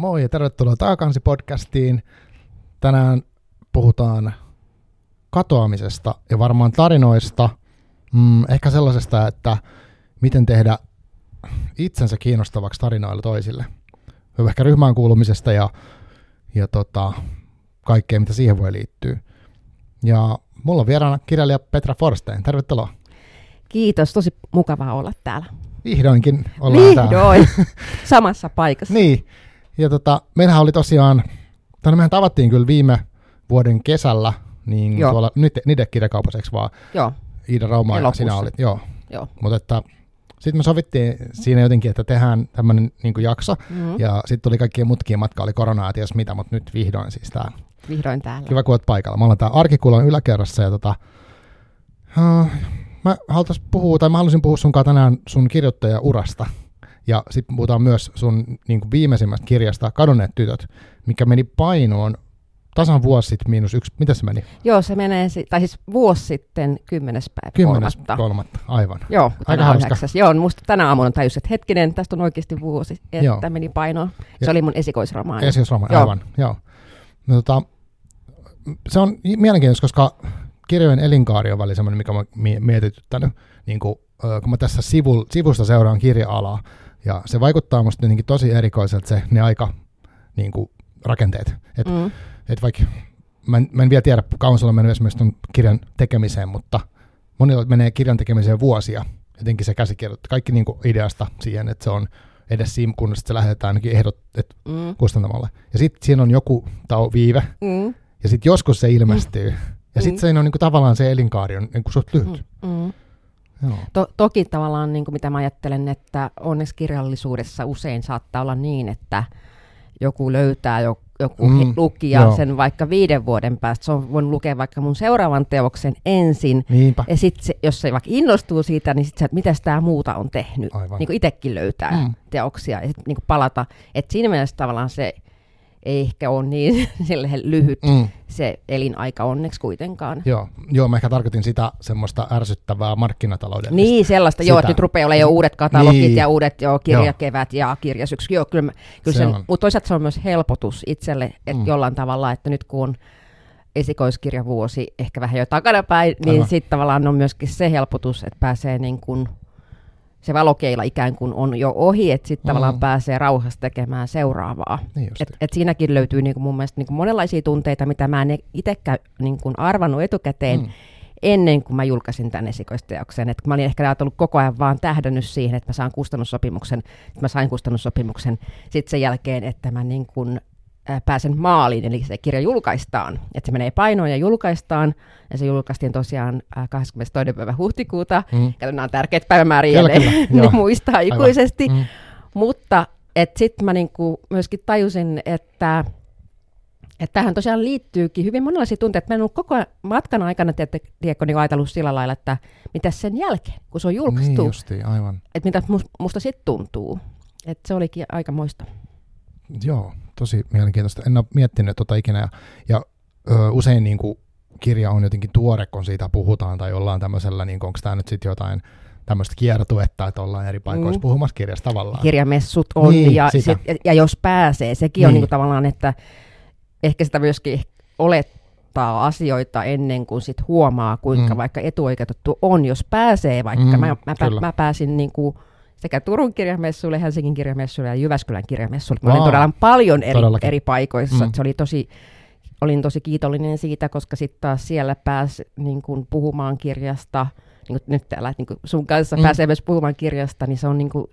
Moi ja tervetuloa Taakansi-podcastiin. Tänään puhutaan katoamisesta ja varmaan tarinoista, mm, ehkä sellaisesta, että miten tehdä itsensä kiinnostavaksi tarinoilla toisille. Ehkä ryhmään kuulumisesta ja, ja tota, kaikkea, mitä siihen voi liittyä. Ja mulla on vieraana kirjailija Petra Forstein. Tervetuloa. Kiitos, tosi mukavaa olla täällä. Vihdoinkin ollaan Vihdoin, samassa paikassa. niin, ja tota, meillähän oli tosiaan, tai mehän tavattiin kyllä viime vuoden kesällä, niin Joo. tuolla nyt niiden kirjakaupassa, eikö vaan Joo, Iida Rauma ja sinä olit, joo. joo. Mutta että sitten me sovittiin siinä jotenkin, että tehdään tämmöinen niin jakso, Mm-hmm. ja sitten tuli kaikkien mutkien matka, oli koronaa ja ties mitä, mutta nyt vihdoin siis tää. Vihdoin täällä. Kiva, kun oot paikalla. Me ollaan tää Arkikulon yläkerrassa, ja tota, uh, mä haluaisin puhua, tai mä haluaisin puhua sun kanssa tänään sun kirjoittajaurasta. Ja sitten puhutaan myös sun niin kuin viimeisimmästä kirjasta, Kadonneet tytöt, mikä meni painoon tasan vuosi sitten miinus yksi. Mitä se meni? Joo, se menee, tai siis vuosi sitten, kymmenes päivä Kymmenes kolmatta. kolmatta, aivan. Joo, Aika hauska. Joo, musta tänä aamuna tajusin, että hetkinen, tästä on oikeasti vuosi, että Joo. meni painoon. Ja- Se oli mun esikoisromaani. Esiosroma, Joo. aivan. Joo. No, tota, se on mielenkiintoista, koska kirjojen elinkaari on välillä semmoinen, mikä mä mie- mietityttänyt. Niin kuin, kun mä tässä sivu, sivusta seuraan kirja-alaa, ja se vaikuttaa musta jotenkin tosi erikoiselta se, ne aika niin kuin, rakenteet. Et, Mm. et vaikka, mä en, mä en vielä tiedä, kauan sulla on mennyt esimerkiksi ton kirjan tekemiseen, mutta monilla menee kirjan tekemiseen vuosia. Jotenkin se käsikirjoittaa kaikki niin kuin ideasta siihen, että se on edes siinä kunnossa, että se lähetetään ainakin ehdot, että Mm. kustantamalle. Ja sitten siinä on joku tau viive, Mm. ja sitten joskus se ilmestyy. Ja sitten Mm. siinä on niinku tavallaan se elinkaari on niinku suht lyhyt. Mm. Mm. Joo. To- toki tavallaan, niin kuin mitä mä ajattelen, että onneksi kirjallisuudessa usein saattaa olla niin, että joku löytää jo, joku Mm, lukija joo. sen vaikka viiden vuoden päästä. Se on voinut lukea vaikka mun seuraavan teoksen ensin, Niinpä. Ja sitten jos se vaikka innostuu siitä, niin sitten mitä tämä muuta on tehnyt. Aivan. Niin kuin itsekin löytää Mm. mm. teoksia ja sitten niin palata. Et siinä mielessä tavallaan se ei ehkä ole niin lyhyt Mm, se elinaika onneksi kuitenkaan. joo. joo, mä ehkä tarkoitin sitä semmoista ärsyttävää markkinatalouden. Niin, sellaista, joo, Sitä. että nyt rupeaa olemaan jo uudet katalogit Niin. ja uudet joo, kirjakevät ja kirjasyksy. Joo, kyllä, kyllä Se sen, mutta toisaalta se on myös helpotus itselle, että Mm. jollain tavalla, että nyt kun on esikoiskirjavuosi ehkä vähän jo takanapäin, niin sitten tavallaan on myöskin se helpotus, että pääsee niin kuin, se valokeila ikään kuin on jo ohi, että sitten Mm. tavallaan pääsee rauhassa tekemään seuraavaa. Niin. Et, et siinäkin löytyy niin kuin mun mielestä niin kuin monenlaisia tunteita, mitä mä en itsekään niin kuin arvannut etukäteen, Mm. ennen kuin mä julkaisin tämän esikoisteoksen. Et mä olin ehkä ajatellut koko ajan vaan tähdännyt siihen, että mä saan kustannussopimuksen, että mä sain kustannussopimuksen sitten sen jälkeen, että mä niin kuin, ää, pääsen maaliin, eli se kirja julkaistaan. Että se menee painoon ja julkaistaan, ja se julkaistiin tosiaan ää, 22. päivä huhtikuuta. Mm. Ja nämä on tärkeitä päivämääriä, joo. ne muistaa Aivan. ikuisesti. Mm. Mutta sitten mä niinku myöskin tajusin, että että tähän tosiaan liittyykin hyvin monenlaisia tunteita. Mä en ollut koko matkan aikana tiedätkö, niin ajatellut sillä lailla, että mitä sen jälkeen, kun se on julkaistu, Niin justiin, aivan. että mitä mus- musta sitten tuntuu. Että se olikin aika moista. Joo, tosi mielenkiintoista. En ole miettinyt tota ikinä. Ja, ja ö, usein niin kuin, kirja on jotenkin tuore, kun siitä puhutaan, tai ollaan tämmöisellä, niin onko tämä nyt sitten jotain tämmöistä kiertuetta, että ollaan eri paikoissa Mm. puhumassa kirjasta tavallaan. Kirjamessut on, Niin, ja, sitä. sit, ja, ja jos pääsee, sekin on Niin. niinku tavallaan, että ehkä sitä myöskin olettaa asioita ennen kuin sit huomaa, kuinka Mm. vaikka etuoikeutettu on, jos pääsee vaikka. Mm, mä, mä, kyllä. mä pääsin niinku sekä Turun kirjamessuille, Helsingin kirjamessuille ja Jyväskylän kirjamessuille. Mä Vau. olin todella paljon eri, Todellakin. eri paikoissa. Mm. Se oli tosi, olin tosi kiitollinen siitä, koska sitten taas siellä pääsi niin kuin puhumaan kirjasta, niin kuin nyt täällä niin kuin sun kanssa Mm. pääsee myös puhumaan kirjasta, niin se on niin kuin,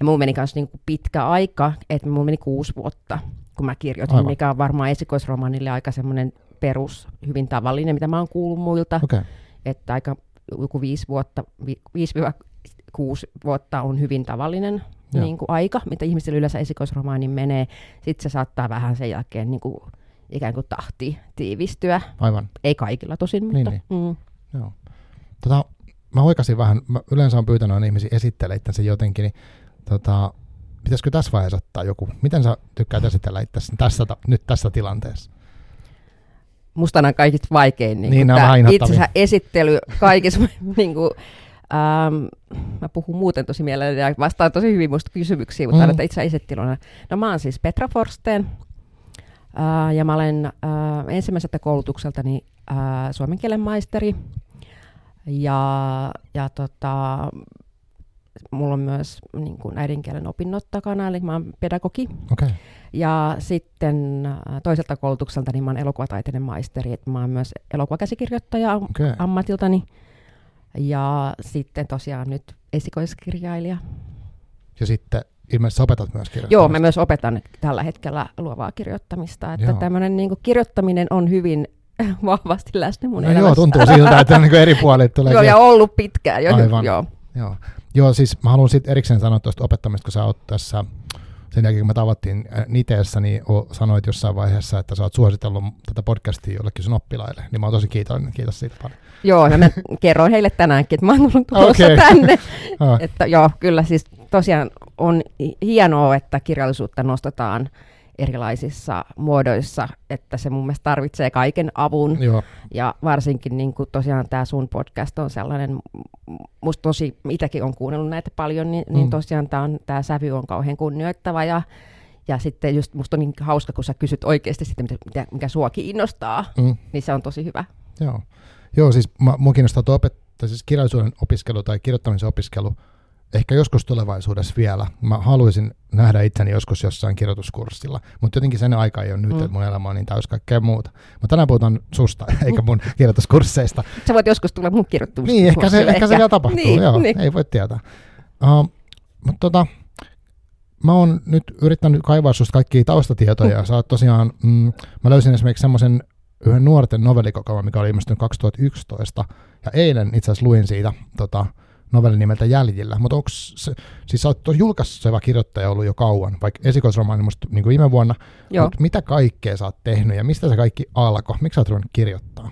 ja mulla meni myös niin pitkä aika, että mulla meni kuusi vuotta, kun mä kirjoitin, Aivan. Mikä on varmaan esikoisromaanille aika semmoinen perus, hyvin tavallinen, mitä mä oon kuullut muilta, okay. että aika joku viisi vuotta, vi, 5-6 vuotta on hyvin tavallinen Joo. niin kuin aika, mitä ihmisillä yleensä esikoisromaanin menee. Sitten se saattaa vähän sen jälkeen niin kuin, ikään kuin tahti tiivistyä. aivan. Ei kaikilla tosin, mutta... Niin, Mm. Joo. Tota, mä oikasin vähän, mä yleensä on pyytänyt ihmisiä esittelemään itsensä jotenkin, niin tota, pitäisikö tässä vaiheessa ottaa joku, miten sä tykkäät esitellä tässä, ta- nyt tässä tilanteessa? Musta on kaikista vaikein niin Niin, inhottavia. itsensä esittely kaikissa niin kuin, Ähm, mä puhun muuten tosi mielelläni ja vastaan tosi hyvin muista kysymyksiä, mutta mm. että itse. No mä oon siis Petra Forsteen äh, ja mä olen äh, ensimmäiseltä koulutukseltani äh, suomen kielen maisteri. Ja, ja tota, mulla on myös niin kuin äidinkielen opinnot takana, eli mä oon pedagogi. Okay. Ja sitten äh, toiselta koulutukselta niin mä oon elokuvataiteiden maisteri, että mä oon myös elokuvakäsikirjoittaja okay. ammatiltani. Ja sitten tosiaan nyt esikoiskirjailija. Ja sitten ilmeisesti opetat myös kirjoittamista. Joo, mä myös opetan tällä hetkellä luovaa kirjoittamista. Että tämmöinen niin kirjoittaminen on hyvin vahvasti läsnä mun no elämässä. Joo, tuntuu siltä, että niin eri puolet tulee. joo, ja ollut pitkään jo. Aivan. Joo. Joo. joo, siis mä haluan sitten erikseen sanoa tuosta opettamista, kun sä oot tässä sen jälkeen, kun me tavattiin äh, Niteessä, niin sanoit jossain vaiheessa, että sä oot suositellut tätä podcastia jollekin sun oppilaille, niin mä oon tosi kiitollinen, kiitos siitä paljon. Joo, ja mä kerroin heille tänäänkin, että mä oon tullut tulossa okay. tänne. ah. että joo, kyllä siis tosiaan on hienoa, että kirjallisuutta nostetaan erilaisissa muodoissa, että se mun mielestä tarvitsee kaiken avun. Joo. Ja varsinkin niin kuin tosiaan tämä sun podcast on sellainen, musta tosi, itsekin on kuunnellut näitä paljon, niin, niin mm. niin tosiaan tämä sävy on kauhean kunnioittava ja ja sitten just musta on niin hauska, kun sä kysyt oikeasti sitten, mitä, mikä sua kiinnostaa, mm. niin se on tosi hyvä. Joo, Joo siis mua kiinnostaa tuo opettaa, siis kirjallisuuden opiskelu tai kirjoittamisen opiskelu, ehkä joskus tulevaisuudessa vielä. Mä haluaisin nähdä itseni joskus jossain kirjoituskurssilla, mutta jotenkin sen aika ei ole nyt, mm. että mun elämä on niin täys kaikkea muuta. Mutta tänään puhutaan susta, eikä mun kirjoituskursseista. Sä voit joskus tulla mun kirjoituskurssille. Niin, ehkä se, ehkä, ehkä se vielä tapahtuu, niin, joo, niin. ei voi tietää. Uh, mutta tota, mä oon nyt yrittänyt kaivaa susta kaikkia taustatietoja. Mm. Sä oot tosiaan, mm, mä löysin esimerkiksi semmoisen yhden nuorten novellikokoelman, mikä oli ilmestynyt 2011, ja eilen itse asiassa luin siitä tota, novellin nimeltä Jäljillä. Mutta onko se, siis sä oot julkaiseva kirjoittaja ollut jo kauan, vaikka esikoisromaani musta niin viime vuonna, mutta mitä kaikkea sä oot tehnyt ja mistä se kaikki alkoi? Miksi sä oot ruvennut kirjoittaa?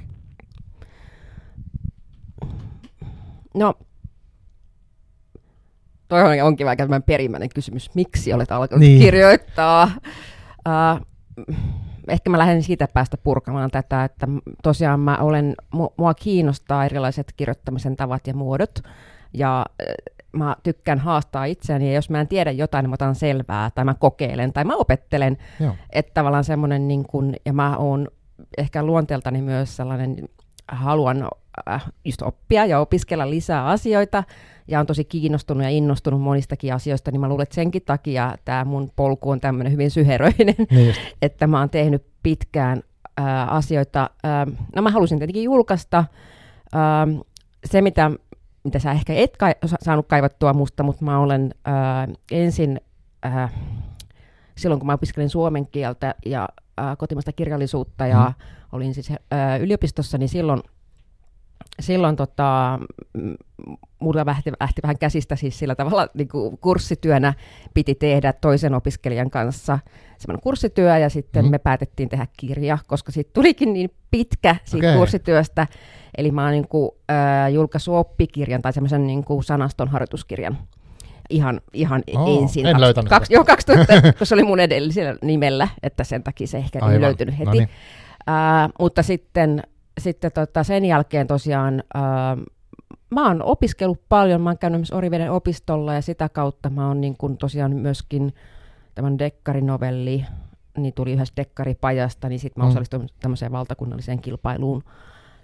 No, toi onkin vaikka tämän perimmäinen kysymys. Miksi olet alkanut niin. kirjoittaa? Uh, ehkä mä lähden siitä päästä purkamaan tätä, että tosiaan mä olen, mua kiinnostaa erilaiset kirjoittamisen tavat ja muodot. Ja mä tykkään haastaa itseäni, ja jos mä en tiedä jotain, niin mä otan selvää, tai mä kokeilen, tai mä opettelen. Joo. Että tavallaan semmoinen, niin kun, ja mä oon ehkä luonteeltani myös sellainen, haluan äh, just oppia ja opiskella lisää asioita, ja on tosi kiinnostunut ja innostunut monistakin asioista, niin mä luulen, että senkin takia tämä mun polku on tämmöinen hyvin syheröinen, niin että mä oon tehnyt pitkään äh, asioita. Äh, no mä halusin tietenkin julkaista. Äh, se, mitä mitä sä ehkä et kai, saanut kaivattua musta, mutta mä olen ää, ensin, ää, silloin kun mä opiskelin suomen kieltä ja ää, kotimaista kirjallisuutta ja mm. olin siis ää, yliopistossa, niin silloin, silloin tota, mulla lähti, lähti vähän käsistä siis sillä tavalla niin kuin kurssityönä piti tehdä toisen opiskelijan kanssa semmoinen kurssityö ja sitten mm. me päätettiin tehdä kirja, koska siitä tulikin niin pitkä siitä okay. kurssityöstä, Eli mä oon niin kuin, äh, julkaissut oppikirjan tai semmoisen niin kuin sanaston harjoituskirjan ihan, ihan oh, ensin. En löytänyt kaksi, Joo, 2000, kun se oli mun edellisellä nimellä, että sen takia se ehkä ei löytynyt heti. No niin. äh, mutta sitten, sitten tota, sen jälkeen tosiaan äh, mä oon opiskellut paljon, mä oon käynyt myös Oriveden opistolla ja sitä kautta mä oon niin kuin tosiaan myöskin tämän dekkarinovelli, niin tuli yhdessä dekkaripajasta, niin sitten mä mm. osallistuin tämmöiseen valtakunnalliseen kilpailuun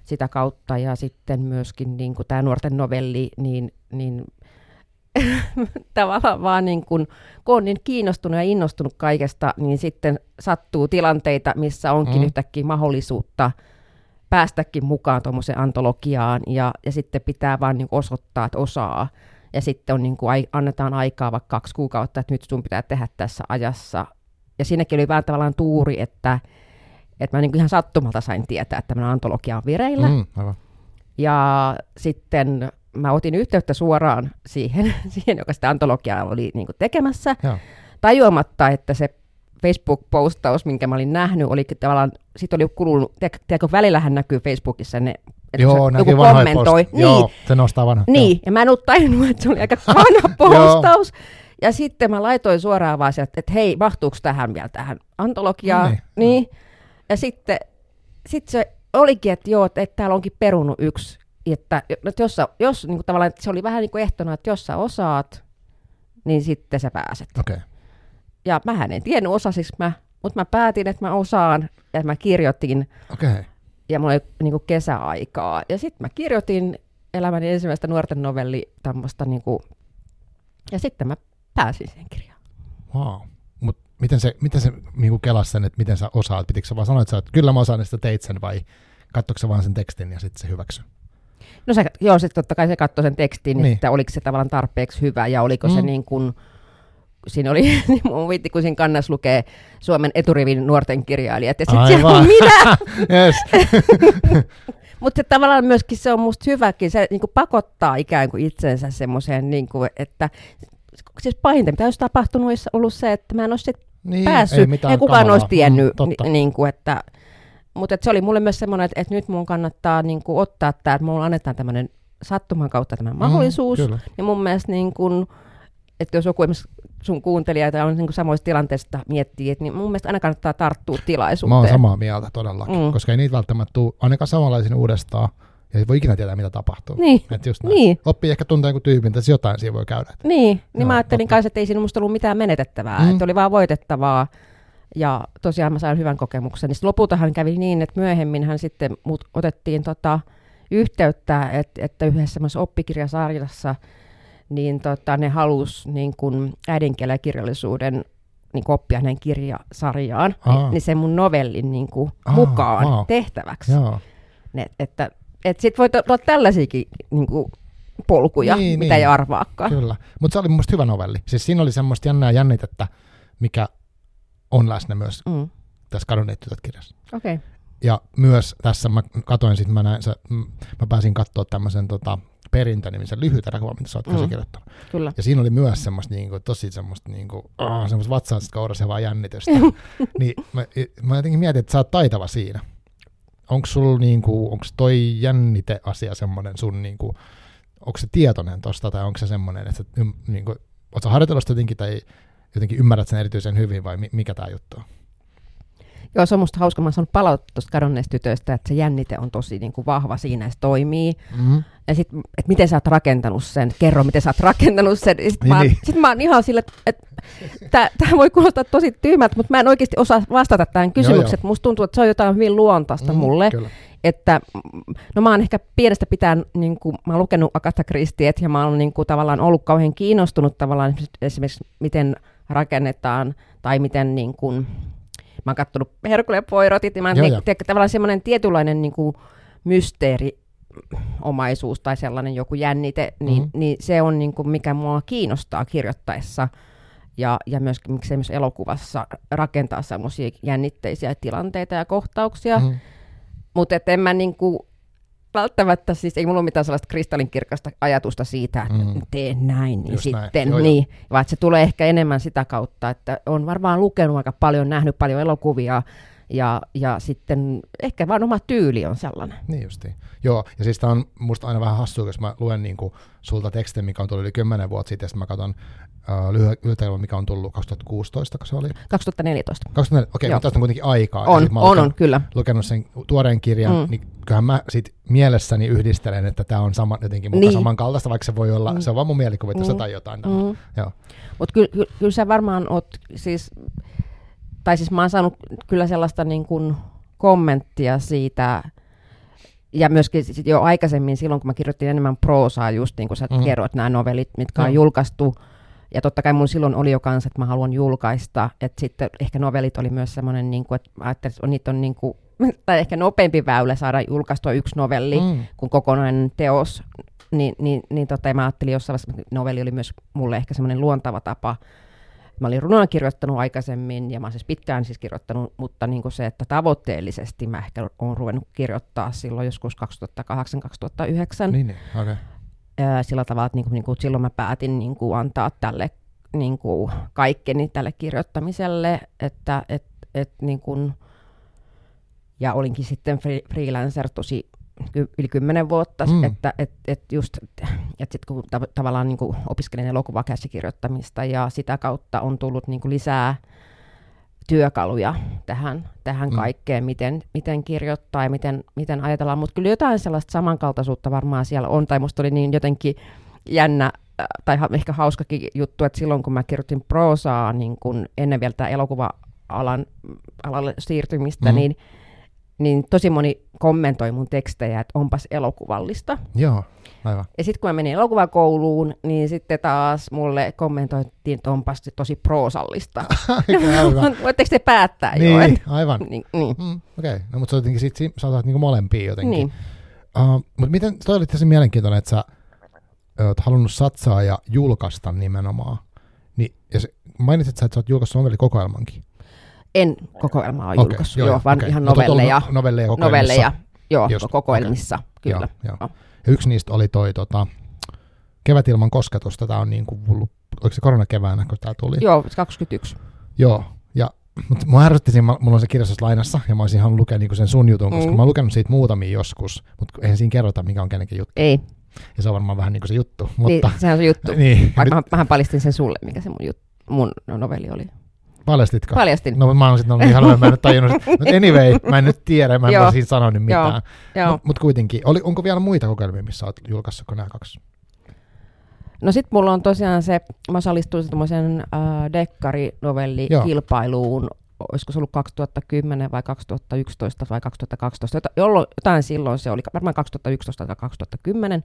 sitä kautta ja sitten myöskin niin kuin tämä nuorten novelli, niin, niin tavallaan vaan niin kuin, kun on niin kiinnostunut ja innostunut kaikesta, niin sitten sattuu tilanteita, missä onkin mm. yhtäkkiä mahdollisuutta päästäkin mukaan tuommoiseen antologiaan ja, ja sitten pitää vaan niin osoittaa, että osaa. Ja sitten on niin kuin, ai, annetaan aikaa vaikka kaksi kuukautta, että nyt sun pitää tehdä tässä ajassa. Ja siinäkin oli vähän tavallaan tuuri, että että mä niin ihan sattumalta sain tietää, että tämmöinen antologia on vireillä. Mm, aivan. Ja sitten mä otin yhteyttä suoraan siihen, siihen joka sitä antologiaa oli niin tekemässä, Joo. tajuamatta, että se Facebook-postaus, minkä mä olin nähnyt, oli tavallaan, sit oli kulunut, tiedätkö, välillähän näkyy Facebookissa ne että Joo, näkyy kommentoi. Post. Niin. Joo, se nostaa vanha. Niin, Joo. ja mä en ollut tajunnut, että se oli aika vanha postaus. ja sitten mä laitoin suoraan vaan sieltä, että hei, mahtuuko tähän vielä tähän antologiaan? No niin. niin. Ja sitten sit se olikin, että joo, että täällä onkin perunut yksi että, että jos, sä, jos niin kuin tavallaan, että se oli vähän niin kuin ehtona, että jos sä osaat, niin sitten sä pääset. Okei. Okay. Ja mä en tiennyt osasiksi mä, mutta mä päätin, että mä osaan, ja mä kirjoitin, Okei. Okay. ja mulla oli niin kuin kesäaikaa. Ja sitten mä kirjoitin elämäni ensimmäistä nuorten novelli tämmöistä, niin kuin, ja sitten mä pääsin siihen kirjaan. Wow. Mut miten se, miten se niinku kelasi sen, että miten sä osaat? Pitikö sä vaan sanoa, että, sä, että kyllä mä osaan, että teit sen vai katsoiko sä vaan sen tekstin ja sitten se hyväksy? No se, joo, sitten totta kai se katsoi sen tekstin, Niin. niin. että oliko se tavallaan tarpeeksi hyvä ja oliko mm. se niin kuin, siinä oli, niin mun viitti, kun siinä kannassa lukee Suomen eturivin nuorten kirjailijat, ja sitten siellä on minä, yes. mutta se tavallaan myöskin se on musta hyväkin, se niin kuin pakottaa ikään kuin itsensä semmoiseen, niin kuin, että siis pahinta, mitä olisi tapahtunut, olisi ollut se, että mä en olisi niin, päässyt, ei, mitään ei kukaan kamalaa. olisi tiennyt, Mm, ni, niin kuin, että, mutta että se oli mulle myös semmoinen, että, että nyt mun kannattaa niin kuin, ottaa tämä, että mulla annetaan tämmöinen sattuman kautta tämä mahdollisuus, Mm, kyllä. ja mun mielestä, niin kun, että jos joku esimerkiksi sun kuuntelijoita on niin kuin samoissa tilanteissa miettii, että niin mun mielestä aina kannattaa tarttua Mä oon tilaisuuteen. samaa mieltä todellakin, mm. Koska ei niitä välttämättä tule ainakaan samanlaisia uudestaan, ja ei voi ikinä tietää, mitä tapahtuu. Niin, Et just näin. niin, Oppii ehkä tuntea jonkun tyypin, että jotain siinä voi käydä. niin. Niin mä ajattelin kanssa, että ei siinä musta ollut mitään menetettävää, Mm. että oli vaan voitettavaa. Ja tosiaan mä sain hyvän kokemuksen. Niin lopultahan kävi niin, että myöhemmin hän sitten mut otettiin tota yhteyttä, että, että yhdessä oppikirjasarjassa niin tota, ne halus niin kun äidinkielen ja kirjallisuuden niin kun oppia hänen kirjasarjaan, Aa. niin, niin sen mun novellin niin kuin Aa, mukaan wow. tehtäväksi. Joo. Ne, että että sit voi tulla tällaisiakin niin kuin polkuja, Niin, mitä niin. ei arvaakaan. Kyllä. Mutta se oli mun hyvä novelli. Siis siinä oli semmoista jännää jännitettä, mikä on läsnä myös Mm. tässä Kadonneet tytöt kirjassa. Okei. Okay. Ja myös tässä mä katoin sitten, mä, näin, mä pääsin katsoa tämmöisen tota, perintönimisen lyhyt elokuvan, mitä sä oot Mm. kirjoittanut. Kyllä. Ja siinä oli myös semmoista niinku, tosi semmoista niinku, oh, semmoista vatsaasta kourasevaa jännitystä. niin mä, mä jotenkin mietin, että sä oot taitava siinä. Onko sul niinku, onko toi jänniteasia semmoinen sun niinku, onko se tietoinen tosta tai onko se semmoinen, että ym, niinku, oot sä harjoitellut jotenkin tai jotenkin ymmärrät sen erityisen hyvin vai mi, mikä tämä juttu on? Joo, se on musta hauska. Mä oon saanut palautetta tuosta kadonneista tytöistä, että se jännite on tosi niin kuin vahva siinä ja se toimii. Mm-hmm. Ja sitten, että miten sä oot rakentanut sen, kerro miten sä oot rakentanut sen. Sitten Niin, mä, niin. sit mä oon ihan sille, että tämä voi kuulostaa tosi tyhmältä, mutta mä en oikeasti osaa vastata tähän kysymykseen. joo. Musta tuntuu, että se on jotain hyvin luontaista mm, mulle. Kyllä. Että mm, no mä oon ehkä pienestä pitäen, niin kuin, mä oon lukenut Agatha Christiet ja mä oon niin kuin, tavallaan ollut kauhean kiinnostunut tavallaan esimerkiksi miten rakennetaan tai miten niin kuin, mä oon kattonut Herkule ja Poirotit ja mä Joo, te- joo. te- tavallaan semmoinen tietynlainen niin kuin, mysteeri omaisuus tai sellainen joku jännite, niin, Mhm. niin se on niin kuin, mikä mua kiinnostaa kirjoittaessa ja, ja myöskin miksei myös elokuvassa rakentaa semmoisia jännitteisiä tilanteita ja kohtauksia. Mm. Mutta en mä niinku, välttämättä, siis ei mulla ole mitään sellaista kristallinkirkasta ajatusta siitä, että Mm. teen näin, niin Just näin. sitten, Joo, joo. niin, vaan että se tulee ehkä enemmän sitä kautta, että on varmaan lukenut aika paljon, nähnyt paljon elokuvia, ja, ja sitten ehkä vaan oma tyyli on sellainen. Niin justiin. Joo, ja siis tämä on musta aina vähän hassua, jos mä luen niinku sulta tekstin, mikä on tullut yli 10 vuotta sitten, ja sitten mä katson uh, lyhyt mikä on tullut 2016, kun se oli. 2014. 2004, okei, Joo. mutta tästä on kuitenkin aikaa. On, mä on, on, kyllä. lukenut sen tuoreen kirjan, mm. Niin kyllähän mä sit mielessäni yhdistelen, että tämä on sama, jotenkin mukaan niin. Samankaltaista, vaikka se voi olla, mm. Se on vaan mun mielikuva, että mm. Tai jotain. Mm. Mutta kyllä, kyllä, kyllä sä varmaan oot siis, tai siis mä oon saanut kyllä sellaista niin kuin kommenttia siitä, ja myöskin sit jo aikaisemmin silloin, kun mä kirjoitin enemmän proosaa, just niin kuin sä Mm. kerroit, nämä novellit, mitkä on Joo. julkaistu, ja totta kai mun silloin oli jo kanssa, että mä haluan julkaista, että sitten ehkä novellit oli myös semmoinen, niin kuin, että mä ajattelin, että niitä on niin kuin, tai ehkä nopeampi väylä saada julkaistua yksi novelli, Mm. kuin kokonainen teos, niin, niin, niin tota, mä ajattelin jossain vaiheessa, että novelli oli myös mulle ehkä semmoinen luontava tapa. Mä olin runoa kirjoittanut aikaisemmin, ja mä oon siis pitkään siis kirjoittanut, mutta niin kuin se, että tavoitteellisesti mä ehkä oon ruvennut kirjoittaa silloin joskus 2008-2009, Niin, niin, okei. Okay. sillä tavalla, että niin kuin, niin kuin silloin mä päätin niin kuin antaa tälle niin kuin kaikkeni tälle kirjoittamiselle, että et, et, niin kuin, ja olinkin sitten free, freelancer tosi yli kymmenen vuotta, Mm. mm. että et, et just, että sit kun tav- tavallaan niin kuin opiskelin elokuvakäsikirjoittamista ja sitä kautta on tullut niin kuin lisää työkaluja tähän, tähän Mm. kaikkeen, miten, miten kirjoittaa ja miten, miten ajatellaan, mutta kyllä jotain sellaista samankaltaisuutta varmaan siellä on, tai musta oli niin jotenkin jännä, äh, tai ehkä hauskakin juttu, että silloin kun mä kirjoitin proosaa niin kun ennen vielä tämä elokuva-alan alalle siirtymistä, Mhm. niin, niin tosi moni kommentoi mun tekstejä, että onpas elokuvallista. Joo, aivan. Ja sitten kun mä menin elokuvakouluun, niin sitten taas mulle kommentoitiin, että onpas tosi proosallista. Voitteko te päättää jo? niin, Et, aivan. niin, niin, Mm, Okei, okay. no mutta sä jotenkin sit, si- sä otat niinku molempia jotenkin. niin. Uh, mutta miten, toi oli tosi mielenkiintoinen, että sä oot halunnut satsaa ja julkaista nimenomaan. Niin, ja se, mainitsit sä, että sä oot julkaissut novellikokoelmankin. En kokoelmaa ole Okei, julkaissut, joo, joo, vaan okei. ihan No, novelleja, no- novelleja kokoelmissa. novelleja joo, Just, kokoelmissa, kyllä. Joo, joo. Ja yksi niistä oli toi tota, Kevät ilman kosketusta. Tämä on niin kuin, oliko se koronakeväänä, kun tämä tuli? Joo, 21. Joo. Ja, mutta mua ärsytti siinä, mulla on se kirjastus lainassa, ja mä olisin halunnut lukea niinku sen sun jutun, koska Mm. mä oon lukenut siitä muutamia joskus, mutta eihän siinä kerrota, mikä on kenenkin juttu. Ei, Ja se on varmaan vähän niin kuin se juttu. niin, Mutta, sehän on se juttu. niin, Vaikka nyt mä, mähän paljastin sen sulle, mikä se mun, jut, mun novelli oli. Paljastitko? Paljastin. No, mä oon sitten ollut niin halua, mä en nyt tajunnut. Mutta anyway, mä en nyt tiedä, mä en Joo. voi siinä sanoa nyt mitään. Mutta mut kuitenkin, oli, onko vielä muita kokeilmia, missä olet julkaissut kuin nämä kaksi? No sit mulla on tosiaan se, mä osallistuin semmoisen äh, dekkarinovellikilpailuun, olisiko se ollut 2010 vai 2011 vai 2012, jota- jolloin, jotain silloin se oli, varmaan 2011 tai 2010.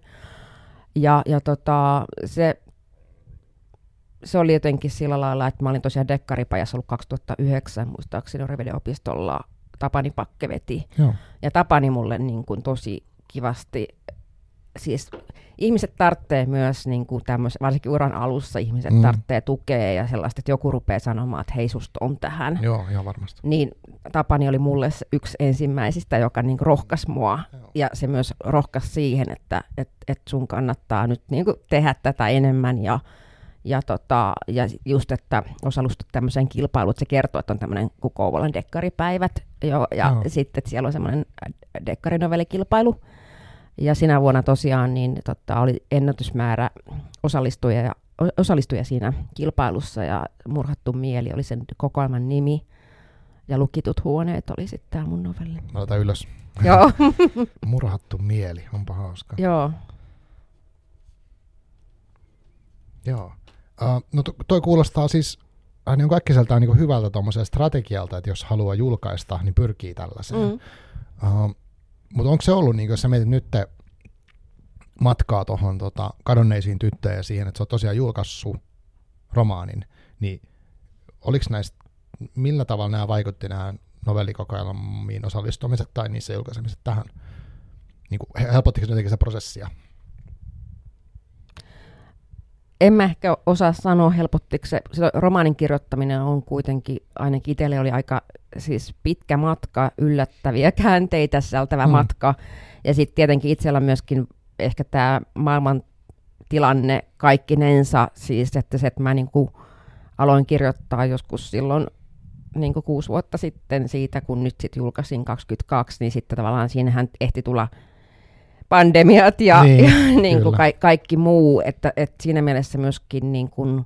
Ja, ja tota, se, se oli jotenkin sillä lailla, että mä olin tosiaan dekkaripajassa ollut 2009, muistaakseni Reveden opistolla Tapani Pakke veti. Joo. Ja Tapani mulle niin kuin tosi kivasti, siis ihmiset tarvitsee myös, niin kuin tämmöis, varsinkin uran alussa ihmiset Mm. tarvitsee tukea ja sellaista, että joku rupeaa sanomaan, että hei susta on tähän. Joo, ihan varmasti. Niin Tapani oli mulle yksi ensimmäisistä, joka niin rohkas mua. Joo. Ja se myös rohkas siihen, että et, et sun kannattaa nyt niin kuin tehdä tätä enemmän ja ja, tota, ja just, että osallistut tämmöiseen kilpailuun, että se kertoo, että on tämmöinen Kouvolan dekkaripäivät, jo, ja Joo. sitten että siellä on semmoinen dekkarinovellikilpailu. Ja sinä vuonna tosiaan niin, tota, oli ennätysmäärä osallistujia, ja, osallistujia siinä kilpailussa, ja Murhattu mieli oli sen kokoelman nimi, ja Lukitut huoneet oli sitten tämä mun novelli. Mä otan ylös. Joo, Murhattu mieli, onpa hauska. joo. Joo. Uh, no to, toi kuulostaa siis äh, niin kaikkiseltaan niin hyvältä tuommoiselta strategialta, että jos haluaa julkaista, niin pyrkii tällaiseen. Mm. Uh, mutta onko se ollut, niin jos sä mietit nyt matkaa tuohon tota, kadonneisiin tyttöihin ja siihen, että sä oot tosiaan julkaissut romaanin, niin oliko näistä, millä tavalla nämä vaikutti nämä novellikokoelmiin osallistumiset tai niissä julkaisemiset tähän? Niin kuin, helpottiko se jotenkin se prosessia? En mä ehkä osaa sanoa helpottiko se. romaanin kirjoittaminen on kuitenkin, ainakin itselle oli aika siis pitkä matka, yllättäviä käänteitä sisältävä Mm. matka. Ja sitten tietenkin itsellä myöskin ehkä tämä maailman tilanne kaikkinensa, siis että se, että mä niinku aloin kirjoittaa joskus silloin niin kuusi vuotta sitten siitä, kun nyt sitten julkaisin 22, niin sitten tavallaan siinähän ehti tulla pandemiat ja, Niin, ja niin kuin ka- kaikki muu, että, että siinä mielessä myöskin niin kuin,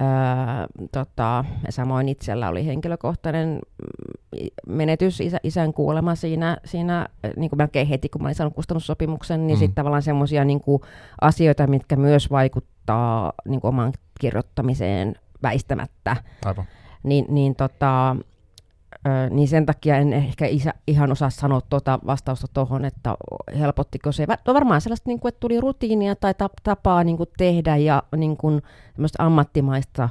ää, tota, samoin itsellä oli henkilökohtainen mm, menetys, isä, isän kuolema siinä, siinä niin kuin melkein heti, kun mä olin saanut kustannussopimuksen, niin Mm. sitten tavallaan semmoisia niin kuin asioita, mitkä myös vaikuttaa niin kuin omaan kirjoittamiseen väistämättä Aivan. niin, niin, tota, niin sen takia en ehkä isä, ihan osaa sanoa tuota vastausta tuohon, että helpottiko se. No varmaan sellaista, niin kuin, että tuli rutiinia tai tap- tapaa niin kuin tehdä ja niin kuin, ammattimaista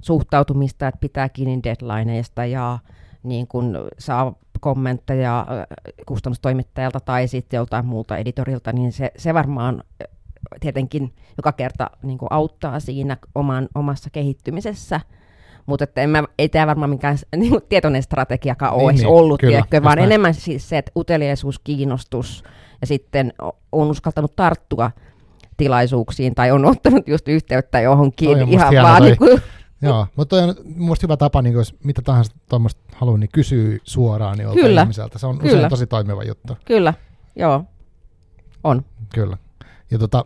suhtautumista, että pitää kiinni deadlineista ja niin kuin, saa kommentteja kustannustoimittajalta tai sitten joltain muulta editorilta, niin se, se varmaan tietenkin joka kerta niin kuin auttaa siinä oman, omassa kehittymisessä. Mutta että en mä, ei tämä varmaan mikään niin kuin tietoinen strategiakaan Niin, olisi niin, ollut, kyllä, tiedätkö, vaan näin. enemmän siis se, että uteliaisuus, kiinnostus ja sitten on uskaltanut tarttua tilaisuuksiin tai on ottanut just yhteyttä johonkin Toi musta ihan vaan toi. niin kuin, Joo, mutta toi on mielestä hyvä tapa, niin jos mitä tahansa tuommoista haluaa, niin kysyy suoraan joltain Kyllä. ihmiseltä. Se on Kyllä. usein tosi toimiva juttu. kyllä, joo, on. Kyllä. Ja tota,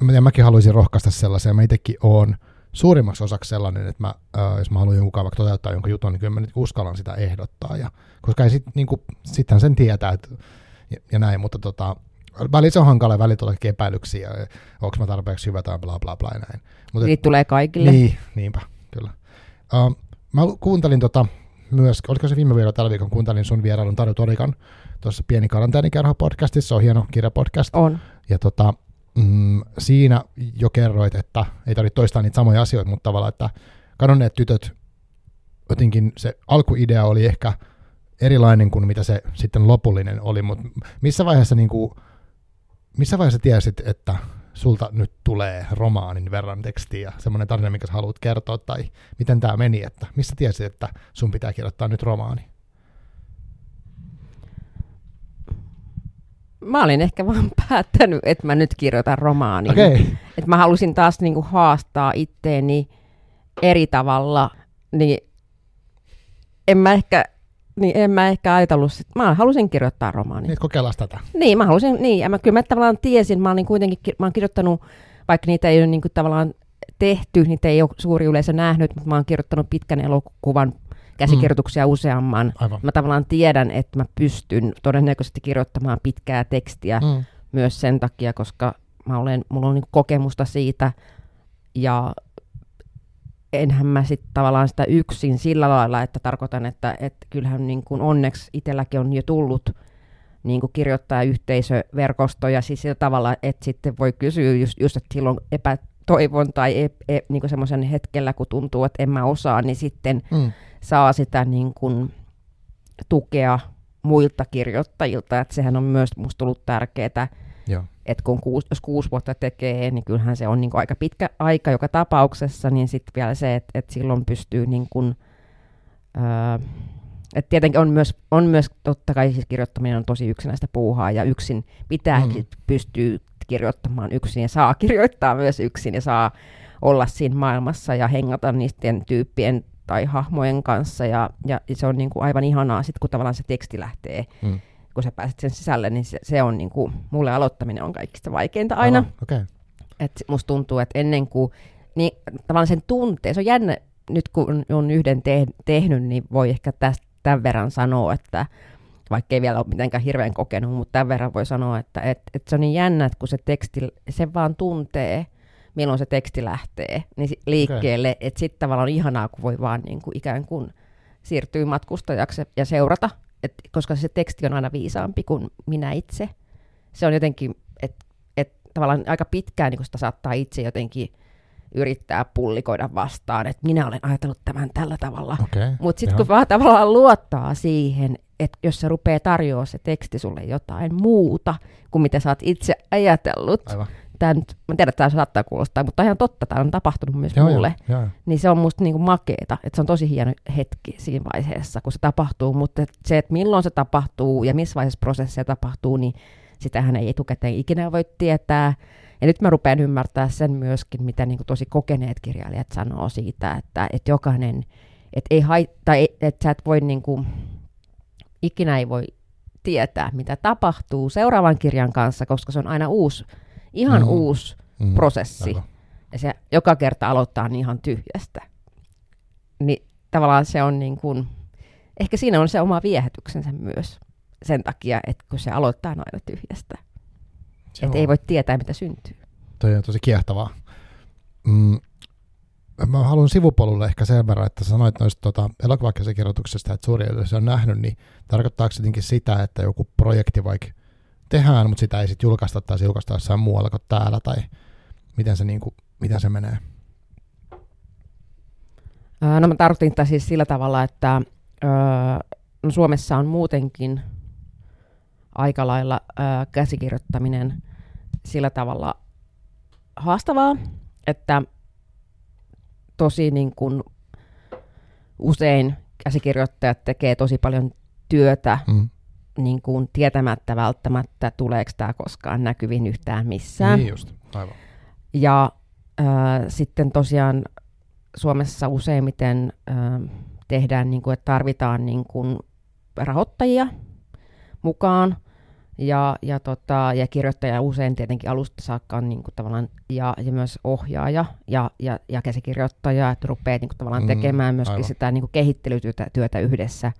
mä, ja mäkin haluaisin rohkaista sellaisia. Mä itsekin oon suurimmaksi osaksi sellainen, että mä, ää, jos mä haluan jonkun vaikka toteuttaa jonkun jutun, niin kyllä mä nyt uskallan sitä ehdottaa. Ja, koska ei sit, niin kuin, sittenhän sen tietää, että, ja, ja näin, mutta tota, välillä se on hankala ja välillä tulee epäilyksiä, onko mä tarpeeksi hyvä tai bla bla bla ja näin. Mutta Niitä tulee kaikille. Niin, niinpä, kyllä. Uh, mä kuuntelin tota, myös, oliko se viime viikolla tällä viikon, kuuntelin sun vierailun Taru Torikan tuossa Pieni karanteenikerho podcastissa, se on hieno kirjapodcast. On. Ja tota, mm, siinä jo kerroit, että ei tarvitse toistaa niitä samoja asioita, mutta tavallaan, että kadonneet tytöt, jotenkin se alkuidea oli ehkä erilainen kuin mitä se sitten lopullinen oli, mutta missä vaiheessa, niin kuin, missä vaiheessa tiesit, että sulta nyt tulee romaanin verran tekstiä, semmoinen tarina, minkä sä haluat kertoa, tai miten tämä meni, että missä tiesit, että sun pitää kirjoittaa nyt romaani? Mä olin ehkä vaan päättänyt, että mä nyt kirjoitan romaanin. Okay. Että mä halusin taas niinku haastaa itteeni eri tavalla, niin en mä ehkä niin en mä ehkä ajatellut, että mä halusin kirjoittaa romaanin. Niin, kokeillaan tätä. Niin, mä halusin, niin, ja mä, kyllä mä tavallaan tiesin, mä olin kuitenkin, mä oon kirjoittanut, vaikka niitä ei ole niin kuin tavallaan tehty, niitä ei ole suuri yleisö nähnyt, mutta mä oon kirjoittanut pitkän elokuvan käsikirjoituksia mm. useamman. Aivan. Mä tavallaan tiedän, että mä pystyn todennäköisesti kirjoittamaan pitkää tekstiä mm. myös sen takia, koska mä olen, mulla on niin kokemusta siitä, ja enhän mä sitten tavallaan sitä yksin sillä lailla, että tarkoitan, että, että kyllähän niin kuin onneksi itselläkin on jo tullut niin kuin kirjoittajayhteisöverkostoja siis sillä tavalla, että sitten voi kysyä just, just että silloin epätoivon tai e, e, niin semmoisen hetkellä, kun tuntuu, että en mä osaa, niin sitten mm. saa sitä niin kuin tukea muilta kirjoittajilta, että sehän on myös musta tullut tärkeää, että kun kuusi, jos kuusi vuotta tekee, niin kyllähän se on niin kuin aika pitkä aika joka tapauksessa, niin sitten vielä se, että, että silloin pystyy niin kuin, öö, että tietenkin on myös, on myös, totta kai siis kirjoittaminen on tosi yksinäistä puuhaa, ja yksin pitääkin mm. pystyy kirjoittamaan yksin, ja saa kirjoittaa myös yksin, ja saa olla siinä maailmassa ja hengata niiden tyyppien tai hahmojen kanssa, ja, ja se on niin kuin aivan ihanaa sitten, kun tavallaan se teksti lähtee mm kun sä pääset sen sisälle, niin se, se on niin kuin, mulle aloittaminen on kaikista vaikeinta aina. Aha, okay. Et musta tuntuu, että ennen kuin, niin tavallaan sen tunteen, se on jännä, nyt kun on yhden te- tehnyt, niin voi ehkä tästä tämän verran sanoa, että vaikka ei vielä ole mitenkään hirveän kokenut, mutta tämän verran voi sanoa, että et, et se on niin jännä, että kun se teksti, se vaan tuntee, milloin se teksti lähtee niin liikkeelle, okay. että sitten tavallaan on ihanaa, kun voi vaan niin kuin ikään kuin siirtyä matkustajaksi ja seurata et, koska se teksti on aina viisaampi kuin minä itse. Se on jotenkin, että et, tavallaan aika pitkään niin sitä saattaa itse jotenkin yrittää pullikoida vastaan, että minä olen ajatellut tämän tällä tavalla. Okay, Mutta sitten kun vaan tavallaan luottaa siihen, että jos se rupeaa tarjoamaan se teksti sulle jotain muuta kuin mitä sä oot itse ajatellut, Aivan tämä nyt, mä tiedän, että tämä saattaa kuulostaa, mutta ihan totta, tämä on tapahtunut myös joo, mulle. Joo, joo. Niin se on musta niinku makeeta, että se on tosi hieno hetki siinä vaiheessa, kun se tapahtuu, mutta se, että milloin se tapahtuu ja missä vaiheessa prosessia tapahtuu, niin sitähän ei etukäteen ikinä voi tietää. Ja nyt mä rupean ymmärtää sen myöskin, mitä niin tosi kokeneet kirjailijat sanoo siitä, että, että jokainen, että ei haittaa, että sä et voi niin kuin, ikinä ei voi tietää, mitä tapahtuu seuraavan kirjan kanssa, koska se on aina uusi ihan mm. uusi mm. prosessi. Aivan. Ja se joka kerta aloittaa niin ihan tyhjästä. Niin tavallaan se on niin kuin, ehkä siinä on se oma viehätyksensä myös sen takia, että kun se aloittaa aina tyhjästä. Että ei voi tietää, mitä syntyy. Toi on tosi kiehtovaa. Mm, mä haluan sivupolulle ehkä sen verran, että sanoit noista tota, elokuvakäsikirjoituksesta, että suuri se on nähnyt, niin tarkoittaako se sitä, että joku projekti vaikka tehdään, mutta sitä ei sitten julkaista tai se julkaista jossain muualla kuin täällä, tai miten se, niin kuin, miten se menee? No mä tarkoitin tätä siis sillä tavalla, että no Suomessa on muutenkin aika lailla käsikirjoittaminen sillä tavalla haastavaa, että tosi niin kuin usein käsikirjoittajat tekee tosi paljon työtä mm niin kuin tietämättä välttämättä, tuleeko tämä koskaan näkyviin yhtään missään. Niin just, aivan. Ja äh, sitten tosiaan Suomessa useimmiten äh, tehdään, niin kuin, että tarvitaan niin kuin rahoittajia mukaan, Ja, ja, tota, ja kirjoittaja usein tietenkin alusta saakka on niin kuin tavallaan, ja, ja myös ohjaaja ja, ja, ja käsikirjoittaja, että rupeaa niin kuin tavallaan Mm, tekemään myöskin aivan. sitä niin kuin kehittelytyötä työtä yhdessä.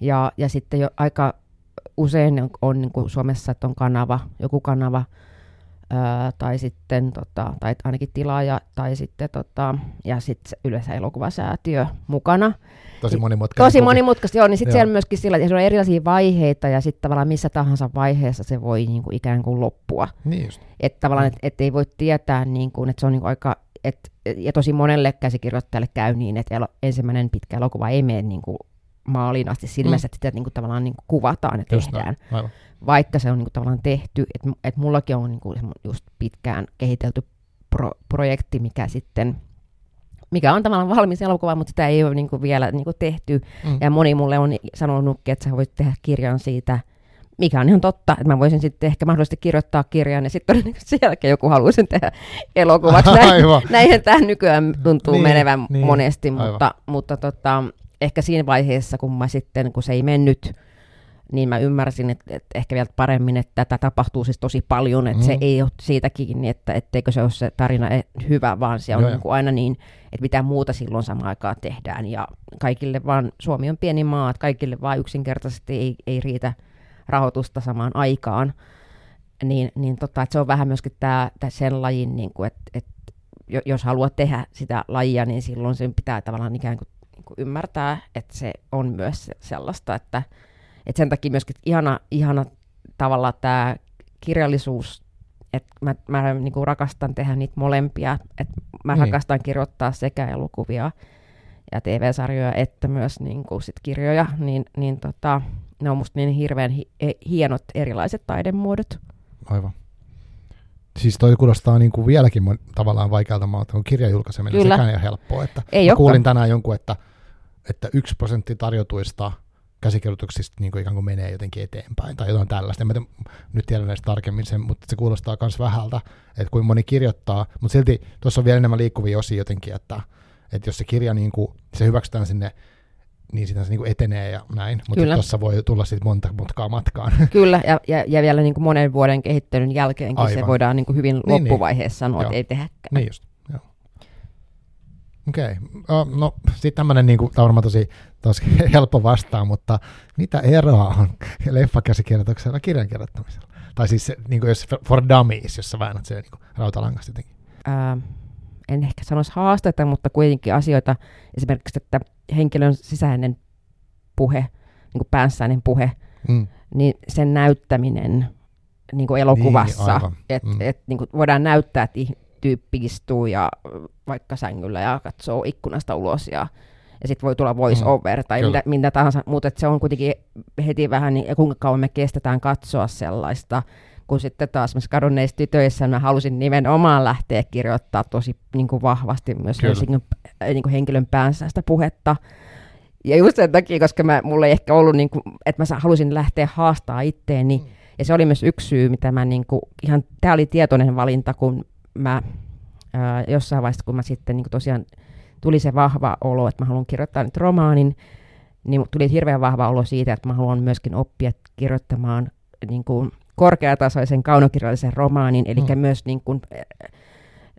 Ja, ja sitten jo aika usein on, on niin kuin Suomessa, että on kanava, joku kanava, tai sitten, tota, tai ainakin tilaaja, tai sitten, tota, ja sitten yleensä elokuvasäätiö mukana. Tosi monimutkainen. Tosi kuvi. monimutkaista, joo, niin sitten siellä myöskin sillä, että siellä on erilaisia vaiheita, ja sitten tavallaan missä tahansa vaiheessa se voi niin kuin ikään kuin loppua. Niin just. Että tavallaan, että et ei voi tietää, niin kuin, että se on niin kuin aika, et, ja tosi monelle käsikirjoittajalle käy niin, että elo, ensimmäinen pitkä elokuva ei mene niin kuin maaliin asti silmässä, Mm. että sitä niin kuin tavallaan niin kuin kuvataan ja Just tehdään, näin. Aivan. vaikka se on niin kuin tavallaan tehty. Että et mullakin on niin kuin just pitkään kehitelty pro, projekti, mikä sitten mikä on tavallaan valmis elokuva, mutta sitä ei ole niin kuin vielä niin kuin tehty. Mm. Ja moni mulle on sanonutkin, että sä voit tehdä kirjan siitä, mikä on ihan totta, että mä voisin sitten ehkä mahdollisesti kirjoittaa kirjan, ja sitten todennäköisesti sen jälkeen joku haluaisi tehdä elokuvaksi. Näin, näinhän tämä nykyään tuntuu Niin, menevän niin, niin, monesti, aivan. mutta, mutta tota, ehkä siinä vaiheessa, kun mä sitten, kun se ei mennyt, niin mä ymmärsin, että, että ehkä vielä paremmin, että tätä tapahtuu siis tosi paljon, että mm. se ei ole siitä kiinni, että etteikö se ole se tarina e- hyvä, vaan se on Joo, niin kuin aina niin, että mitä muuta silloin samaan aikaan tehdään. Ja kaikille vaan, Suomi on pieni maa, että kaikille vaan yksinkertaisesti ei, ei riitä rahoitusta samaan aikaan. Niin, niin tota, että se on vähän myöskin tämä, tämä sen lajin, niin kuin, että, että jo- jos haluaa tehdä sitä lajia, niin silloin sen pitää tavallaan ikään kuin, niin kuin ymmärtää, että se on myös se- sellaista, että, että sen takia myöskin ihana, ihana tavalla tämä kirjallisuus, että mä, mä niin kuin rakastan tehdä niitä molempia, että mä Niin. rakastan kirjoittaa sekä elokuvia ja TV-sarjoja että myös niin kuin sit kirjoja, niin, niin tota, ne on musta niin hirveän hi- e- hienot erilaiset taidemuodot. Aivan. Siis toi kuulostaa niin kuin vieläkin mon- tavallaan vaikealta maalta kuin kirjan julkaiseminen. Kyllä. Sekään ei ole helppoa. Että Ei kuulin tänään jonkun, että, että yksi prosentti tarjotuista käsikirjoituksista niin kuin ikään kuin menee jotenkin eteenpäin tai jotain tällaista. En mä tiedä, nyt tiedän näistä tarkemmin sen, mutta se kuulostaa myös vähältä, että kuin moni kirjoittaa, mutta silti tuossa on vielä enemmän liikkuvia osia jotenkin, että, että jos se kirja niin kuin, se hyväksytään sinne, niin sitä se niin kuin etenee ja näin, mutta tuossa voi tulla sitten monta mutkaa matkaan. Kyllä, ja, ja, ja Okei, okay. no sitten tämmöinen, niin tämä on varmaan tosi, tosi helppo vastaa, mutta mitä eroa on leffakäsikirjoituksella ja kirjan kirjoittamisella? Tai siis se, niin kuin jos for dummies, jos sä väännät se niin rautalangasta jotenkin. ää, en ehkä sanoisi haasteita, mutta kuitenkin asioita, esimerkiksi, että henkilön sisäinen puhe, niin kuin päänssäinen puhe, Mm. niin sen näyttäminen niin kuin elokuvassa, Niin, että Mm. et, niin voidaan näyttää, että tyyppi istuu ja vaikka sängyllä ja katsoo ikkunasta ulos ja, ja sitten voi tulla voice Mm, over tai mitä, mitä tahansa, mutta se on kuitenkin heti vähän, niin, ja kuinka kauan me kestetään katsoa sellaista, kun sitten taas esimerkiksi kadonneissa tytöissä mä halusin nimenomaan lähteä kirjoittaa tosi niin kuin vahvasti myös. Helsingin, äh, niin kuin henkilön päänsä sitä puhetta. Ja just sen takia, koska mä, mulla ei ehkä ollut, niin kuin, että mä halusin lähteä haastaa itteeni. Mm. Ja se oli myös yksi syy, mitä mä niin kuin, ihan, tämä oli tietoinen valinta, kun mä ää, jossain vaiheessa, kun mä sitten niin tosiaan tuli se vahva olo, että mä haluan kirjoittaa nyt romaanin, niin tuli hirveän vahva olo siitä, että mä haluan myöskin oppia kirjoittamaan niin kuin korkeatasoisen kaunokirjallisen romaanin, eli Mm. myös niin kuin,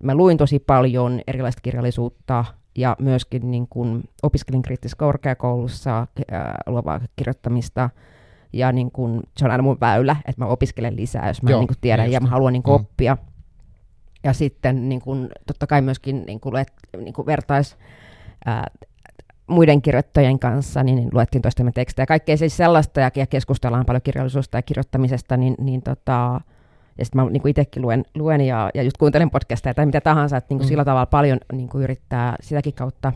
mä luin tosi paljon erilaista kirjallisuutta ja myöskin niin kuin opiskelin kriittisessä korkeakoulussa äh, luovaa kirjoittamista ja niin kuin, se on aina mun väylä, että mä opiskelen lisää, jos mä Joo, niin kuin tiedän ja mä haluan niin kuin Mm. oppia. Ja sitten niin kuin, totta kai myöskin niin kuin, luet, niin kuin vertais ää, muiden kirjoittajien kanssa, niin, niin luettiin toistemme tekstejä. Kaikkea siis sellaista, ja, ja keskustellaan paljon kirjallisuudesta ja kirjoittamisesta, niin, niin tota, ja sitten mä niin itsekin luen, luen ja, ja just kuuntelen podcasteja tai mitä tahansa, että niin kuin Mm. sillä tavalla paljon niin kuin yrittää sitäkin kautta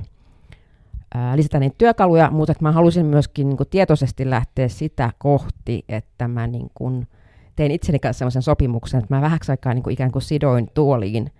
ää, lisätä niitä työkaluja, mutta että mä halusin myöskin niin kuin tietoisesti lähteä sitä kohti, että mä niin kuin tein itseni kanssa sellaisen sopimuksen, että mä vähäksi aikaa niin kuin ikään kuin sidoin tuoliin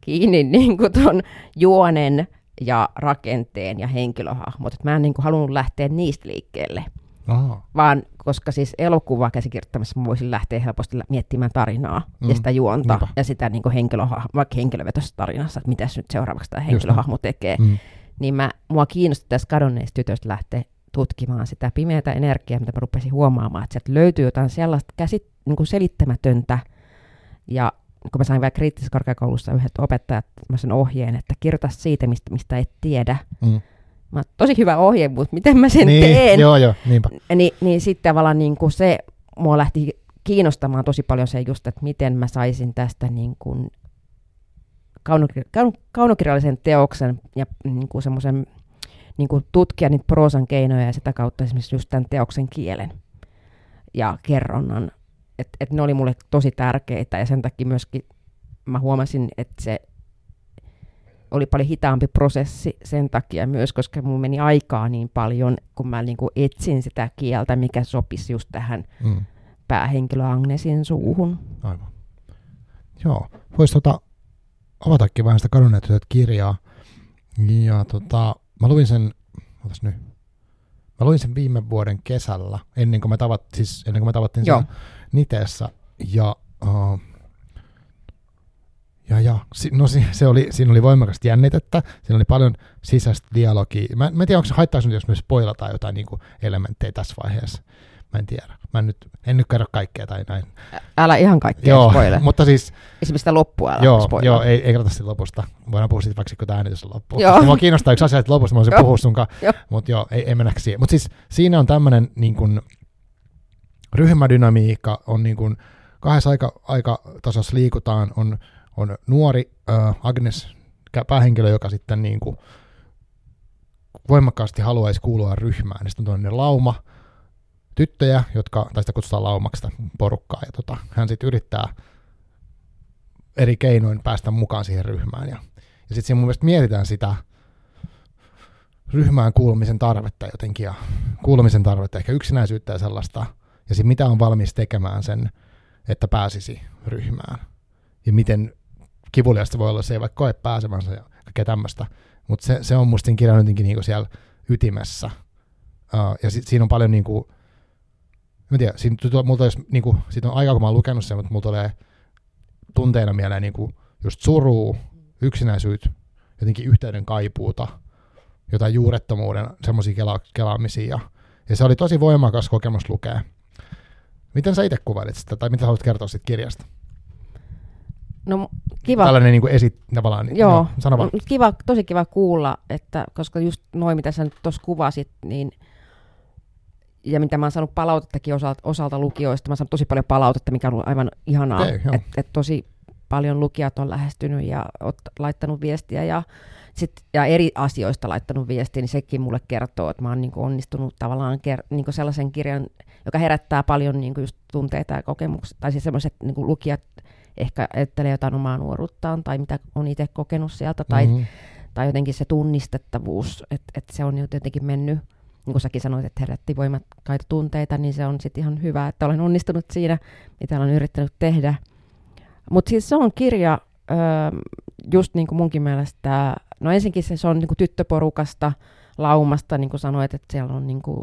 kiinni niin kuin ton juonen ja rakenteen ja henkilöhahmot. Et mä en niin kuin halunnut lähteä niistä liikkeelle, Aha. vaan koska siis elokuva käsikirjoittamisessa mä voisin lähteä helposti miettimään tarinaa mm. Ja sitä juonta niinpä. ja sitä niin henkilöhahmo, vaikka henkilövetoisessa tarinassa, että mitäs nyt seuraavaksi tämä henkilöhahmo tekee. Mm. Niin mä, mua kiinnosti tässä kadonneista tytöistä lähteä tutkimaan sitä pimeätä energiaa, mitä mä rupesin huomaamaan, että sieltä löytyy jotain sellaista käsit, niin kuin selittämätöntä. Ja kun mä sain vielä kriittisessä korkeakoulussa yhdet opettajat sen ohjeen, että kirjoita siitä, mistä, mistä et tiedä. Mm. Mä, tosi hyvä ohje, mutta miten mä sen niin, teen? Joo, joo, niinpä. Ni, niin sitten tavallaan niin kuin se mua lähti kiinnostamaan tosi paljon se just, että miten mä saisin tästä niin kuin kaunokir- kaunokirjallisen teoksen ja niin kuin semmoisen niin kuin tutkia niitä proosan keinoja ja sitä kautta esimerkiksi just tämän teoksen kielen ja kerronnan. Että et ne oli mulle tosi tärkeitä ja sen takia myöskin mä huomasin, että se oli paljon hitaampi prosessi sen takia myös, koska mun meni aikaa niin paljon, kun mä niin kuin etsin sitä kieltä, mikä sopisi just tähän mm. päähenkilö Agnesin suuhun. Aivan. Joo, voisi tota, avatakin vähän sitä kadonneet kirjaa. Ja tota, mä luin sen, otas nyt, mä luin sen viime vuoden kesällä, ennen kuin me, tavat, siis ennen kuin me tavattiin Joo. Niteessä. Ja, uh, ja, ja no, se oli, siinä oli voimakasta jännitettä, siinä oli paljon sisäistä dialogia. Mä, mä en tiedä, onko se haittaisi jos me spoilataan jotain niin kuin elementtejä tässä vaiheessa. Mä en tiedä. Mä en nyt, en nyt kerro kaikkea tai näin. Älä ihan kaikkea joo, spoile. mutta siis... Esimerkiksi sitä loppua älä joo, joo, ei, ei kerrota siitä lopusta. Voidaan puhua siitä vaikka, kun tämä äänitys on loppu. Joo. Mua kiinnostaa yksi asia, että lopusta mä voisin puhua sunkaan, mutta joo, ei, ei mennä siihen. Mutta siis siinä on tämmöinen niin kuin, ryhmädynamiikka, on niin kuin, kahdessa aika, aikatasossa liikutaan, on, on nuori äh, Agnes, päähenkilö, joka sitten niin kuin, voimakkaasti haluaisi kuulua ryhmään. Sitten on toinen lauma, tyttöjä, jotka, tai sitä kutsutaan laumaksi porukkaa, ja tota, hän sitten yrittää eri keinoin päästä mukaan siihen ryhmään. Ja, ja sitten siinä mun mielestä mietitään sitä ryhmään kuulumisen tarvetta jotenkin, ja kuulumisen tarvetta, ehkä yksinäisyyttä ja sellaista, ja sitten mitä on valmis tekemään sen, että pääsisi ryhmään. Ja miten kivuliasta voi olla, se ei vaikka koe pääsemänsä ja kaikkea tämmöistä. Mutta se, se on musta siinä kirjan jotenkin niinku siellä ytimessä. Uh, ja sit, siinä on paljon niinku, Mä tiedän, siinä, mulla olisi, niin kuin, siitä on aika, kun mä oon lukenut sen, mutta mulla tulee tunteena mieleen niin kuin, just suruu, yksinäisyyttä, jotenkin yhteyden kaipuuta, jotain juurettomuuden semmoisia kela- kelaamisia. Ja, ja se oli tosi voimakas kokemus lukea. Miten sä itse kuvailit sitä, tai mitä haluat kertoa siitä kirjasta? No kiva. Tällainen niin kuin esit, tavallaan. Niin, Joo, no, kiva, tosi kiva kuulla, että koska just noin, mitä sä nyt tuossa kuvasit, niin – ja mitä mä oon saanut palautettakin osalta, osalta lukijoista, mä oon saanut tosi paljon palautetta, mikä on ollut aivan ihanaa, okay, että et tosi paljon lukijat on lähestynyt ja ot, laittanut viestiä ja, sit, ja eri asioista laittanut viestiä, niin sekin mulle kertoo, että mä oon niinku onnistunut tavallaan ker, niinku sellaisen kirjan, joka herättää paljon niinku just tunteita ja kokemuksia, tai siis sellaiset niinku lukijat ehkä ajattelee jotain omaa nuoruuttaan tai mitä on itse kokenut sieltä, tai, mm-hmm. tai jotenkin se tunnistettavuus, että et se on jotenkin mennyt niin kuin säkin sanoit, että herätti voimakkaita tunteita, niin se on sitten ihan hyvä, että olen onnistunut siinä, mitä olen yrittänyt tehdä. Mutta siis se on kirja, öö, just niin kuin munkin mielestä, no ensinkin se, se on niin kuin tyttöporukasta, laumasta, niin kuin sanoit, että siellä on niin kuin,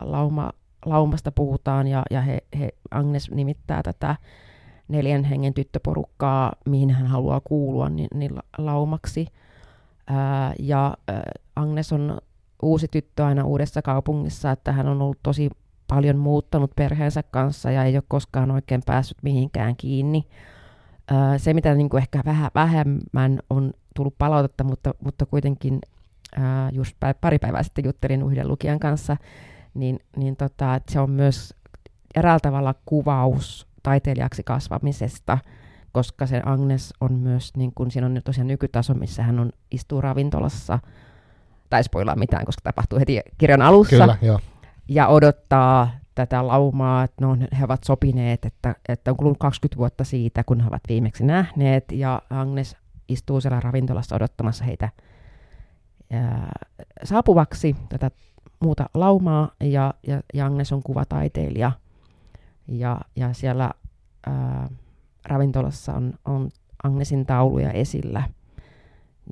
lauma, laumasta puhutaan, ja, ja he, he, Agnes nimittää tätä neljän hengen tyttöporukkaa, mihin hän haluaa kuulua, niin, niin laumaksi. Ää, ja ää, Agnes on uusi tyttö aina uudessa kaupungissa, että hän on ollut tosi paljon muuttanut perheensä kanssa ja ei ole koskaan oikein päässyt mihinkään kiinni. Se, mitä niin kuin ehkä vähän vähemmän on tullut palautetta, mutta, mutta kuitenkin just pari päivää sitten juttelin yhden lukijan kanssa, niin, niin tota, että se on myös eräällä tavalla kuvaus taiteilijaksi kasvamisesta, koska se Agnes on myös, niin kun siinä on tosiaan nykytaso, missä hän on, istuu ravintolassa – tai spoilaa mitään, koska tapahtuu heti kirjan alussa. Kyllä, joo. Ja odottaa tätä laumaa, että no, he ovat sopineet, että, että on kulunut 20 vuotta siitä, kun he ovat viimeksi nähneet, ja Agnes istuu siellä ravintolassa odottamassa heitä ää, saapuvaksi tätä muuta laumaa, ja, ja, ja Agnes on kuvataiteilija, ja, ja siellä ää, ravintolassa on, on Agnesin tauluja esillä,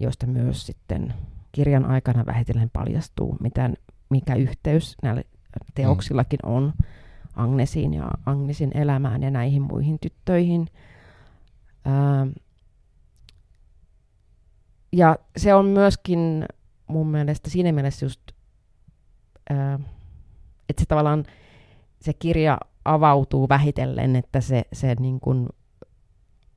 joista myös sitten kirjan aikana vähitellen paljastuu, mitään, mikä yhteys näillä teoksillakin on Agnesiin ja Agnesin elämään ja näihin muihin tyttöihin. Ää, ja se on myöskin mun mielestä siinä mielessä just äh, että se tavallaan se kirja avautuu vähitellen, että se, se niin kuin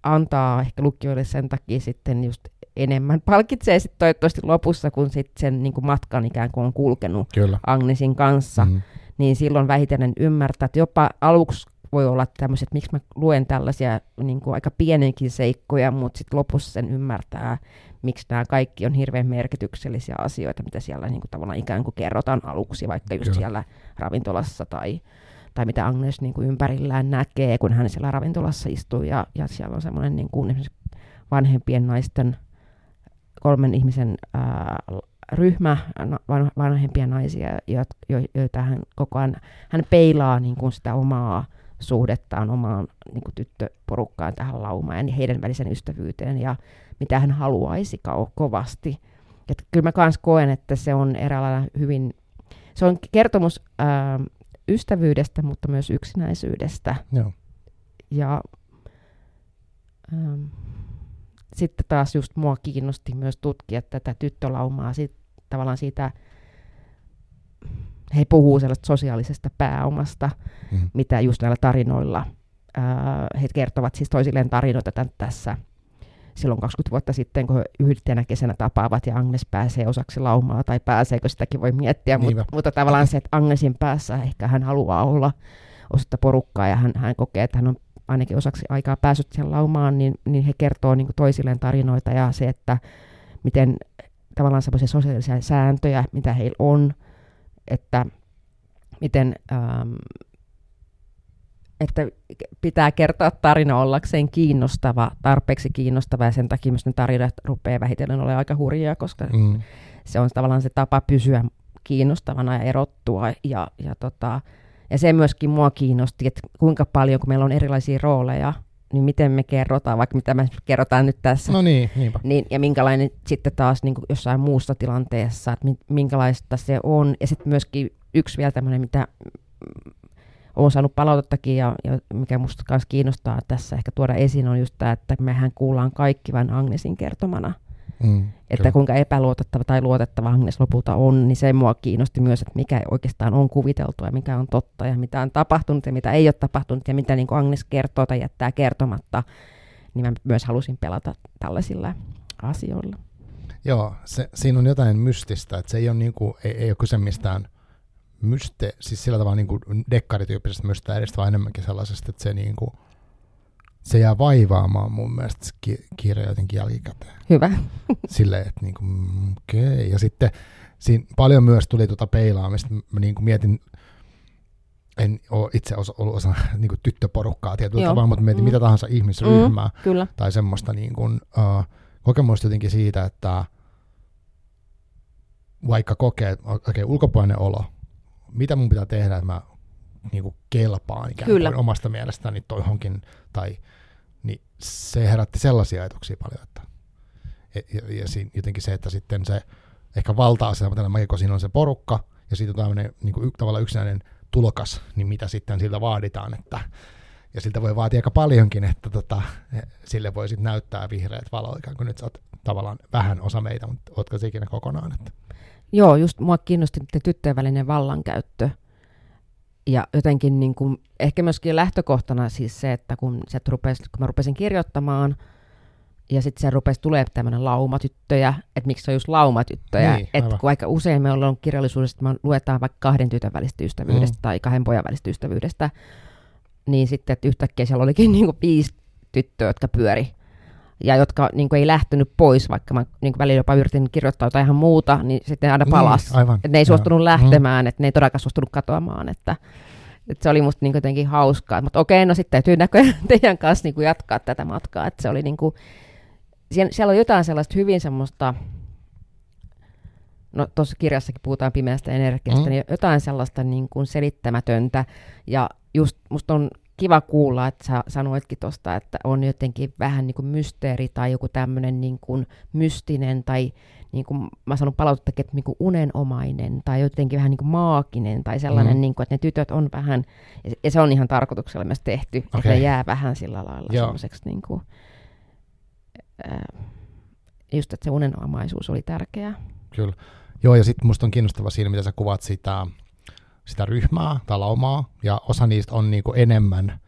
antaa ehkä lukijoille sen takia sitten just enemmän. Palkitsee sitten toivottavasti lopussa, kun sit sen niin kuin matkan ikään kuin on kulkenut Kyllä. Agnesin kanssa, mm. niin silloin vähitellen ymmärtää, että jopa aluksi voi olla tämmöiset, että miksi mä luen tällaisia niin kuin aika pienenkin seikkoja, mutta sitten lopussa sen ymmärtää, miksi nämä kaikki on hirveän merkityksellisiä asioita, mitä siellä niin kuin tavallaan ikään kuin kerrotaan aluksi, vaikka just Kyllä. siellä ravintolassa tai, tai mitä Agnes niin kuin ympärillään näkee, kun hän siellä ravintolassa istuu ja, ja siellä on semmoinen niin kuin vanhempien naisten, kolmen ihmisen ää, ryhmä vanhempia naisia, joita hän koko ajan hän peilaa niin kuin sitä omaa suhdettaan omaan niin kuin tyttöporukkaan tähän laumaan ja heidän välisen ystävyyteen ja mitä hän haluaisi ko- kovasti. Et kyllä mä myös koen, että se on eräällä hyvin, se on kertomus ää, ystävyydestä, mutta myös yksinäisyydestä. Joo. Ja ähm, sitten taas just mua kiinnosti myös tutkia tätä tyttölaumaa sit, tavallaan siitä, he puhuu sellaista sosiaalisesta pääomasta, mm. mitä just näillä tarinoilla, ää, he kertovat siis toisilleen tarinoita tämän, tässä silloin 20 vuotta sitten, kun yhtenä kesänä tapaavat ja Agnes pääsee osaksi laumaa, tai pääseekö sitäkin voi miettiä, Mut, mutta tavallaan se, että Agnesin päässä ehkä hän haluaa olla osasta porukkaa ja hän, hän kokee, että hän on ainakin osaksi aikaa päässyt siihen laumaan, niin, niin he kertoo niin toisilleen tarinoita ja se, että miten tavallaan semmoisia sosiaalisia sääntöjä, mitä heillä on, että miten ähm, että pitää kertoa tarina ollakseen kiinnostava, tarpeeksi kiinnostava, ja sen takia myös ne tarinat rupeaa vähitellen olemaan aika hurjia, koska mm. se on tavallaan se tapa pysyä kiinnostavana ja erottua, ja, ja, tota, ja se myöskin mua kiinnosti, että kuinka paljon, kun meillä on erilaisia rooleja, niin miten me kerrotaan, vaikka mitä me kerrotaan nyt tässä. No niin, niinpä. Niin, ja minkälainen sitten taas niin kuin jossain muussa tilanteessa, että minkälaista se on. Ja sitten myöskin yksi vielä tämmöinen, mitä olen saanut palautettakin ja, ja mikä minusta myös kiinnostaa tässä ehkä tuoda esiin on just tämä, että mehän kuullaan kaikki vain Agnesin kertomana. Mm, että kyllä. kuinka epäluotettava tai luotettava Agnes lopulta on, niin se mua kiinnosti myös, että mikä oikeastaan on kuviteltua ja mikä on totta ja mitä on tapahtunut ja mitä ei ole tapahtunut ja mitä niin kuin Agnes kertoo tai jättää kertomatta. Niin mä myös halusin pelata tällaisilla asioilla. Joo, se, siinä on jotain mystistä, että se ei ole, niin kuin, ei, ei ole kyse mistään myste, siis sillä tavalla niin kuin dekkarityyppisestä mysteeristä, vaan enemmänkin sellaisesta, että se niin kuin, se jää vaivaamaan mun mielestä se ki- kirja jotenkin jälkikäteen. Hyvä. Silleen, että niin kuin, okei. Okay. Ja sitten siinä paljon myös tuli tuota peilaamista. Mä niin kuin mietin, en ole itse osa, ollut osa niin kuin tyttöporukkaa tietyllä tavalla, mutta mietin mm. mitä tahansa ihmisryhmää. Mm, kyllä. Tai semmoista niin kuin, uh, kokemusta jotenkin siitä, että vaikka kokee, okei, okay, ulkopuolinen olo, mitä mun pitää tehdä, että mä niin kuin kelpaan ikään kuin omasta mielestäni toihonkin, tai niin se herätti sellaisia ajatuksia paljon, että ja, ja siinä jotenkin se, että sitten se ehkä valta-asema tällä kun siinä on se porukka, ja sitten on tämmöinen niin kuin tavallaan yksinäinen tulokas, niin mitä sitten siltä vaaditaan, että ja siltä voi vaatia aika paljonkin, että tota, sille voi sitten näyttää vihreät valo, ikään kuin nyt sä oot tavallaan vähän osa meitä, mutta ootko se ikinä kokonaan? Että. Joo, just mua kiinnosti tyttöjen välinen vallankäyttö, ja jotenkin niin kuin, ehkä myöskin lähtökohtana siis se, että kun, se rupesi, kun mä rupesin kirjoittamaan, ja sitten se rupesi tulee tämmöinen laumatyttöjä, että miksi se on just laumatyttöjä. Niin, että kun aika usein me ollaan kirjallisuudessa, että me luetaan vaikka kahden tytön välistä ystävyydestä mm. tai kahden pojan välistä ystävyydestä, niin sitten, että yhtäkkiä siellä olikin niin kuin viisi tyttöä, jotka pyöri ja jotka niin kuin, ei lähtenyt pois, vaikka mä niin kuin, välillä jopa yritin kirjoittaa jotain ihan muuta, niin sitten aina palas. Niin, aivan. Et ne ei suostunut Joo. lähtemään, mm. että ne ei todellakaan suostunut katoamaan. Että, että se oli musta niin jotenkin hauskaa. Mutta okei, no sitten täytyy näköjään teidän kanssa niin kuin, jatkaa tätä matkaa. Että se oli niin kuin, siellä, siellä on jotain sellaista hyvin semmoista, no tuossa kirjassakin puhutaan pimeästä energiasta, mm. niin jotain sellaista niin kuin selittämätöntä. Ja just musta on kiva kuulla, että sä sanoitkin tuosta, että on jotenkin vähän niin kuin mysteeri tai joku tämmöinen niin kuin mystinen tai niin kuin mä sanon palautetta, että niin kuin unenomainen tai jotenkin vähän niin kuin maaginen tai sellainen, mm. niin kuin, että ne tytöt on vähän, ja se on ihan tarkoituksella myös tehty, okay. että ne jää vähän sillä lailla semmoiseksi niin kuin, äh, just, että se unenomaisuus oli tärkeää. Kyllä. Joo, ja sitten musta on kiinnostava siinä, mitä sä kuvat sitä sitä ryhmää tai laumaa, ja osa niistä on niin kuin enemmän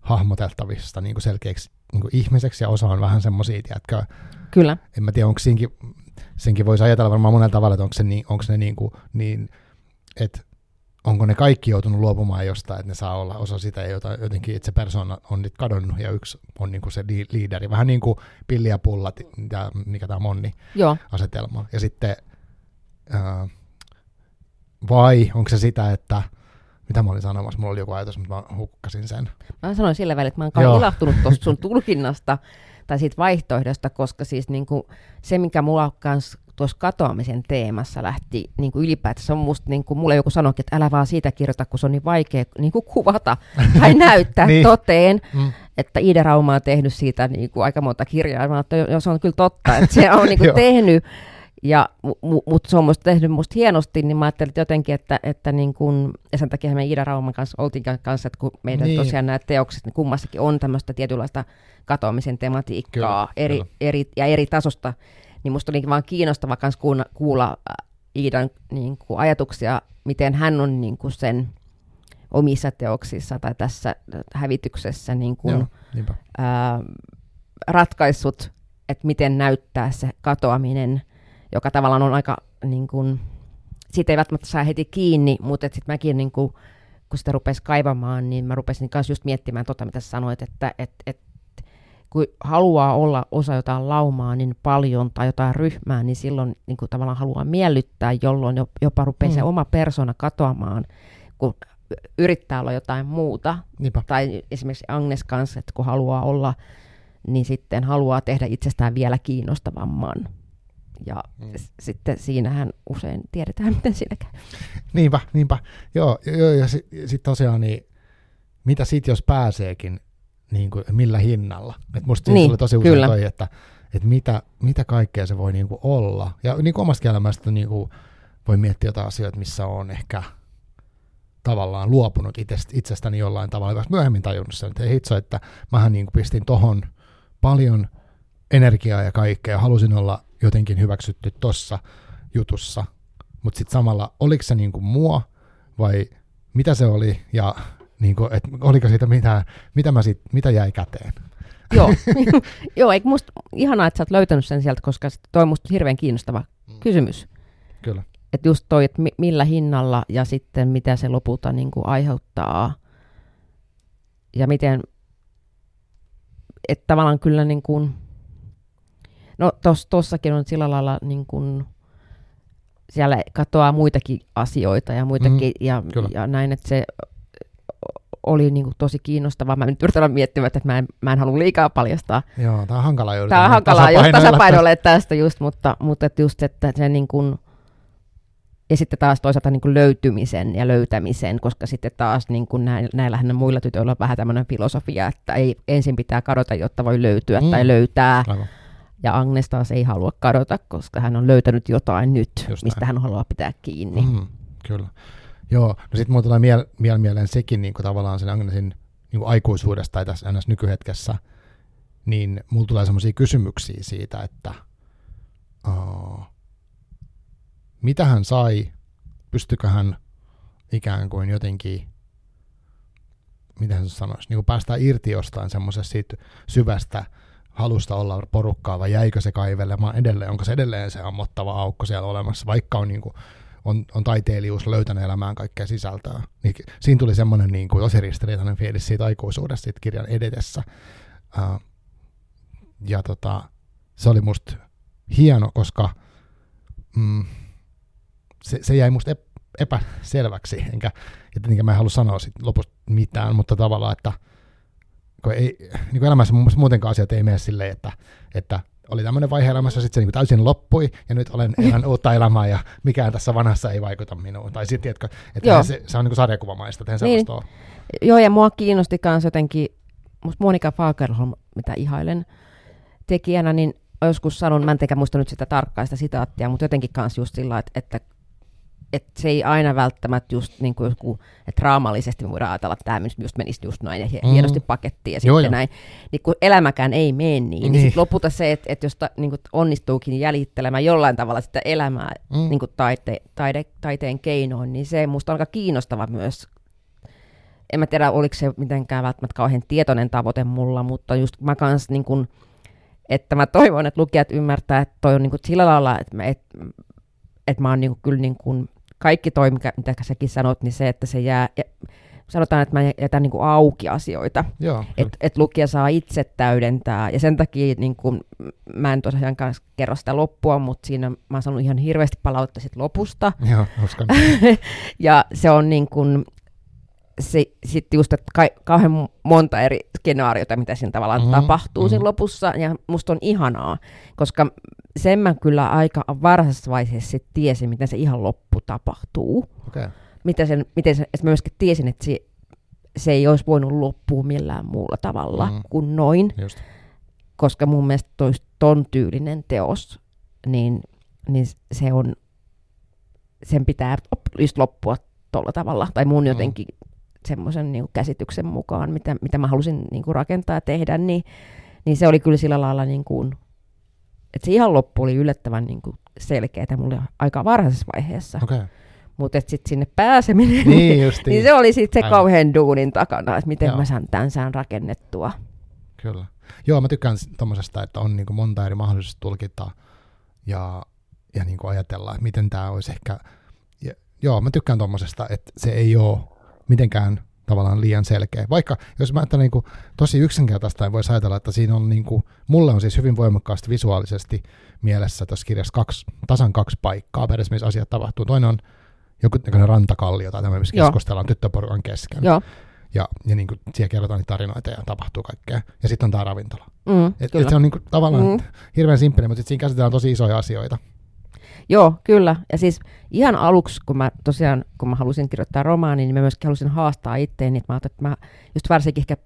hahmoteltavissa niin kuin selkeäksi niin kuin ihmiseksi, ja osa on vähän semmoisia, tiedätkö, Kyllä. en mä tiedä, onko siinkin, senkin voisi ajatella varmaan monella tavalla, että onko, se niin, onko ne niin, kuin, niin että onko ne kaikki joutunut luopumaan jostain, että ne saa olla osa sitä, jota jotenkin että se persona on nyt kadonnut ja yksi on niin kuin se liideri. Vähän niin kuin pilli ja pullat, ja mikä tämä Monni Joo. asetelma. Ja sitten, ää, vai onko se sitä, että mitä mä olin sanomassa, mulla oli joku ajatus, mutta mä hukkasin sen. Mä sanoin sillä välillä, että mä oon Joo. ilahtunut tuosta sun tulkinnasta tai siitä vaihtoehdosta, koska siis niin kuin se, mikä mulla kans tuossa katoamisen teemassa lähti niin kuin ylipäätänsä, on musta, niin kuin mulle joku sanoi, että älä vaan siitä kirjoita, kun se on niin vaikea niin kuin kuvata tai näyttää Niin. toteen, Mm. että Iida Rauma on tehnyt siitä niin kuin aika monta kirjaa. Mä että jo, se on kyllä totta, että se on niin kuin tehnyt, ja, mu, mutta se on musta tehnyt musta hienosti, niin mä ajattelin että jotenkin, että, että niin kun, ja sen takia me Iida Rauman kanssa oltiin kanssa, että kun meidän Niin. tosiaan nämä teokset, niin kummassakin on tämmöistä tietynlaista katoamisen tematiikkaa Kyllä, eri, kyllä. eri, ja eri tasosta, niin musta oli vaan kiinnostava kans kuulla, kuulla äh, Iidan niin kuin ajatuksia, miten hän on niin kuin sen omissa teoksissa tai tässä hävityksessä niin kuin, Joo, niinpä. ää, ratkaissut, että miten näyttää se katoaminen, joka tavallaan on aika, niin kuin, siitä ei välttämättä saa heti kiinni, mutta sitten mäkin, niin kuin, kun sitä rupesi kaivamaan, niin mä rupesin kanssa just miettimään tota, mitä sanoit, että et, et, kun haluaa olla osa jotain laumaa niin paljon tai jotain ryhmää, niin silloin niin kuin tavallaan haluaa miellyttää, jolloin jo- jopa rupeaa mm. se oma persona katoamaan, kun yrittää olla jotain muuta, Niinpä. tai esimerkiksi Agnes kanssa, että kun haluaa olla, niin sitten haluaa tehdä itsestään vielä kiinnostavamman. Ja Mm. s- sitten siinähän usein tiedetään, miten siinä käy. Niinpä, niinpä. Joo, joo ja sitten sit tosiaan, niin, mitä sit jos pääseekin, niin kuin, millä hinnalla? Et musta niin, tuli tosi usein kyllä. toi, että, että mitä, mitä kaikkea se voi niin kuin olla. Ja niin kuin omasta elämästä niin kuin voi miettiä jotain asioita, missä on ehkä tavallaan luopunut itsestä, itsestäni jollain tavalla, koska myöhemmin tajunnut sen, että ei hitso, että mähän niin kuin pistin tohon paljon energiaa ja kaikkea, halusin olla jotenkin hyväksytty tossa jutussa, mutta sitten samalla, oliko se niin kuin mua, vai mitä se oli, ja niin kuin, et oliko siitä mitään, mitä, mä sit, mitä jäi käteen. Joo, Joo eikö musta ihanaa, että sä oot löytänyt sen sieltä, koska toi on musta hirveän kiinnostava Mm. kysymys. Kyllä. Että just toi, että mi- millä hinnalla ja sitten mitä se lopulta niin kuin aiheuttaa. Ja miten, että tavallaan kyllä niin kuin, no tos, tossakin on sillä lailla niin kuin, siellä katoaa muitakin asioita ja muitakin Mhm, ja, kyllä. ja näin, että se oli niin kuin tosi kiinnostavaa. Mä nyt yritän olla miettimään, että mä en, mä en halua liikaa paljastaa Joo, tämä on hankalaa Tämä on nyt hankalaa just tasapainoilla tasapainoille tästä just, mutta, mutta että just, että se niin kuin, ja sitten taas toisaalta niin kuin löytymisen ja löytämisen, koska sitten taas niin kuin näillä, näillähän muilla tytöillä on vähän tämmöinen filosofia, että ei ensin pitää kadota, jotta voi löytyä Mm. mm. tai löytää. Aivan. Ja Agnes taas ei halua kadota, koska hän on löytänyt jotain nyt, Just mistä näin. hän haluaa pitää kiinni. Mm, kyllä. Joo, no sitten mulla tulee miel, miel, mieleen sekin niin kuin tavallaan sen Agnesin niin kuin aikuisuudesta tai tässä ns. nykyhetkessä, niin mulla tulee semmoisia kysymyksiä siitä, että uh, mitä hän sai, pystykö hän ikään kuin jotenkin, miten se sanoisi, niin kuin päästään irti jostain semmoisesta siitä syvästä halusta olla porukkaa, vai jäikö se kaivelemaan edelleen, onko se edelleen se ammottava aukko siellä olemassa, vaikka on, niin kuin, on, on taiteilijuus löytänyt elämään kaikkea sisältöä. Niin siinä tuli semmoinen niin kuin, tosi ristiriitainen fiilis siitä aikuisuudesta siitä kirjan edetessä. Uh, ja tota, se oli musta hieno, koska mm, se, se jäi musta ep, epäselväksi, enkä, tietenkin mä en halua sanoa sit lopusta mitään, mutta tavallaan, että kun ei, niin kuin elämässä muutenkaan asiat ei mene silleen, että, että oli tämmöinen vaihe elämässä, sitten se niin kuin täysin loppui, ja nyt olen elän uutta elämää, ja mikään tässä vanhassa ei vaikuta minuun. Tai sitten, tiedätkö, että se, se on niin kuin sarjakuvamaista, että Niin. ole. Joo, ja mua kiinnosti myös jotenkin, musta Monika Fagerholm, mitä ihailen tekijänä, niin joskus sanon, mä en muista nyt sitä tarkkaa sitä sitaattia, mutta jotenkin kanssa just sillä, että, että että se ei aina välttämättä just niin kuin joku, että raamallisesti me voidaan ajatella, että tämä just menisi just noin ja Mm. hienosti pakettiin ja Joo, sitten joo. näin. Niin kun elämäkään ei mene niin, niin, Niin. sit lopulta se, että, että jos ta, niin kuin onnistuukin jäljittelemään jollain tavalla sitä elämää Mm. niin kuin taite, taide, taiteen keinoin, niin se musta on aika kiinnostava myös. En mä tiedä, oliko se mitenkään välttämättä kauhean tietoinen tavoite mulla, mutta just mä kans niin kuin, että mä toivon, että lukijat ymmärtää, että toi on niin kuin sillä lailla, että mä, et, että mä oon niin kuin, kyllä niin kuin, kaikki toi, mikä, mitä säkin sanot, niin se, että se jää, ja sanotaan, että mä jätän niin kuin auki asioita, että et lukija saa itse täydentää, ja sen takia niin kun, mä en tosiaan kanssa kerro sitä loppua, mutta siinä mä oon saanut ihan hirveästi palautta sit lopusta. Joo, ja se on niin kun, se, sitten just, että ka- kauhean monta eri skenaariota, mitä siinä tavallaan Mhm, mm, tapahtuu mm. mhm. siinä lopussa, ja musta on ihanaa, koska sen mä kyllä aika varhaisessa vaiheessa sit tiesin, miten se ihan loppu tapahtuu. Okay. Miten, sen, miten se, että mä myöskin tiesin, että se, se ei olisi voinut loppua millään muulla tavalla mm. kuin noin, Just. koska mun mielestä toi, ton tyylinen teos, niin, niin se on, sen pitää just loppua tuolla tavalla, tai mun Mm. jotenkin semmoisen niin käsityksen mukaan, mitä, mitä mä halusin niin kuin rakentaa ja tehdä, niin, niin se oli kyllä sillä lailla, niin kuin, että se ihan loppu oli yllättävän niin kuin selkeää mulle aika varhaisessa vaiheessa. Okay. mutta sitten sinne pääseminen, Niin justiin. niin se oli sitten se Aivan. kauhean duunin takana, että miten Joo. mä saan tämän sään rakennettua. Kyllä. Joo, mä tykkään tuommoisesta, että on niinku monta eri mahdollisuutta tulkita ja, ja niinku ajatella, että miten tämä olisi ehkä... Ja, joo, mä tykkään tuommoisesta, että se ei ole mitenkään tavallaan liian selkeä. Vaikka jos mä ajattelen niinku, tosi yksinkertaista, niin voisi ajatella, että siinä on niinku, mulle on siis hyvin voimakkaasti visuaalisesti mielessä tässä kirjassa kaksi, tasan kaksi paikkaa periaatteessa, missä asiat tapahtuu. Toinen on joku rantakallio tai tämä, missä Joo. keskustellaan tyttöporukan kesken. Joo, Ja, ja niin kuin, siellä kerrotaan niitä tarinoita ja tapahtuu kaikkea. Ja sitten on tämä ravintola. mm, Et, kyllä. et se on niinku tavallaan Mm. hirveän simppeli, mutta sit siinä käsitellään tosi isoja asioita. Joo, kyllä. Ja siis ihan aluksi, kun mä tosiaan, kun mä halusin kirjoittaa romaanin, niin mä myöskin halusin haastaa itteeni, mä ajattelin, että mä just varsinkin ehkä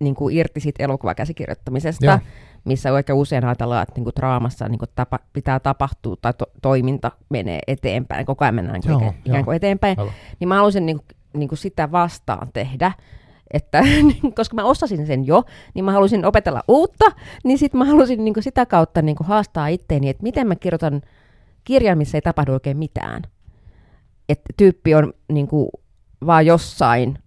niin kuin irti siitä elokuvakäsikirjoittamisesta, Joo. missä oikein usein ajatellaan, että niin kuin draamassa niin kuin tapa, pitää tapahtua tai to, toiminta menee eteenpäin, koko ajan mennään Joo, ikään, ikään kuin eteenpäin, Aivan. niin mä halusin niin kuin, niin kuin sitä vastaan tehdä, että koska mä osasin sen jo, niin mä halusin opetella uutta, niin sitten mä halusin niin kuin sitä kautta niin kuin haastaa itteeni, että miten mä kirjoitan kirjan, missä ei tapahdu oikein mitään. Että tyyppi on niin kuin, vaan jossain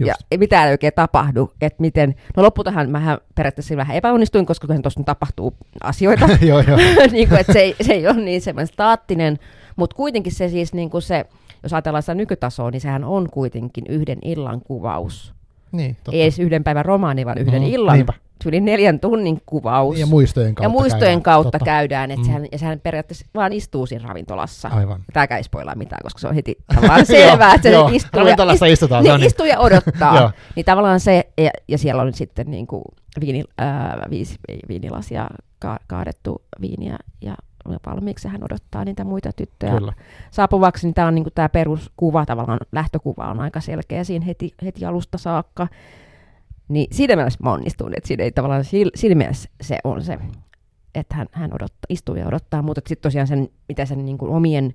Just. ja ei mitään ei oikein tapahdu. Että miten, no lopputahan mä periaatteessa vähän epäonnistuin, koska kyllähän tuossa tapahtuu asioita. joo, joo. niin kuin, että se, ei, se ei ole niin semmoinen staattinen, mutta kuitenkin se siis niin kuin se, jos ajatellaan sitä nykytasoa, niin sehän on kuitenkin yhden illan kuvaus. Niin, totta. Ei edes yhden päivän romaani, vaan yhden Mm, illan, niinpä. yli neljän tunnin kuvaus. Ja muistojen kautta ja muistojen käydään. kautta Totta. käydään, että Mm. sehän, ja sehän periaatteessa vaan istuu siinä ravintolassa. Aivan. Tämäkään ei spoilaa mitään, koska se on heti tavallaan selvää, että se Joo, istuu, ja, ravintolassa istutaan, se niin, on niin. istuu ja odottaa. Niin tavallaan se, ja, ja siellä on sitten niin kuin viini, ää, viisi viinilasia ka, kaadettu viiniä ja valmiiksi hän odottaa niitä muita tyttöjä Kyllä. saapuvaksi, niin tämä on niin tämä peruskuva, tavallaan lähtökuva on aika selkeä siinä heti, heti alusta saakka. Niin siinä mielessä mä onnistun, että siinä ei tavallaan siinä mielessä se on se, että hän, hän odottaa, istuu ja odottaa, mutta sitten tosiaan sen, mitä sen niin kuin omien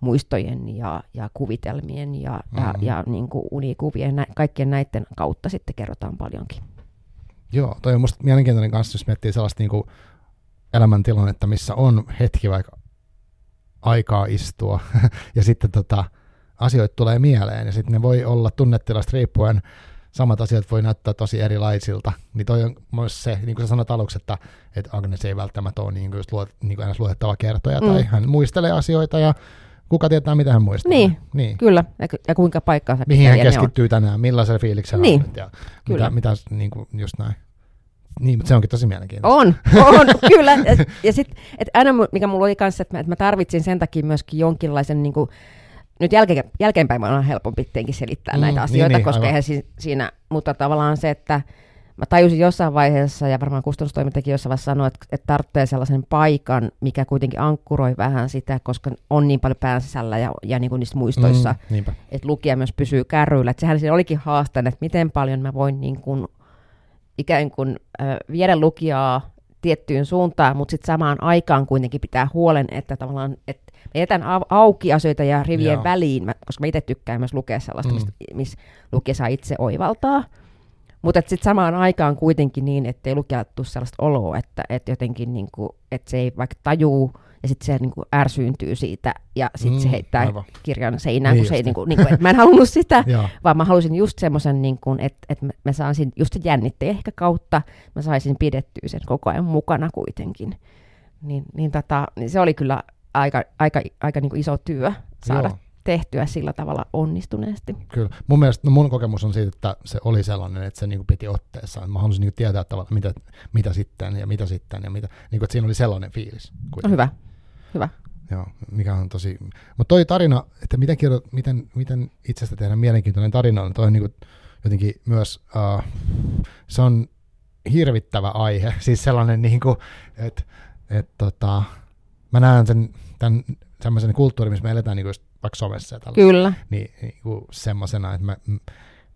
muistojen ja, ja kuvitelmien ja, mm-hmm. ja, Mhm. ja niin kuin unikuvien, nä, kaikkien näiden kautta sitten kerrotaan paljonkin. Joo, toi on musta mielenkiintoinen kanssa, jos miettii sellaista niinku elämäntilannetta, missä on hetki vaikka aikaa istua, ja sitten tota, asioita tulee mieleen, ja sitten ne voi olla tunnetilasta riippuen, samat asiat voi näyttää tosi erilaisilta, niin toi on myös se, niin kuin sä sanoit aluksi, että, että Agnes ei välttämättä ole niin kuin just luot, niin kuin luotettava kertoja, Mm. tai hän muistelee asioita, ja kuka tietää, mitä hän muistaa. Niin. niin. Kyllä, ja, ja kuinka paikkaansa Mihin hän ne on. keskittyy tänään, millaisella fiiliksellä Niin, on ja kyllä. mitä, mitä niin kuin just näin. Niin, mutta se onkin tosi mielenkiintoista. On, on, kyllä. Ja, ja sitten, aina mu- mikä mulla oli kanssa, että mä, että mä tarvitsin sen takia myöskin jonkinlaisen, niin kuin, nyt jälkeen, jälkeenpäin on helpompi tietenkin selittää Mm, näitä niin, asioita, niin, koska aivan. eihän si, siinä, mutta tavallaan se, että mä tajusin jossain vaiheessa, ja varmaan kustannustoimittajakin jossain vaiheessa sanoi, että, että tarvitsee sellaisen paikan, mikä kuitenkin ankkuroi vähän sitä, koska on niin paljon pään sisällä ja, ja niin kuin niissä muistoissa, Mm, niinpä. että lukija myös pysyy kärryillä. Että sehän siinä olikin haasteena, että miten paljon mä voin niin kuin, ikään kuin äh, viedä lukijaa tiettyyn suuntaan, mutta sitten samaan aikaan kuitenkin pitää huolen, että tavallaan, että mä jätän au- auki asioita ja rivien Joo. väliin, mä, koska mä itse tykkään myös lukea sellaista, Mm. missä lukija saa itse oivaltaa. Mutta sitten samaan aikaan kuitenkin niin, ettei lukija tuu sellaista oloa, että, että jotenkin niinku, että se ei vaikka tajuu, ja sitten se niinku ärsyyntyy siitä, ja sitten se Mm, heittää aivan. kirjan seinään, Niin kun se ei, just. niinku, niinku, että mä en halunnut sitä, vaan mä halusin just semmoisen, niin että, että mä, saisin just se jännitteen ehkä kautta, mä saisin pidettyä sen koko ajan mukana kuitenkin. Niin, niin, tota, niin se oli kyllä aika, aika, aika niin iso työ saada Joo. tehtyä sillä tavalla onnistuneesti. Kyllä. Mun mielestä no mun kokemus on siitä, että se oli sellainen, että se niinku piti otteessaan. Mä halusin niinku tietää tavallaan, mitä, mitä sitten ja mitä sitten ja mitä. Niinku, että siinä oli sellainen fiilis. No kuitenkin. hyvä, hyvä. Joo, mikä on tosi... Mutta toi tarina, että miten, kirjo, miten, miten itsestä tehdään mielenkiintoinen tarina, on toi niinku jotenkin myös... Uh, se on hirvittävä aihe. Siis sellainen, niinku, että et, tota, mä näen sen, tämän semmoisen kulttuurin, missä me eletään niinku just vaikka somessa ja tällaista, Kyllä, niin niinku semmoisena, että mä,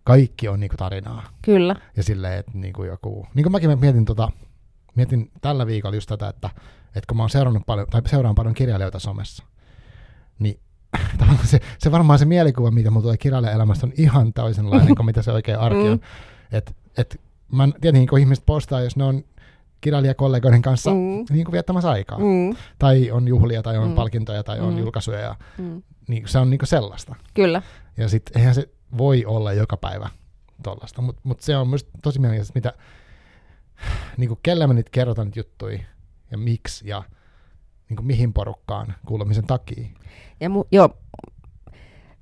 kaikki on niinku tarinaa. kyllä. Ja silleen, että niinku joku... Niin kuin mäkin mietin, tota, mietin tällä viikolla just tätä, että, että kun mä oon seurannut paljon, tai seuraan paljon kirjailijoita somessa, niin tavallaan se, se varmaan se mielikuva, mitä mulla tulee kirjailijan elämästä, on ihan toisenlainen kuin mitä se oikein arki on. Mm. Et, et, mä tietenkin, kun ihmiset postaa, jos ne on kirjailijakollegoiden kanssa Mm. niin kuin viettämässä aikaa, Mm. tai on juhlia, tai on Mm. palkintoja, tai on Mm. julkaisuja, ja, Mm. niin se on niin kuin sellaista. Kyllä, Ja sitten eihän se voi olla joka päivä tollasta, mutta mut se on myös tosi mielenkiintoista, mitä, niin kuin kelle me nyt kerrotaan niitä juttuja ja miksi ja niin kuin mihin porukkaan kuulumisen takia. Ja mu, joo,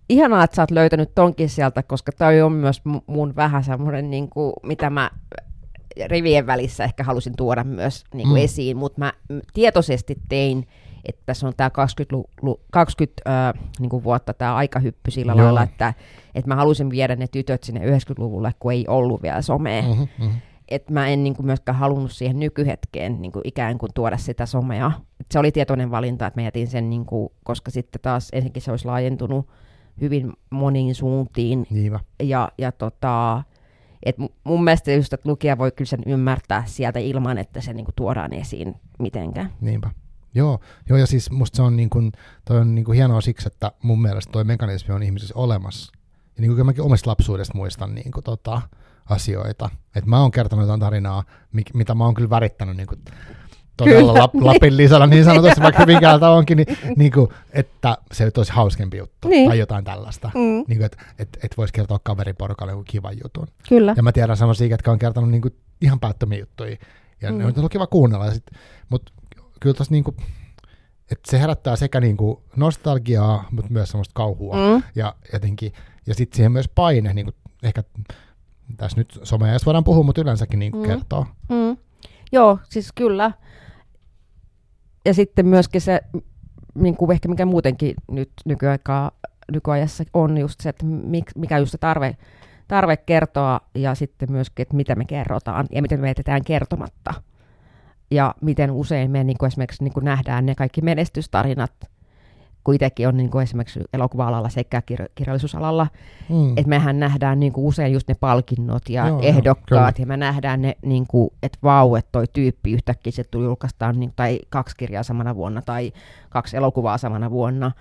ihanaa, että sä oot löytänyt tonkin sieltä, koska toi on myös mu- mun vähän semmoinen, niin kuin, mitä mä rivien välissä ehkä halusin tuoda myös niin kuin Mm. esiin, mutta mä tietoisesti tein, että tässä on tämä 20, lu, lu, 20 äh, niin kuin vuotta tämä aikahyppy sillä Joo. lailla, että, että mä halusin viedä ne tytöt sinne 90-luvulle, kun ei ollut vielä somea. Mm. Mm-hmm, mm-hmm. Että mä en niin kuin myöskään halunnut siihen nykyhetkeen niin kuin ikään kuin tuoda sitä somea. Et se oli tietoinen valinta, että mä jätin sen, niin kuin, koska sitten taas ensinnäkin se olisi laajentunut hyvin moniin suuntiin. Niinpä. Ja, ja tota, et mu- mun mielestä just, että lukija voi kyllä sen ymmärtää sieltä ilman, että se niin kuin tuodaan esiin mitenkään. Niinpä. Joo, joo, ja siis musta se on, niin kuin, toi on niin kuin hienoa siksi, että mun mielestä toi mekanismi on ihmisissä olemassa. Ja niin kuin mäkin omasta lapsuudesta muistan niin kuin, tota, asioita. Että mä oon kertonut jotain tarinaa, mitä mä oon kyllä värittänyt niin kuin, todella Kyllä, lap, niin. Lapin Lisalla niin sanotusti, vaikka Hyvinkäältä onkin, niin, niin kuin, että se olisi hauskempi juttu Niin. tai jotain tällaista. Mm, Niin kuin, että et, et voisi kertoa kaveriporukalle joku kivan jutun. kyllä. Ja mä tiedän sellaisia, jotka on kertonut niinku ihan päättömiä juttuja. Ja mm. ne on ollut kiva kuunnella. Sit, mut kyllä tossa niinku, että se herättää sekä niinku nostalgiaa, mutta myös semmoista kauhua. Mm. Ja jotenkin, ja sitten siihen myös paine, niinku, ehkä tässä nyt someajassa voidaan puhua, mutta yleensäkin niinku mm. Kertoo. mm. Joo, siis kyllä. Ja sitten myöskin se, niin kuin ehkä mikä muutenkin nyt nykyaikaa, nykyajassa on just se, että mik, mikä just se tarve, tarve kertoa ja sitten myöskin, että mitä me kerrotaan ja miten me jätetään kertomatta. Ja miten usein me niin kuin esimerkiksi niin kuin nähdään ne kaikki menestystarinat, kun itsekin on niin kuin esimerkiksi elokuva-alalla sekä kir- kirjallisuusalalla, Mm. että mehän nähdään niin kuin usein just ne palkinnot ja Joo, joo, joo, ehdokkaat, ja me nähdään ne, niin kuin, että vau, että toi tyyppi yhtäkkiä se tuli julkaistaan, niin, tai kaksi kirjaa samana vuonna, tai kaksi elokuvaa samana vuonna,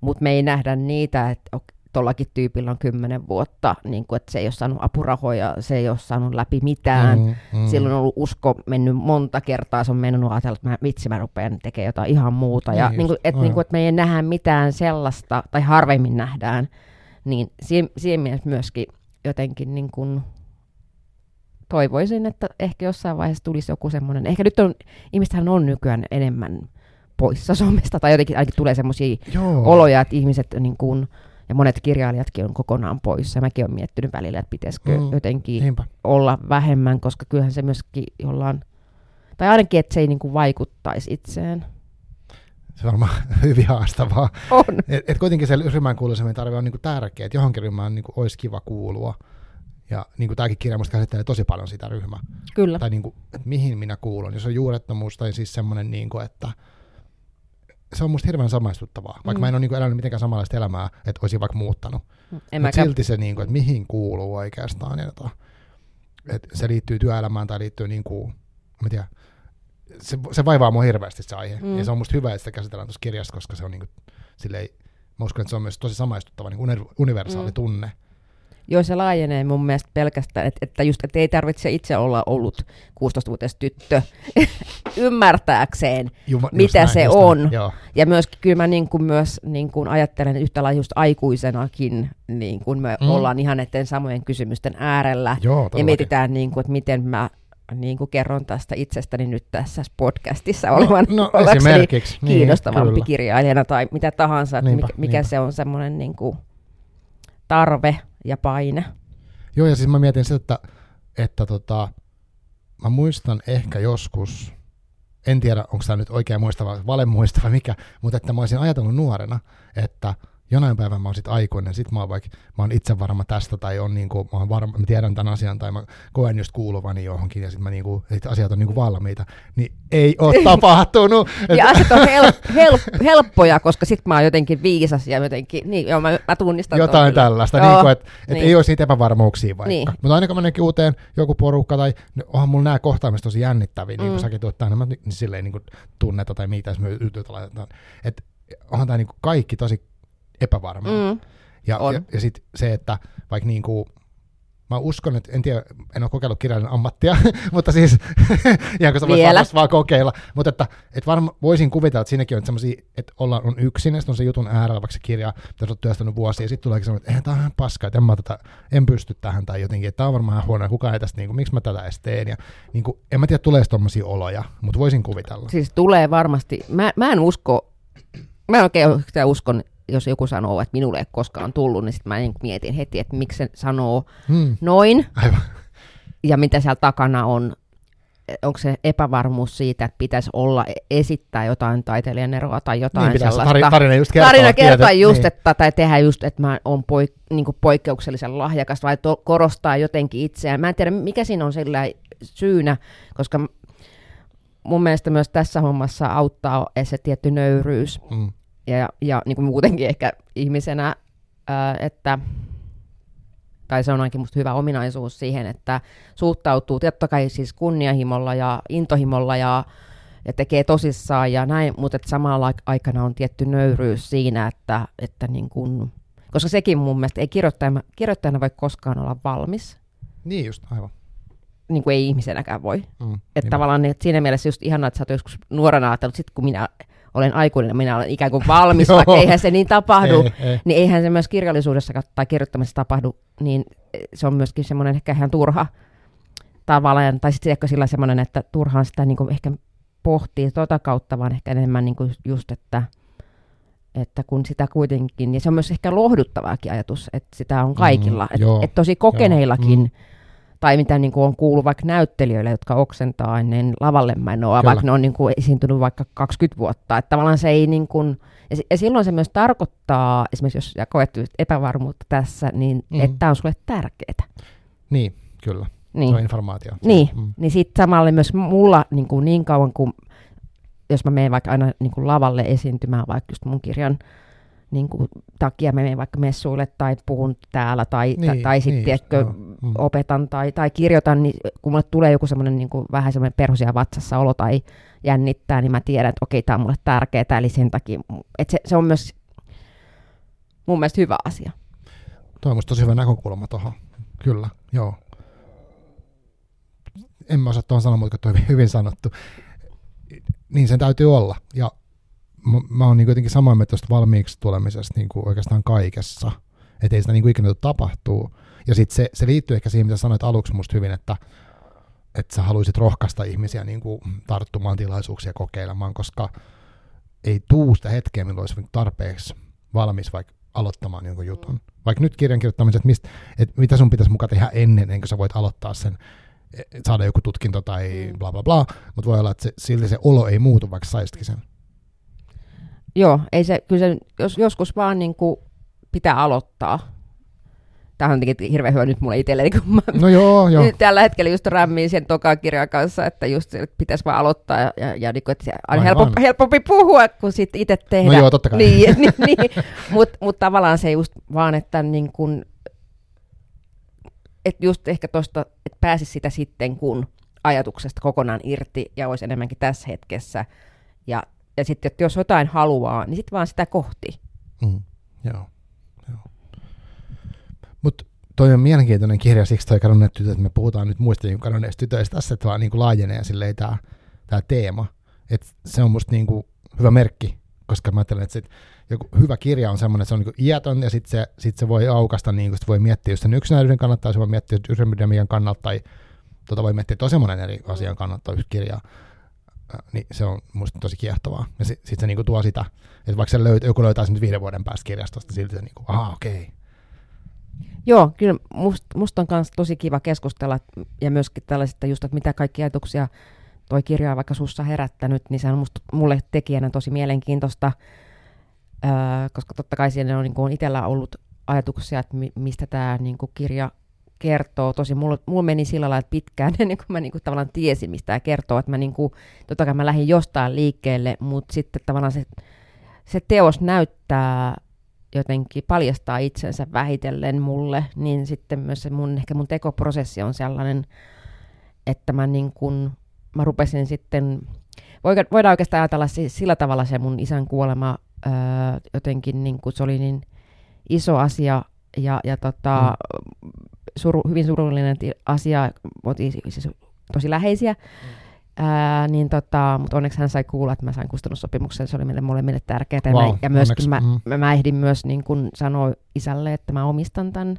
mutta me ei nähdä niitä, että tuollakin tyypillä on kymmenen vuotta, niin kuin, että se ei ole saanut apurahoja, se ei ole saanut läpi mitään, mm, mm. Silloin on ollut usko mennyt monta kertaa, se on mennyt ajatella, että mä, vitsi mä rupean tekemään jotain ihan muuta. Ja Niin niin kuin, että, niin kuin, että me ei nähdä mitään sellaista, tai harvemmin nähdään, niin siinä, siinä mielessä myöskin jotenkin niin kuin toivoisin, että ehkä jossain vaiheessa tulisi joku semmoinen, ehkä nyt on, ihmistähän on nykyään enemmän poissa somesta, tai jotenkin ainakin tulee semmoisia oloja, että ihmiset niin kuin, ja monet kirjailijatkin on kokonaan poissa. Mäkin olen miettinyt välillä, että pitäisikö Mm, jotenkin Niinpä. olla vähemmän, koska kyllähän se myöskin jollain, tai ainakin, että se ei niin kuin vaikuttaisi itseen. Se on varmaan hyvin haastavaa. On. Et, et kuitenkin se ryhmän kuulumisen tarve on niinku tärkeä, että johonkin ryhmään niinku olisi kiva kuulua. Ja niinku tämäkin kirja musta käsittelee tosi paljon sitä ryhmää. Kyllä. Tai niinku, että mihin minä kuulun. Jos on juurettomuus tai siis semmoinen, niinku, että se on musta hirveän samaistuttavaa. Vaikka Mm. mä en ole niinku elänyt mitenkään samanlaista elämää, että olisin vaikka muuttanut. En Mutta silti se, niinku, että mihin kuuluu oikeastaan. Ja tota, että se liittyy työelämään tai liittyy niinku, mä tiedän, se, se vaivaa mua hirveästi se aihe. Mm. Mm. Ja se on musta hyvä, että sitä käsitellään tuossa kirjassa, koska se on niinku, silleen, mä uskon, että se on myös tosi samaistuttava niin univer- universaali Mm. mm. tunne. Joo, se laajenee mun mielestä pelkästään, että, että just, että ei tarvitse itse olla ollut 16-vuotias tyttö ymmärtääkseen, Juma, Mitä näin, se on. Näin. Joo. Ja myöskin kyllä mä niin kuin myös niin kuin ajattelen yhtä lailla just aikuisenakin, niin kuin me mm. Ollaan ihan näiden samojen kysymysten äärellä. Joo, ja mietitään, niin kuin, että miten mä niin kuin kerron tästä itsestäni nyt tässä podcastissa olevan no, no esimerkiksi. Niin, kiinnostavampi kyllä. kirjailijana tai mitä tahansa, että Niinpä, mikä, mikä niinpä. se on semmoinen niin kuin tarve ja paine. Joo, ja siis mä mietin sitä, että, että tota, mä muistan ehkä joskus, en tiedä onko tämä nyt oikea muista vai valemuista vai mikä, mutta että mä olisin ajatellut nuorena, että jonain päivänä mä oon sit aikuinen, sit mä oon vaikka, mä oon itse varma tästä, tai on niinku, mä, oon varma, mä tiedän tämän asian, tai mä koen just kuuluvani johonkin, ja sit mä niinku, että asiat on niinku valmiita, niin ei ole tapahtunut. Ja asiat on hel, hel, helppoja, koska sit mä oon jotenkin viisas ja jotenkin, niin joo, mä, mä tunnistan Jotain tällaista, Joo, niin kuin, että et niin. ei olisi niitä epävarmuuksia vaikka. Niin. Mutta aina kun menenkin uuteen joku porukka, tai no, onhan mulla nämä kohtaamiset tosi jännittäviä, niin Mm. kuin säkin tuot tänne, mä, niin silleen niin kuin tunneta tai mitä, jos me laitetaan. Että onhan tämä niin kaikki tosi epävarmaa. Mm. Ja, On. ja, ja sitten se, että vaikka niin kuin, mä uskon, että en tiedä, en ole kokeillut kirjailijan ammattia, mutta siis ihan kun sä voit vaan, vaan kokeilla, mutta että, että varmaan voisin kuvitella, että siinäkin on semmoisia, että ollaan on yksin, ja on se jutun äärellä, vaikka se kirja, mitä sä oot työstänyt vuosia, ja sitten tuleekin semmoinen, että eihän tää on ihan paskaa, että en, mä tätä, en pysty tähän, tai jotenkin, että tää on varmaan huono, ja kukaan ei tästä, niin kuin, miksi mä tätä edes teen, ja niin kuin, en mä tiedä, tulee tommosia oloja, mutta voisin kuvitella. Siis tulee varmasti, mä, mä en usko, mä en oikein uskon, jos joku sanoo, että minulle ei koskaan tullut, niin sitten mä niin mietin heti, että miksi se sanoo Hmm. noin, Aivan. ja mitä siellä takana on. Onko se epävarmuus siitä, että pitäisi olla esittää jotain taiteilijan eroa tai jotain Niin sellaista. tari- tarina just kertoa. tarina kertoa tietä- just, niin. että, tai tehdä just, että mä oon poik, niin poikkeuksellisen lahjakas, vai to, korostaa jotenkin itseään. Mä en tiedä, mikä siinä on sillä syynä, koska mun mielestä myös tässä hommassa auttaa se tietty nöyryys Mm. Ja, ja niin kuin muutenkin ehkä ihmisenä, ää, että tai se on ainakin musta hyvä ominaisuus siihen, että suhtautuu totta kai siis kunnianhimolla ja intohimolla ja, ja tekee tosissaan ja näin, mutta samalla aik- aikana on tietty nöyryys siinä, että, että niin kun, koska sekin mun mielestä ei kirjoittajana, kirjoittajana voi koskaan olla valmis, Niin just, aivan. niin kuin ei ihmisenäkään voi. Mm. Että Niinpä. tavallaan että siinä mielessä just ihanaa, että sä oot joskus nuorena ajatellut, sit kun minä olen aikuinen, minä olen ikään kuin valmis, Joo. vaikka eihän se niin tapahdu, Ei, ei. niin eihän se myös kirjallisuudessa tai kirjoittamisessa tapahdu, niin se on myöskin semmoinen ehkä ihan turha tavallaan, tai sitten ehkä sillä semmoinen, että turhaan sitä niin ehkä pohtii tota kautta, vaan ehkä enemmän niin just, että, että kun sitä kuitenkin, ja se on myös ehkä lohduttavaakin ajatus, että sitä on kaikilla, Mm, että joo, et tosi kokeneillakin, mm. Tai mitä niin kuin on kuullut vaikka näyttelijöille, jotka oksentaa ennen lavalle menoa, Kyllä. vaikka ne on niin kuin esiintynyt vaikka 20 vuotta. Että tavallaan se ei niin kuin, ja, si- ja silloin se myös tarkoittaa, esimerkiksi jos koet epävarmuutta tässä, niin Mm. mm. että tämä on sulle tärkeää. Niin, kyllä. Se Niin, on informaatio. niin, Mm. niin sitten samalle myös mulla niin, kuin niin kauan kuin, jos mä menen vaikka aina niin kuin lavalle esiintymään vaikka just mun kirjan niin kuin, takia, mä menen vaikka messuille tai puhun täällä tai, Niin, tai, tai sitten niin tiedätkö. Mm. opetan tai, tai kirjoitan, niin kun mulle tulee joku semmoinen niin kuin, vähän semmoinen perhosia vatsassa olo tai jännittää, niin mä tiedän, että okei, tämä on mulle tärkeää, eli sen takia, että se, se on myös mun mielestä hyvä asia. Tuo on musta tosi hyvä näkökulma tuohon. Kyllä, joo. En mä osaa tuohon sanoa, mutta toi hyvin sanottu. Niin sen täytyy olla. Ja mä, oon niin jotenkin samaa mieltä tuosta valmiiksi tulemisesta niin kuin oikeastaan kaikessa. Että ei sitä niin kuin ikinä tapahtuu. Ja sitten se, se liittyy ehkä siihen, mitä sanoit aluksi musta hyvin, että, että sä haluaisit rohkaista ihmisiä niin kuin tarttumaan tilaisuuksia kokeilemaan, koska ei tuu sitä hetkeä, milloin olisi tarpeeksi valmis vaikka aloittamaan jonkun jutun. Vaikka nyt kirjan kirjoittamisen, että, mistä, että mitä sun pitäisi mukaan tehdä ennen, ennen kuin sä voit aloittaa sen, et saada joku tutkinto tai Mm. bla bla bla, mutta voi olla, että se, silti se olo ei muutu, vaikka saisitkin sen. Joo, ei se, kyllä se jos, joskus vaan niin kuin pitää aloittaa. Tämä on tietenkin hirveän hyvä nyt mulle itselleni, kun mä No joo, joo. Nyt tällä hetkellä just rämmiin sen tokan kirjan kanssa, että just että pitäisi vaan aloittaa ja, ja, ja niin kuin, että se on helpompi, helpompi puhua kuin sitten itse tehdä. No joo, totta kai. Niin, niin, niin. mutta mut tavallaan se just vaan, että niin kun, et just ehkä tuosta, että pääsisi sitä sitten kun ajatuksesta kokonaan irti ja olisi enemmänkin tässä hetkessä. Ja, ja sitten, että jos jotain haluaa, niin sitten vaan sitä kohti. Mm, joo. joo. Mutta toi on mielenkiintoinen kirja, siksi toi kadonneet tytöt, että me puhutaan nyt muista niin kadonneista tytöistä tässä, että vaan niin kuin laajenee silleen tämä, tämä teema. Et se on musta niin kuin hyvä merkki, koska mä ajattelen, että sit joku hyvä kirja on semmoinen, että se on niin iätön ja sitten se, sit se voi aukasta, niin kuin sit voi miettiä just sen yksinäisyyden kannalta, tai se voi miettiä ydinamian kannalta, tai tota voi miettiä tosi monen eri asian kannalta yhtä kirjaa. Niin se on musta tosi kiehtovaa. Ja sitten sit se niinku tuo sitä, että vaikka se löyt, joku löytää sen viiden vuoden päästä kirjastosta, silti se niinku, aha okei. Okay. Joo, kyllä musta must on myös tosi kiva keskustella ja myöskin tällaisista just, että mitä kaikki ajatuksia toi kirja on vaikka sussa herättänyt, niin se on musta, mulle tekijänä tosi mielenkiintoista, koska totta kai siinä on, niin itsellä ollut ajatuksia, että mi, mistä tämä niin kirja kertoo. Tosi mulla, mulla meni sillä lailla pitkään ennen kuin mä niin kuin tavallaan tiesin, mistä tämä kertoo. Että mä niin kuin, totta kai mä lähdin jostain liikkeelle, mutta sitten tavallaan se, se teos näyttää jotenkin paljastaa itsensä vähitellen mulle, niin sitten myös se mun, ehkä mun tekoprosessi on sellainen, että mä, niin kuin, mä rupesin sitten, voidaan oikeastaan ajatella sillä tavalla se mun isän kuolema öö, jotenkin, niin kuin se oli niin iso asia ja, ja tota, mm. suru, hyvin surullinen asia, oltiin siis tosi läheisiä, mm Ää, niin tota, mutta onneksi hän sai kuulla, että mä sain kustannussopimuksen, se oli meille molemmille tärkeää. Wow, ja myöskin mä, mm. mä, mä ehdin myös niin kun sanoa isälle, että mä omistan tämän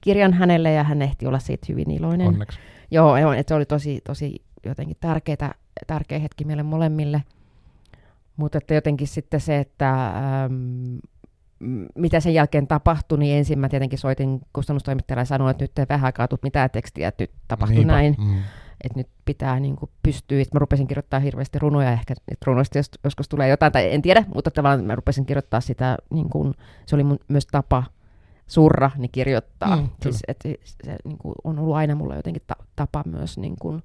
kirjan hänelle, ja hän ehti olla siitä hyvin iloinen. Onneksi. Joo, että se oli tosi, tosi jotenkin tärkeä, tärkeä hetki meille molemmille. Mutta että jotenkin sitten se, että äm, mitä sen jälkeen tapahtui, niin ensin mä tietenkin soitin kustannustoimittajalle ja sanoin, että nyt ei vähän aikaa mitään tekstiä, että nyt tapahtui Niinpä. näin. Mm että nyt pitää niin kuin pystyä, että mä rupesin kirjoittaa hirveästi runoja, ehkä että runoista jos, joskus tulee jotain, tai en tiedä, mutta tavallaan mä rupesin kirjoittaa sitä, niin kuin, se oli mun myös tapa surra, niin kirjoittaa. Mm, siis, että se niin kuin, on ollut aina mulla jotenkin ta- tapa myös niin kuin,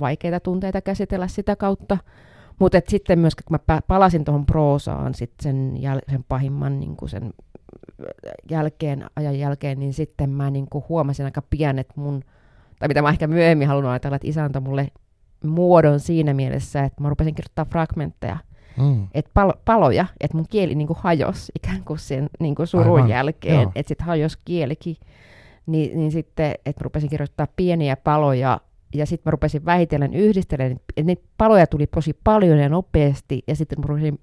vaikeita tunteita käsitellä sitä kautta. Mutta sitten myös, kun mä palasin tuohon proosaan sit sen, jäl- sen pahimman niin kuin sen jälkeen, ajan jälkeen, niin sitten mä niin kuin huomasin aika pian, että mun – tai mitä mä ehkä myöhemmin halunnut ajatella, että isä antoi mulle muodon siinä mielessä, että mä rupesin kirjoittaa fragmentteja, mm. että palo, paloja, että mun kieli niin kuin hajosi ikään kuin sen niin kuin surun Aivan. jälkeen, että sitten hajosi kielikin. Ni, niin sitten, että mä rupesin kirjoittaa pieniä paloja, ja sitten mä rupesin vähitellen yhdistelemään, että niitä paloja tuli tosi paljon ja nopeasti, ja sitten mä rupesin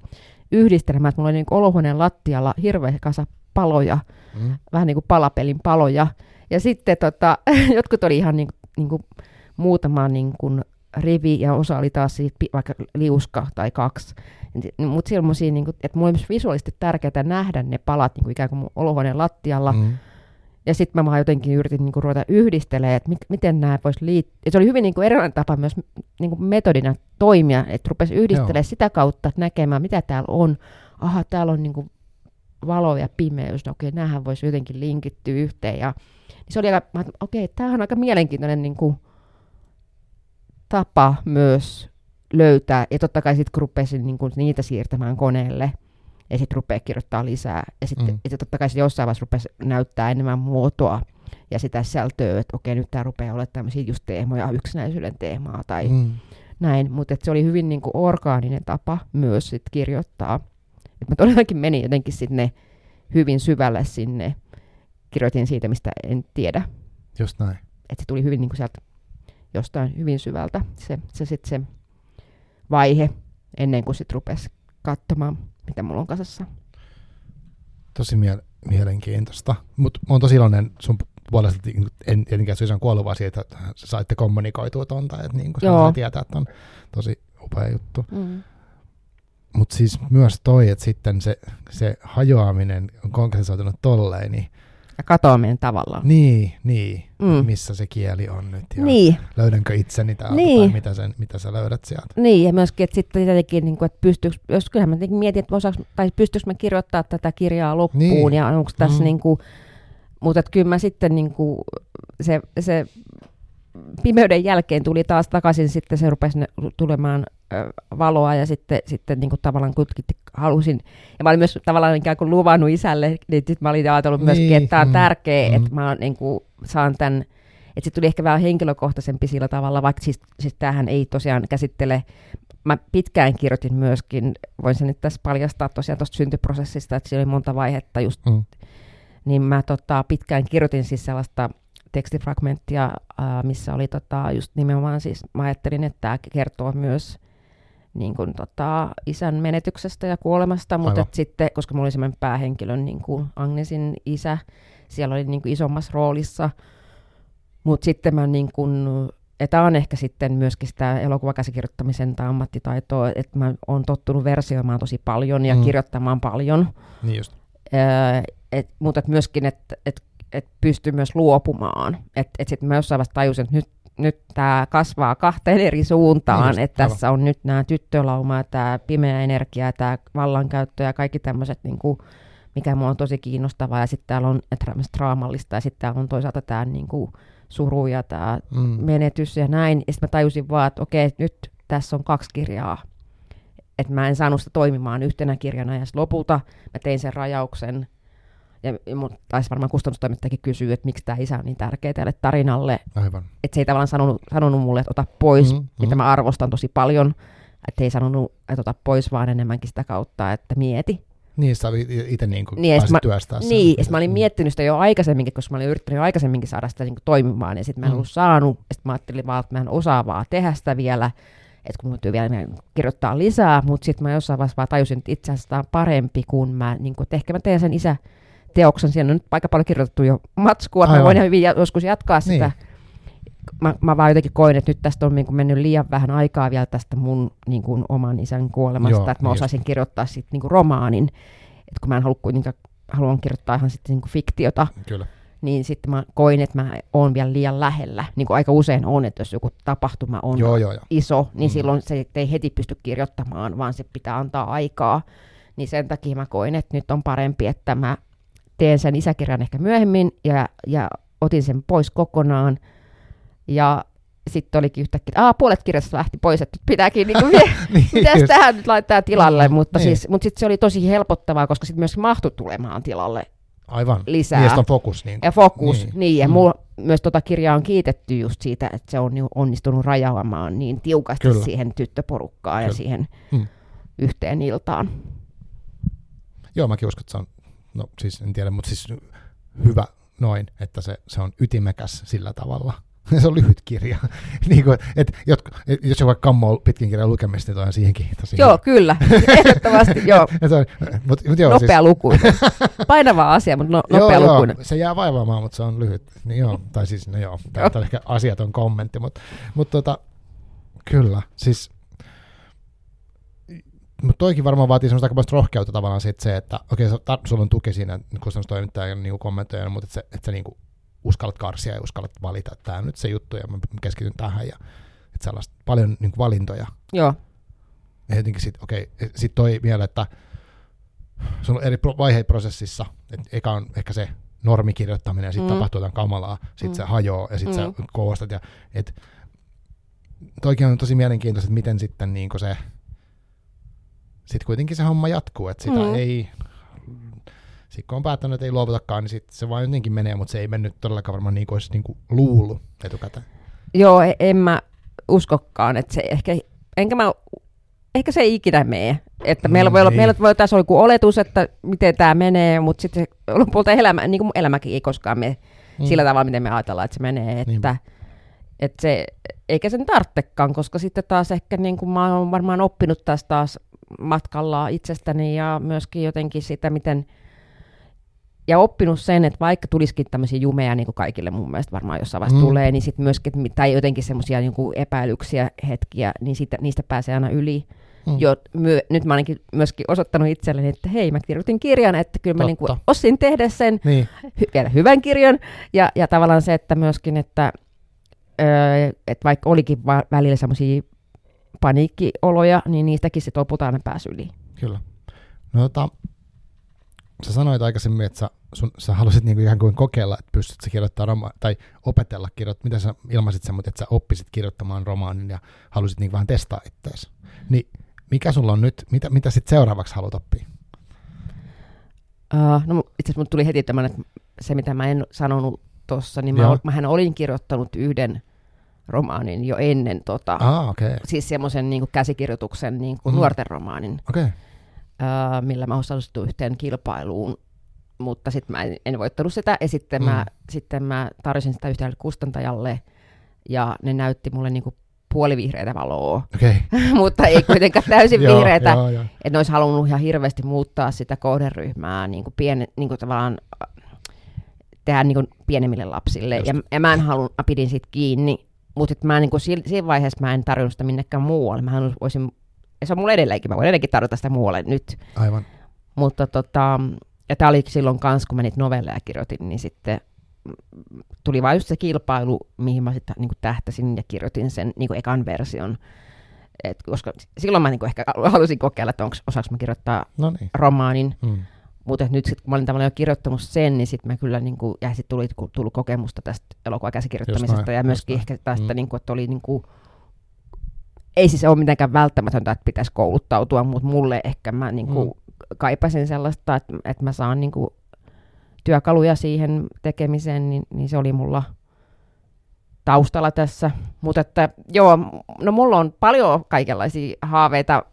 yhdistelemään, että mulla oli niin olohuoneen lattialla hirveä kasa paloja, mm. vähän niin kuin palapelin paloja, ja sitten tota, jotkut oli ihan niin, niin kuin muutama niin kuin rivi ja osa oli taas siitä, vaikka liuska tai kaksi. Mutta semmoisia, niin kuin, että mulla oli myös visuaalisesti tärkeää nähdä ne palat niin kuin ikään kuin mun olohuoneen lattialla. Mm. Ja sitten mä vaan jotenkin yritin niin kuin, ruveta yhdistelemään, että mi- miten nämä voisi liittyä. Se oli hyvin niin kuin, erilainen tapa myös niin kuin metodina toimia, että rupesi yhdistelemään sitä kautta näkemään, mitä täällä on. Aha, täällä on niin kuin, valo ja pimeys. No okei, okay, näähän voisi jotenkin linkittyä yhteen. Ja niin se oli aika, okei, okay, tämähän on aika mielenkiintoinen niin kuin, tapa myös löytää. Ja totta kai sitten kun rupesin niin kuin, niitä siirtämään koneelle, ja sitten rupeaa kirjoittaa lisää. Ja sitten mm. ja totta kai sit jossain vaiheessa rupesi näyttää enemmän muotoa ja sitä sisältöä, että okei, nyt tämä rupeaa olemaan tämmöisiä just teemoja, yksinäisyyden teemaa tai mm. näin. Mutta se oli hyvin niin kuin orgaaninen tapa myös sit kirjoittaa. Et mä todellakin menin jotenkin sinne hyvin syvälle sinne kirjoitin siitä, mistä en tiedä. Just näin. Että se tuli hyvin niin kuin sieltä jostain hyvin syvältä se, se, sit se vaihe, ennen kuin sitten rupesi katsomaan, mitä mulla on kasassa. Tosi mie- mielenkiintoista. Mutta olen tosi iloinen sun puolesta, en tietenkään Susan kuollut, vaan siitä, että saitte kommunikoitua tuonta, että niin kuin tietää, että on tosi upea juttu. Mm. Mutta siis myös toi, että sitten se, se hajoaminen on konkretisoitunut tolleen, niin ja katoaminen tavallaan. Niin, niin. Mm. Missä se kieli on nyt ja niin. löydänkö itseni täältä niin. tai mitä, sen, mitä sä löydät sieltä. Niin, ja myöskin, että sitten tietenkin, niin kuin, että pystyykö, jos kyllähän mä mietin, että osaaks, tai pystyykö mä kirjoittaa tätä kirjaa loppuun niin. ja onko tässä mm. niin kuin, mutta että kyllä mä sitten niin kuin, se, se pimeyden jälkeen tuli taas takaisin, sitten se rupesi tulemaan valoa ja sitten, sitten niin kuin tavallaan kutkitti, halusin, ja mä olin myös tavallaan ikään kuin luvannut isälle, niin sitten mä olin ajatellut niin, myöskin, että tämä on mm, tärkeää, mm. että mä niin kuin, saan tämän Että sitten tuli ehkä vähän henkilökohtaisempi sillä tavalla, vaikka siis, siis tämähän ei tosiaan käsittele, mä pitkään kirjoitin myöskin, voin sen nyt tässä paljastaa tosiaan tuosta syntyprosessista, että siinä oli monta vaihetta just, mm. niin mä tota, pitkään kirjoitin siis sellaista tekstifragmenttia, äh, missä oli tota, just nimenomaan siis, mä ajattelin, että tämä kertoo myös niin kuin, tota, isän menetyksestä ja kuolemasta, mutta sitten, koska mulla oli semmoinen päähenkilön niin kuin Agnesin isä, siellä oli niin kuin isommassa roolissa, mutta sitten mä niin kuin, tämä on ehkä sitten myöskin sitä elokuvakäsikirjoittamisen tai ammattitaitoa, että mä oon tottunut versioimaan tosi paljon ja mm. kirjoittamaan paljon. Niin just. Öö, et, mutta et myöskin, että et, et pystyy myös luopumaan. Että et sitten mä jossain vaiheessa tajusin, että nyt nyt tämä kasvaa kahteen eri suuntaan, niin että tässä on nyt nämä tyttölauma, tämä pimeä energia, tämä vallankäyttö ja kaikki tämmöiset, niin kuin, mikä mua on tosi kiinnostavaa, ja sitten täällä on draamallista, ja sitten täällä on toisaalta tämä niin kuin, suru ja tämä mm. menetys ja näin, ja sitten mä tajusin vaan, että okei, nyt tässä on kaksi kirjaa, että mä en saanut sitä toimimaan yhtenä kirjana, ja lopulta mä tein sen rajauksen, ja mun taisi varmaan kustannustoimittajakin kysyä, että miksi tämä isä on niin tärkeä tälle tarinalle. Aivan. Että se ei tavallaan sanonut, sanonut mulle, että ota pois, mm-hmm. mitä mä arvostan tosi paljon. Että ei sanonut, että ota pois, vaan enemmänkin sitä kautta, että mieti. Niin, sä itse niin kuin niin, mä, työstää sen. Niin, ja mä olin miettinyt sitä jo aikaisemminkin, koska mä olin yrittänyt jo aikaisemminkin saada sitä niin kuin toimimaan, ja sitten mä en mm. ollut saanut, ja sitten mä ajattelin vaan, että mä en osaa vaan tehdä sitä vielä, että kun täytyy vielä kirjoittaa lisää, mutta sitten mä jossain vaiheessa vaan tajusin, että itse asiassa tämä on parempi, kun mä, niin kuin, että ehkä mä teen sen isä, teoksen. Siellä on nyt aika paljon kirjoitettu jo matskua, että mä voin hyvin joskus jatkaa niin. sitä. Mä, mä vaan jotenkin koin, että nyt tästä on niin kuin mennyt liian vähän aikaa vielä tästä mun niin kuin, oman isän kuolemasta, Joo, että mä niin osaisin just. kirjoittaa sitten niin kuin romaanin. Että kun mä en halua kuitenkaan, haluan kirjoittaa ihan sitten niin kuin fiktiota. Kyllä niin sitten mä koin, että mä oon vielä liian lähellä. Niin kuin aika usein on, että jos joku tapahtuma on joo, joo, joo. iso, niin mm. silloin se ei heti pysty kirjoittamaan, vaan se pitää antaa aikaa. Niin sen takia mä koin, että nyt on parempi, että mä teen sen isäkirjan ehkä myöhemmin ja, ja otin sen pois kokonaan. Ja sitten olikin yhtäkkiä, että puolet kirjasta lähti pois, että pitääkin niin vie, niin, mitäs tähän nyt laittaa tilalle, mm, mutta, niin. siis, mutta sitten se oli tosi helpottavaa, koska sitten myös mahtui tulemaan tilalle Aivan. lisää. Niin, on fokus. Niin ja fokus, niin. niin ja mm. mulla myös tota kirjaa on kiitetty just siitä, että se on onnistunut rajaamaan niin tiukasti Kyllä. siihen tyttöporukkaan Kyllä. ja siihen mm. yhteen iltaan. Joo, mäkin uskon, että se on no siis en tiedä, mutta siis hyvä noin, että se, se on ytimekäs sillä tavalla. se on lyhyt kirja. niin kuin, et, jotka, et, jos se vaikka kammoo pitkin kirjan lukemista, niin on siihenkin tosi Joo, kyllä. Ehdottomasti, joo. on, mut, mut joo nopea siis... luku. Painava asia, mutta no, nopea joo, lukuinen. Joo, se jää vaivaamaan, mutta se on lyhyt. Niin joo, tai siis, no joo, tämä on ehkä asiaton kommentti, mutta, mutta tota, kyllä, siis mutta toikin varmaan vaatii semmoista aika paljon rohkeutta tavallaan sit se, että okei, okay, sulla on tuki siinä kustannustoimittajan niin kommentoijana, mutta että, se, että sä niin kuin uskallat karsia ja uskallat valita, että tämä on nyt se juttu ja mä keskityn tähän ja että sellaista paljon niin valintoja. Joo. Ja jotenkin sitten, okei, okay, sitten toi vielä, että sun on eri vaiheet prosessissa, että eka on ehkä se normikirjoittaminen ja sitten mm. tapahtuu jotain kamalaa, sitten mm. se hajoaa ja sitten mm. sä koostat ja et, toikin on tosi mielenkiintoista, että miten sitten niin se sitten kuitenkin se homma jatkuu, että sitä mm. ei, sitten kun on päättänyt, että ei luovutakaan, niin sit se vaan jotenkin menee, mutta se ei mennyt todellakaan varmaan niin kuin olisi niin kuin luullut etukäteen. Joo, e- en mä uskokaan, että se ehkä, enkä mä, ehkä se ei ikinä mene. Että meillä, voi olla, niin. meillä voi tässä olla joku oletus, että miten tämä menee, mutta sitten lopulta elämä, niin kuin elämäkin ei koskaan mene mm. sillä tavalla, miten me ajatellaan, että se menee. Että, että se, eikä sen tarvitsekaan, koska sitten taas ehkä niin kuin mä oon varmaan oppinut tästä taas matkalla itsestäni ja myöskin jotenkin sitä, miten ja oppinut sen, että vaikka tulisikin tämmöisiä jumeja, niin kuin kaikille mun mielestä varmaan jossain vaiheessa mm. tulee, niin sitten myöskin, tai jotenkin semmoisia niin epäilyksiä, hetkiä, niin siitä, niistä pääsee aina yli. Mm. Jo, myö, nyt mä ainakin myöskin osoittanut itselleni, että hei, mä kirjoitin kirjan, että kyllä mä niin kuin osin tehdä sen, niin. hy, vielä hyvän kirjan, ja, ja tavallaan se, että myöskin, että, öö, että vaikka olikin va- välillä semmoisia paniikkioloja, niin niistäkin sitten lopulta aina pääsi yli. Kyllä. No tota, sä sanoit aikaisemmin, että sä, sun, sä halusit niinku ihan kuin kokeilla, että pystyt sä kirjoittamaan roma- tai opetella kirjoittamaan, mitä sä ilmaisit sen, mutta että sä oppisit kirjoittamaan romaanin ja halusit niinku vähän testaa itseäsi. Niin mikä sulla on nyt, mitä, mitä sitten seuraavaksi haluat oppia? Uh, no itse asiassa tuli heti tämmöinen, että se mitä mä en sanonut tuossa, niin mä, Joo. mähän olin kirjoittanut yhden romaanin jo ennen, tota, Ah. Okay. siis semmoisen niin käsikirjoituksen niin kuin Mhm. nuorten romaanin. Okay. ää, millä mä osallistuin yhteen kilpailuun, mutta sitten mä en, en voittanut sitä, ja sitten, mm. mä, Mm. sitten mä tarjosin sitä yhdelle kustantajalle, ja ne näytti mulle niin kuin puolivihreitä valoa, Okei. mutta ei kuitenkaan täysin vihreitä. joo, joo. Että ne olisi halunnut ihan hirveästi muuttaa sitä kohderyhmää niin kuin piene, niin kuin tavallaan tehdä niin kuin pienemmille lapsille. Just. Ja, ja mä en halun, mä pidin siitä kiinni, mutta mä niin kuin si- siinä vaiheessa mä en tarjonnut sitä minnekään muualle. Mä voisin, ja se on mulla edelleenkin, mä voin edelleenkin tarjota sitä muualle nyt. Aivan. Mutta tota, ja tämä oli silloin kans, kun mä niitä novelleja kirjoitin, niin sitten tuli vain just se kilpailu, mihin mä sitten niin tähtäsin ja kirjoitin sen niin ekan version. Et koska silloin mä niin ehkä halusin kokeilla, että onko, osaanko mä kirjoittaa No niin. romaanin, Mm. Mutta nyt sitten kun mä olin tavallaan jo kirjoittanut sen, niin sitten mä kyllä, niin kuin, ja sitten tuli tullut kokemusta tästä elokuvan käsikirjoittamisesta, Just näin, ja myöskin ehkä tästä, Mm. niin kuin, että oli niin kuin, ei siis ole mitenkään välttämätöntä, että pitäisi kouluttautua, mutta mulle ehkä mä niin kuin, Mm. kaipasin sellaista, että, että mä saan niin kuin, työkaluja siihen tekemiseen, niin, niin se oli mulla taustalla tässä. Mutta että joo, no mulla on paljon kaikenlaisia haaveita,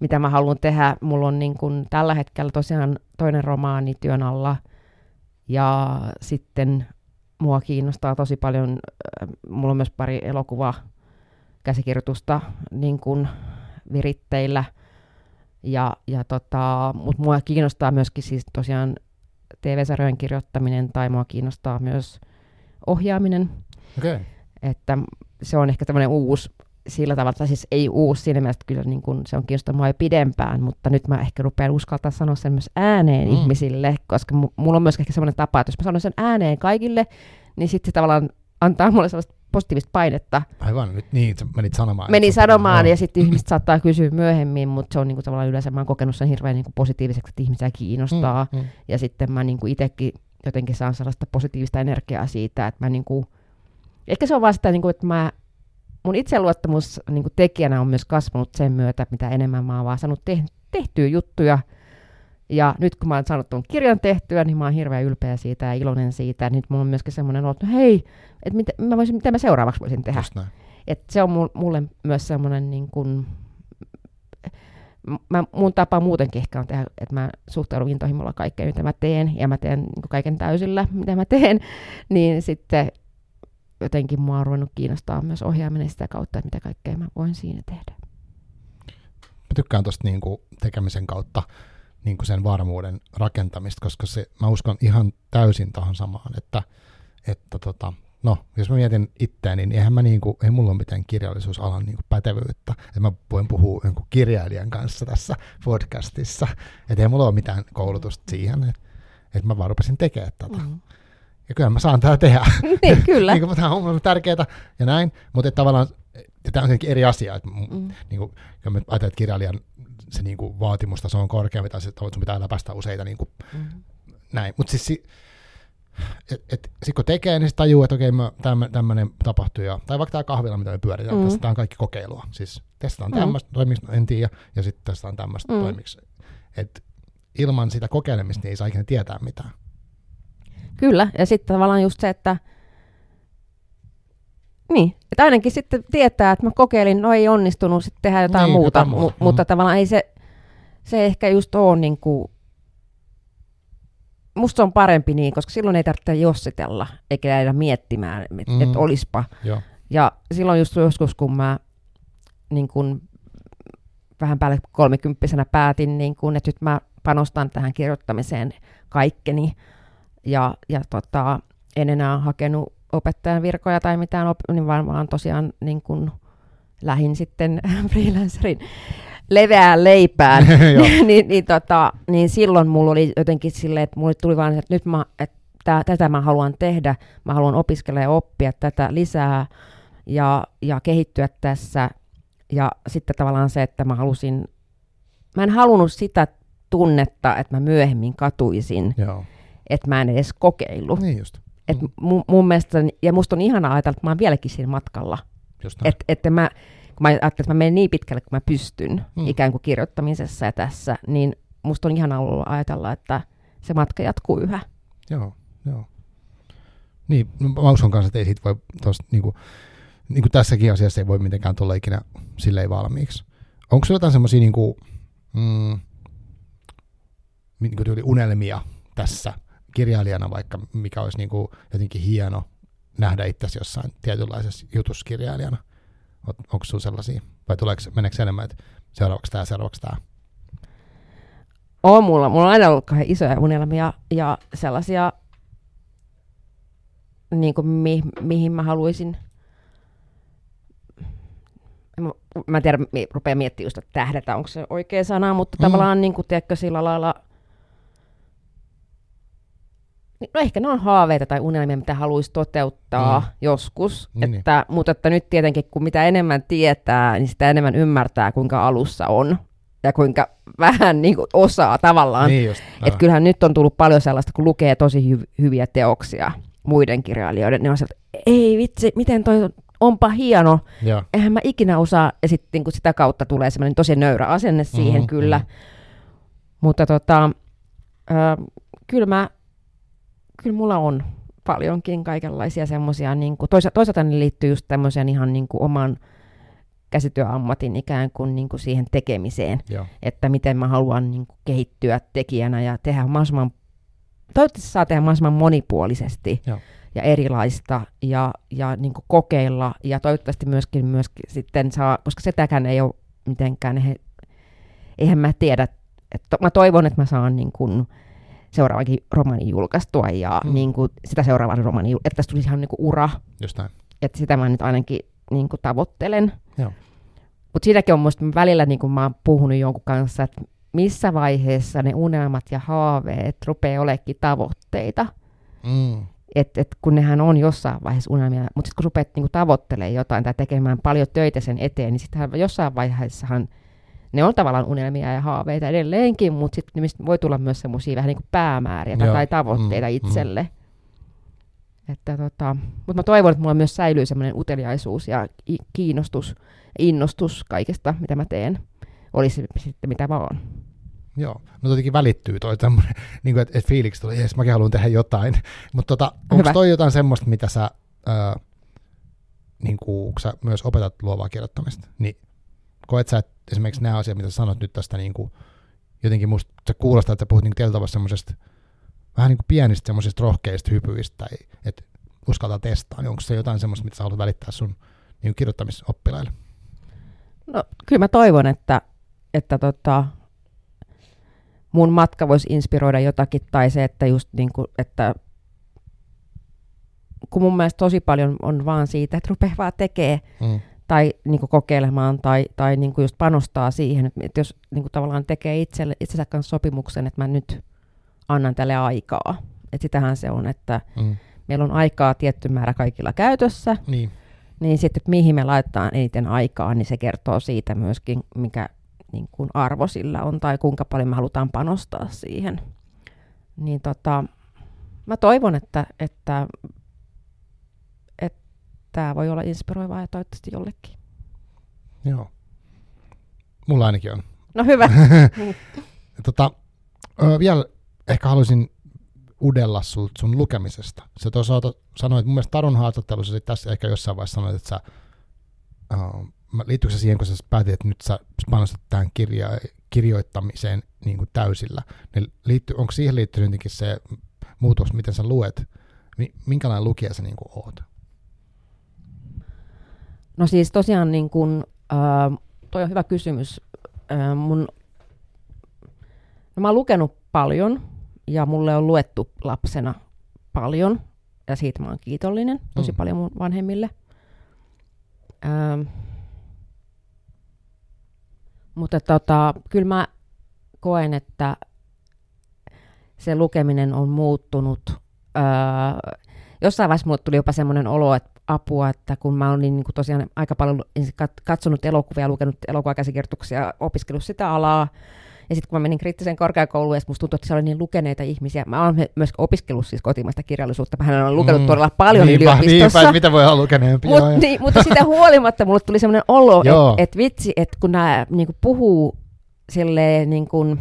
mitä mä haluan tehdä. Mulla on niin kun tällä hetkellä tosiaan toinen romaani työn alla. Ja sitten mua kiinnostaa tosi paljon, äh, mulla on myös pari elokuvaa käsikirjoitusta niin kun viritteillä. Ja, ja tota, mutta mua kiinnostaa myöskin siis tosiaan TV-sarjojen kirjoittaminen tai mua kiinnostaa myös ohjaaminen. Okay. Että se on ehkä tämmöinen uusi sillä tavalla, tai siis ei uusi siinä mielessä, että kyllä niin kuin se on kiinnostanut mua jo pidempään, mutta nyt mä ehkä rupean uskaltaa sanoa sen myös ääneen Mm. ihmisille, koska mu- mulla on myös ehkä semmoinen tapa, että jos mä sanon sen ääneen kaikille, niin sitten se tavallaan antaa mulle sellaista positiivista painetta. Aivan. Nyt niin, menit sanomaan. Menin sanomaan joo. ja sitten ihmiset saattaa kysyä myöhemmin, mutta se on niin kuin tavallaan yleensä, mä oon kokenut sen hirveän niin kuin positiiviseksi, että ihmisiä kiinnostaa. Mm, mm. Ja sitten mä niin kuin itsekin jotenkin saan sellaista positiivista energiaa siitä, että mä niin kuin, ehkä se on vaan sitä, niin kuin, että mä, mun itseluottamus niin kuin tekijänä on myös kasvanut sen myötä, mitä enemmän mä oon vaan saanut te- tehtyä juttuja. Ja nyt kun mä oon saanut tuon kirjan tehtyä, niin mä oon hirveän ylpeä siitä ja iloinen siitä. Nyt mulla on myöskin semmoinen olo, että no hei, että mitä mä, voisin, mitä mä seuraavaksi voisin tehdä. Et se on mul- mulle myös semmoinen niin kuin, mä, mun tapa muutenkin ehkä on tehdä, että mä suhtaudun intohimolla kaikkeen, mitä mä teen, ja mä teen niin kaiken täysillä, mitä mä teen, niin sitten jotenkin mua on ruvennut kiinnostaa myös ohjaaminen sitä kautta, että mitä kaikkea mä voin siinä tehdä. Mä tykkään tuosta niinku tekemisen kautta niinku sen varmuuden rakentamista, koska se, mä uskon ihan täysin tähän samaan, että, että tota, no, jos mä mietin itseäni, niin eihän mä niinku, ei mulla ole mitään kirjallisuusalan niinku pätevyyttä, että mä voin puhua jonkun kirjailijan kanssa tässä podcastissa, että ei mulla ole mitään koulutusta siihen, että, että mä vaan rupesin tekemään tätä. Mm. Ja kyllä mä saan tää tehdä. niin, kyllä. niin kuin, tämä on tärkeää ja näin, mutta että tavallaan ja tämä on tietenkin eri asia, että mm. Niin kuin, kun mä ajattelen, että kirjailijan se niin kuin, vaatimustaso on korkeampi, tai se, että sun pitää läpäistä useita niin kuin, Mm. näin. Mutta siis si, et, et, sit kun tekee, niin sitten tajuu, että okei, mä, tämmöinen tapahtuu. Ja, tai vaikka tämä kahvila, mitä me pyöritään, Mm. mm. tämä on kaikki kokeilua. Siis testataan Mm. tämmöistä, toimiks, en tiedä, ja sitten testataan tämmöistä, Mm. mm. toimiks. Et ilman sitä kokeilemista niin ei saa ikinä tietää mitään. Kyllä, ja sitten tavallaan just se, että niin, että ainakin sitten tietää, että mä kokeilin, no ei onnistunut, sitten tehdään jotain Niin, muuta, jotain muuta. Mu- mutta Mm. tavallaan ei se, se ehkä just ole niin kuin, musta se on parempi niin, koska silloin ei tarvitse jossitella, eikä jäädä miettimään, että Mm. et olispa. Joo. Ja silloin just joskus, kun mä niin kun, vähän päälle kolmikymppisenä päätin, niin kun, että nyt mä panostan tähän kirjoittamiseen kaikkeni, ja, ja tota, en enää hakenut opettajan virkoja tai mitään, op- niin vaan, vaan tosiaan niin kun lähin sitten freelancerin leveään leipään, Joo. niin, niin, tota, niin silloin mulla oli jotenkin silleen, että mulle tuli vaan, että nyt mä, että tää, tätä mä haluan tehdä, mä haluan opiskella ja oppia tätä lisää ja, ja kehittyä tässä. Ja sitten tavallaan se, että mä halusin, mä en halunnut sitä tunnetta, että mä myöhemmin katuisin, Joo. Että mä en edes kokeillut. Niin just. Et Mm. mun, mun mielestä, ja musta on ihana ajatella, että mä oon vieläkin siinä matkalla. Että et mä, kun mä ajattelin, että mä menen niin pitkälle, kun mä pystyn Mm. ikään kuin kirjoittamisessa ja tässä, niin musta on ihana ollut ajatella, että se matka jatkuu yhä. Joo, joo. Niin, no mä uskon kanssa, että ei siitä voi tosta, niin kuin, niin kuin tässäkin asiassa ei voi mitenkään tulla ikinä silleen valmiiksi. Onko sulla jotain semmoisia niin mm, niin unelmia tässä kirjailijana vaikka, mikä olisi niin kuin jotenkin hieno nähdä itsesi jossain tietynlaisessa jutuskirjailijana? Onko sinulla sellaisia? Vai tuleeko, meneekö enemmän, että seuraavaksi tämä, seuraavaksi tämä? On mulla. Mulla on aina ollut isoja unelmia ja sellaisia, niin kuin mi, mihin mä haluaisin mä en tiedä, rupeaa miettimään just, että tähdätä, onko se oikea sana, mutta mm. tavallaan niin kuin, tiedätkö, sillä lailla, no ehkä ne on haaveita tai unelmia, mitä haluaisi toteuttaa mm. joskus, niin, niin. että, mutta että nyt tietenkin, kun mitä enemmän tietää, niin sitä enemmän ymmärtää, kuinka alussa on ja kuinka vähän niin kuin, osaa tavallaan. Niin just, että kyllähän nyt on tullut paljon sellaista, kun lukee tosi hy- hyviä teoksia muiden kirjailijoiden, niin on sieltä, ei vitsi, miten toi onpa hieno. Ja. Eihän mä ikinä osaa, ja sitten niin sitä kautta tulee semmoinen tosi nöyrä asenne siihen mm-hmm. kyllä. Mm. Mutta tota, äh, kyllä mä, kyllä mulla on paljonkin kaikenlaisia semmoisia, niin kuin, toisa, toisaalta ne liittyy just tämmöiseen ihan niin kuin oman käsityöammatin ikään kuin, niin kuin siihen tekemiseen, ja. että miten mä haluan niin kuin, kehittyä tekijänä ja tehdä mahdollisimman, toivottavasti saa tehdä mahdollisimman monipuolisesti. Ja ja erilaista ja, ja niin kokeilla ja toivottavasti myöskin, myöskin sitten saa, koska sitäkään ei ole mitenkään, he, eihän mä tiedä, että mä toivon, että mä saan niin kuin seuraavankin romanin julkaistua ja hmm. niin kuin sitä seuraavan romanin, että tästä tulisi ihan niin kuin ura. Just näin. Että sitä mä nyt ainakin niin kuin tavoittelen. Mutta siitäkin on musta välillä, niin kuin mä oon puhunut jonkun kanssa, että missä vaiheessa ne unelmat ja haaveet rupeaa olekin tavoitteita. Mm että et kun nehän on jossain vaiheessa unelmia, mutta sitten kun rupeat niinku tavoittelemaan jotain tai tekemään paljon töitä sen eteen, niin sitten jossain vaiheessahan ne on tavallaan unelmia ja haaveita edelleenkin, mutta sitten voi tulla myös semmoisia vähän niin kuin päämääriä Joo. tai tavoitteita mm, mm. itselle. Mm. Että tota, mutta mä toivon, että mulla myös säilyy semmoinen uteliaisuus ja kiinnostus, innostus kaikesta, mitä mä teen. Olisi sitten mitä vaan. Joo, no tietenkin välittyy toi tämmöinen, niin että et fiiliksi tulee, jes, mäkin haluan tehdä jotain. Mutta tota, onko toi jotain semmoista, mitä sä, ää, niin kuin, kun sä myös opetat luovaa kirjoittamista, niin koet sä, että esimerkiksi nämä asiat, mitä sanot nyt tästä, niin kuin, jotenkin musta se kuulostaa, että sä puhut niin tietyllä semmoisesta vähän niin kuin pienistä semmoisista rohkeista hypyistä, tai että uskaltaa testaa, niin onko se jotain semmoista, mitä sä haluat välittää sun niin kirjoittamisoppilaille? No kyllä mä toivon, että, että tota, mun matka voisi inspiroida jotakin, tai se, että just niin kuin, että kun mun mielestä tosi paljon on vaan siitä, että rupeaa vaan tekee mm. Tai niin kuin kokeilemaan tai, tai niin kuin just panostaa siihen, että jos niin kuin tavallaan tekee itselle, itsensä kanssa sopimuksen, että mä nyt annan tälle aikaa. Että sitähän se on, että mm. meillä on aikaa tietty määrä kaikilla käytössä, niin, niin sitten mihin me laitetaan eniten aikaa, niin se kertoo siitä myöskin, mikä niin kuin arvo sillä on tai kuinka paljon me halutaan panostaa siihen. Niin tota, mä toivon, että, että, että tämä voi olla inspiroivaa ja toivottavasti jollekin. Joo. Mulla ainakin on. No hyvä. tota, ö, vielä ehkä haluaisin udella sul, sun lukemisesta. Sä tuossa sanoit, mun mielestä Tarun haastattelussa tässä ehkä jossain vaiheessa sanoit, että sä uh, liittyykö se siihen, kun sä päätit, että nyt sä panostat tähän kirja, kirjoittamiseen niin kuin täysillä, niin liitty, onko siihen liittynyt jotenkin se muutos, miten sä luet? Minkälainen lukija sä niin kuin oot? No siis tosiaan, niin kuin, äh, toi on hyvä kysymys. Äh, mun, no mä oon lukenut paljon ja mulle on luettu lapsena paljon ja siitä mä oon kiitollinen tosi mm. paljon mun vanhemmille. Ähm, mutta tota, kyllä mä koen, että se lukeminen on muuttunut. Öö, jossain vaiheessa mulle tuli jopa semmoinen olo, että apua, että kun mä olin niin kuin tosiaan aika paljon katsonut elokuvia, lukenut elokuvakäsikirjoituksia, opiskellut sitä alaa, ja sitten kun mä menin kriittiseen korkeakouluun, ja musta tuntui, että siellä oli niin lukeneita ihmisiä. Mä oon myös opiskellut siis kotimaista kirjallisuutta. Mä olen lukenut mm, todella paljon niinpä, yliopistossa. Niinpä, mitä voi olla lukeneempi. Mut, niin, mutta sitä huolimatta mulle tuli sellainen olo, että et vitsi, että kun nämä niin puhuu silleen niin kuin,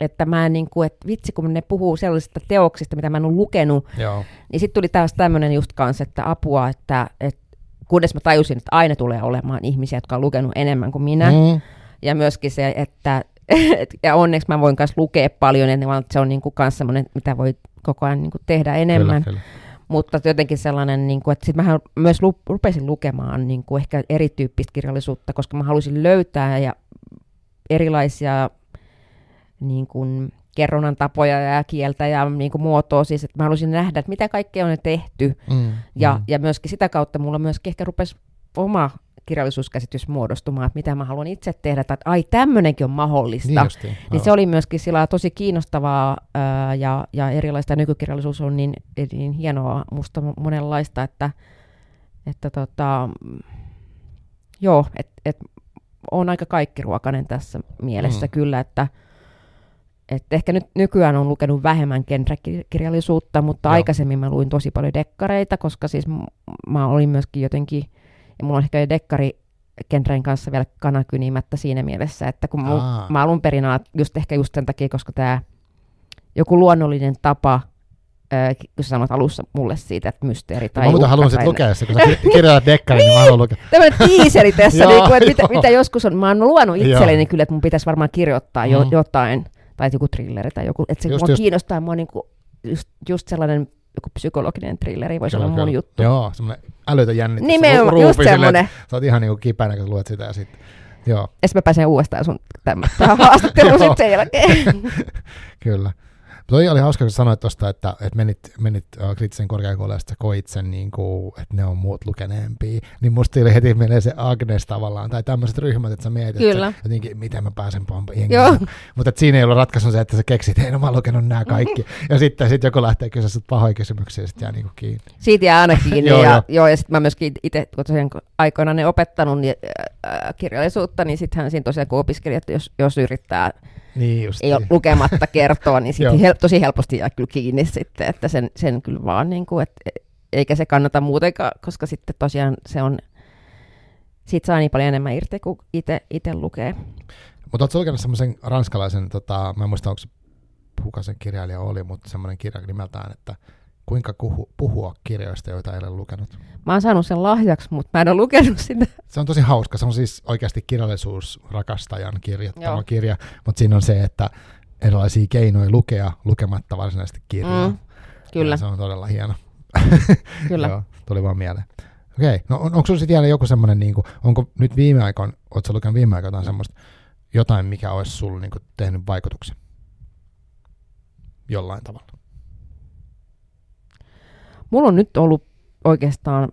että mä en niin kuin, että vitsi kun ne puhuu sellaisista teoksista, mitä mä en ole lukenut, Joo. niin sitten tuli taas tämmöinen just kanssa, että apua, että, että kunnes mä tajusin, että aina tulee olemaan ihmisiä, jotka on lukenut enemmän kuin minä, mm. Ja myöskin se, että et, ja onneksi mä voin myös lukea paljon, ja se on niin kuin semmoinen, mitä voi koko ajan niin kuin tehdä enemmän. Kyllä, kyllä. Mutta jotenkin sellainen, niin kuin, että sitten mä myös lu- rupesin lukemaan niin kuin ehkä erityyppistä kirjallisuutta, koska mä halusin löytää ja erilaisia niin kuin, kerronnan tapoja ja kieltä ja niin kuin, muotoa, siis että mä halusin nähdä, että mitä kaikkea on tehty. Mm. Ja, mm. ja myöskin sitä kautta mulla myöskin ehkä rupesi oma kirjallisuuskäsitys muodostumaan, että mitä mä haluan itse tehdä, että ai tämmöinenkin on mahdollista. Niin justiin. Niin se oli myöskin sillä tosi kiinnostavaa ää, ja, ja erilaista ja nykykirjallisuus on niin, niin hienoa musta mo- monenlaista, että, että tota, joo, että et, on aika kaikkiruokainen tässä mielessä mm. kyllä, että et ehkä nyt nykyään on lukenut vähemmän genrekirjallisuutta, mutta Joo. aikaisemmin mä luin tosi paljon dekkareita, koska siis mä olin myöskin jotenkin, ja mulla on ehkä dekkari genren kanssa vielä kanakynimättä siinä mielessä, että kun mul, Aa. mä alun perin just ehkä just sen takia, koska tämä joku luonnollinen tapa, kun sä sanoit alussa mulle siitä, että mysteeri tai mä muuten haluan sit tai- lukea se, kun sä ki- kirjoitat dekkarin, niin mä haluan lukea. Tämmöinen tiiseri tässä, niin kuin, että mitä, mitä joskus on, mä oon luonut itselleni kyllä, että mun pitäisi varmaan kirjoittaa jo, Mm. jotain, tai joku trilleri tai joku, että se Just, mua just. kiinnostaa mua niin kuin, just, just sellainen joku psykologinen trilleri voisi olla mun juttu. Joo, semmoinen älytön jännitys. Nimenomaan, Ruupi just semmoinen. Sä oot ihan niinku kipeänä, kun luet sitä ja sitten. Joo, Ja mä pääsen uudestaan sun tämän, tähän haastatteluun sitten sen jälkeen. kyllä. Toi oli hauska, kun sanoit tosta, että, että menit, menit uh, kriittisen korkeakouluun ja sitten koit sen, niin kuin, että ne on muut lukeneempia. Niin musta tuli heti mieleen se Agnes tavallaan, tai tämmöiset ryhmät, että sä mietit, Kyllä. että jotenkin, miten mä pääsen pompa Joo. Mutta siinä ei ollut ratkaisu se, että sä keksit, hei no mä oon lukenut nämä kaikki. Ja sitten sit joku lähtee kysyä sut pahoja kysymyksiä ja sitten jää niinku kiinni. Siitä jää aina kiinni. Joo, ja, joo. joo, ja sitten mä myöskin itse, kun tosiaan aikoinaan ne opettanut niin, äh, kirjallisuutta, niin sittenhän siinä tosiaan kun opiskelijat, jos, jos yrittää Niin just. ei ole lukematta kertoa, niin sitten hel- tosi helposti jää kyllä kiinni sitten, että sen, sen kyllä vaan, niin kuin, että, eikä se kannata muutenkaan, koska sitten tosiaan se on, siitä saa niin paljon enemmän irti, kun itse lukee. Mutta ootko lukenut semmoisen ranskalaisen, tota, mä en muista onko se kuka sen kirjailija oli, mutta semmoinen kirja nimeltään, että kuinka kuhu, puhua kirjoista, joita ei ole lukenut. Mä oon saanut sen lahjaksi, mutta mä en ole lukenut sitä. Se on tosi hauska. Se on siis oikeasti kirjallisuusrakastajan kirjoittama Joo. kirja, mutta siinä on se, että erilaisia keinoja lukea lukematta varsinaisesti kirjaa. Mm, kyllä, Ja se on todella hieno. kyllä. Joo, tuli vaan mieleen. Okei, no on, onko sinulla vielä joku semmoinen, niin onko nyt viime aikoina, oletko lukenut viime aikoina jotain semmoista, jotain, mikä olisi sulla niin tehnyt vaikutuksen? Jollain tavalla. Mulla on nyt ollut oikeastaan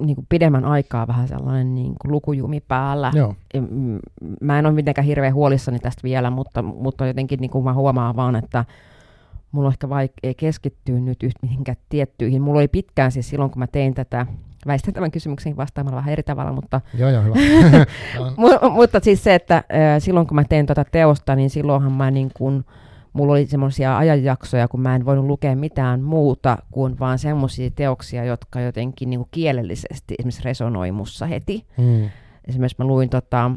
niin kuin pidemmän aikaa vähän sellainen niin kuin lukujumi päällä. Joo, Mä en ole mitenkään hirveän huolissani tästä vielä, mutta, mutta jotenkin niin kuin mä huomaan vaan, että mulla on ehkä vaikea keskittyä nyt yht- mihinkään tiettyihin. Mulla oli pitkään siis silloin, kun mä tein tätä, väistän tämän kysymyksen vastaamalla vähän eri tavalla, mutta, joo, joo hyvä. Mutta siis se, että äh, silloin kun mä tein tätä teosta, niin silloinhan mä niin kuin, mulla oli semmoisia ajanjaksoja, kun mä en voinut lukea mitään muuta kuin vaan semmoisia teoksia, jotka jotenkin niin kuin kielellisesti esimerkiksi resonoi mussa heti. mm, Esimerkiksi mä luin tota,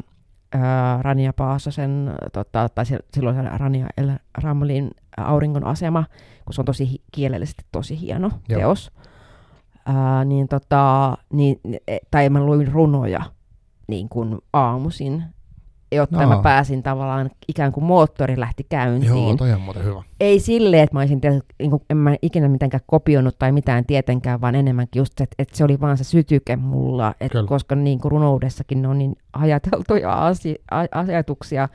ää, Rania Paasosen, tota, tai silloin Rania El Ramlin Auringon asema, kun se on tosi kielellisesti tosi hieno Joo. Joo. teos. Ää, niin, tota, niin, e- tai mä luin runoja niin kuin aamuisin, jotta Aa. mä pääsin tavallaan ikään kuin moottori lähti käyntiin. joo, toi on muuten hyvä. Ei silleen, että mä olisin, tiedä, niin kuin, en mä ikinä mitenkään kopioinut tai mitään tietenkään, vaan enemmänkin just, että, että se oli vaan se sytyke mulla, että Kyllä. koska niin kuin runoudessakin ne on niin ajateltuja asi, a, ajatuksia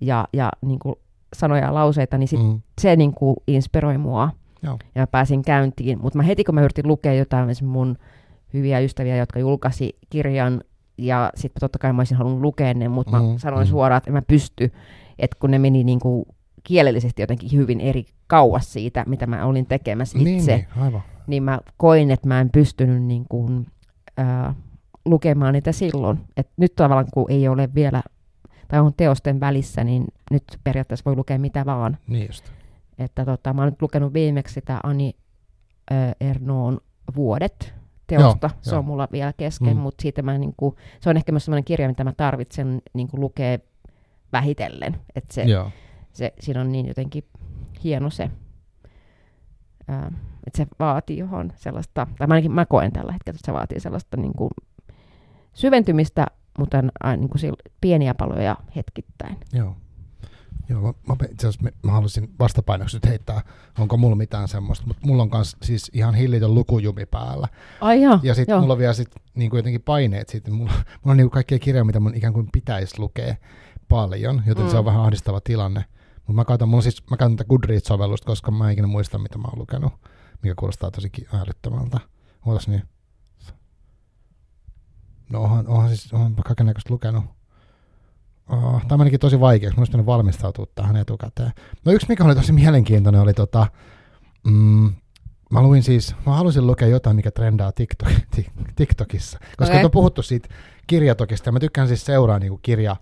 ja, ja niin kuin sanoja ja lauseita, niin sit Mm, se niin kuin inspiroi mua Joo. ja mä pääsin käyntiin. Mutta mä heti kun mä yritin lukea jotain mun hyviä ystäviä, jotka julkaisi kirjan, ja sitten totta kai mä olisin halunnut lukea ne, mutta Mm, mä sanoin mm. suoraan, että en mä pysty, että kun ne meni niin kuin kielellisesti jotenkin hyvin eri kauas siitä, mitä mä olin tekemässä itse, Niin, niin, aivan. niin mä koin, että mä en pystynyt niin kuin, ää, lukemaan niitä silloin. Et nyt tavallaan kun ei ole vielä, tai on teosten välissä, niin nyt periaatteessa voi lukea mitä vaan. Niin just. Että tota, mä oon nyt lukenut viimeksi sitä Ani ää, Ernoon Vuodet teosta. Joo, se joo. on mulla vielä kesken, Mm. mutta siitä mä niinku, se on ehkä myös sellainen kirja, mitä mä tarvitsen niinku lukea vähitellen. Että se, Joo. se, siinä on niin jotenkin hieno se, ää, että se vaatii johon sellaista, tai ainakin mä koen tällä hetkellä, että se vaatii sellaista niin kuin syventymistä, mutta niin kuin pieniä paloja hetkittäin. Joo. Joo, mä, itse asiassa mä haluaisin vastapainoksi nyt heittää, onko mulla mitään semmoista, mutta mulla on myös siis ihan hillitön lukujumi päällä. Ai joo, ja sitten mulla on vielä sit, niin kuin jotenkin paineet siitä, mulla, mulla on niin kuin kaikkia kirjoja, mitä mun ikään kuin pitäisi lukea paljon, joten mm. se on mm. vähän ahdistava tilanne. Mutta mä käytän, mulla siis, mä käytän tätä Goodreads-sovellusta, koska mä en ikinä muista, mitä mä oon lukenut, mikä kuulostaa tosi älyttömältä. Ootas niin. No onhan, onhan siis, onhan kaikenlaista lukenut Oh, tämä menikin tosi vaikeaksi, mun olisi valmistautua tähän etukäteen. No yksi, mikä oli tosi mielenkiintoinen, oli tota, mm, mä luin siis, mä halusin lukea jotain, mikä trendaa TikTok, TikTokissa, koska okay. on puhuttu siitä kirjatokista, ja mä tykkään siis seuraa niin kirja,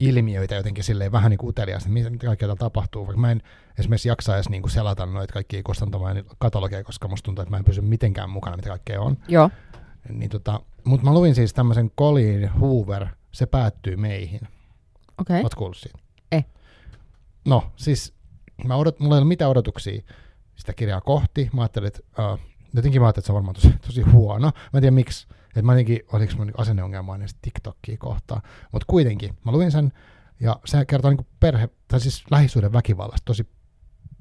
ilmiöitä jotenkin silleen vähän niin uteliaasti, mitä, mitä kaikkea täällä tapahtuu, vaikka mä en esimerkiksi jaksa edes niin kuin selata noita kaikkia kustantamaan katalogeja, koska musta tuntuu, että mä en pysy mitenkään mukana, mitä kaikkea on. Joo. Niin tota, mutta mä luin siis tämmöisen Colin Hoover, se päättyy meihin. Okei. Okay. Oletko kuullut siitä? Ei. No, siis mä odot, mulla ei ole mitään odotuksia sitä kirjaa kohti. Mä ajattelin, että uh, jotenkin mä ajattelin, että se on varmaan tosi, tosi huono. Mä en tiedä miksi. Että mä jotenkin, oliko mun niinku asenneongelmainen TikTokia kohtaan. Mutta kuitenkin, mä luin sen, ja se kertoo niin perhe, tai siis lähisuuden väkivallasta tosi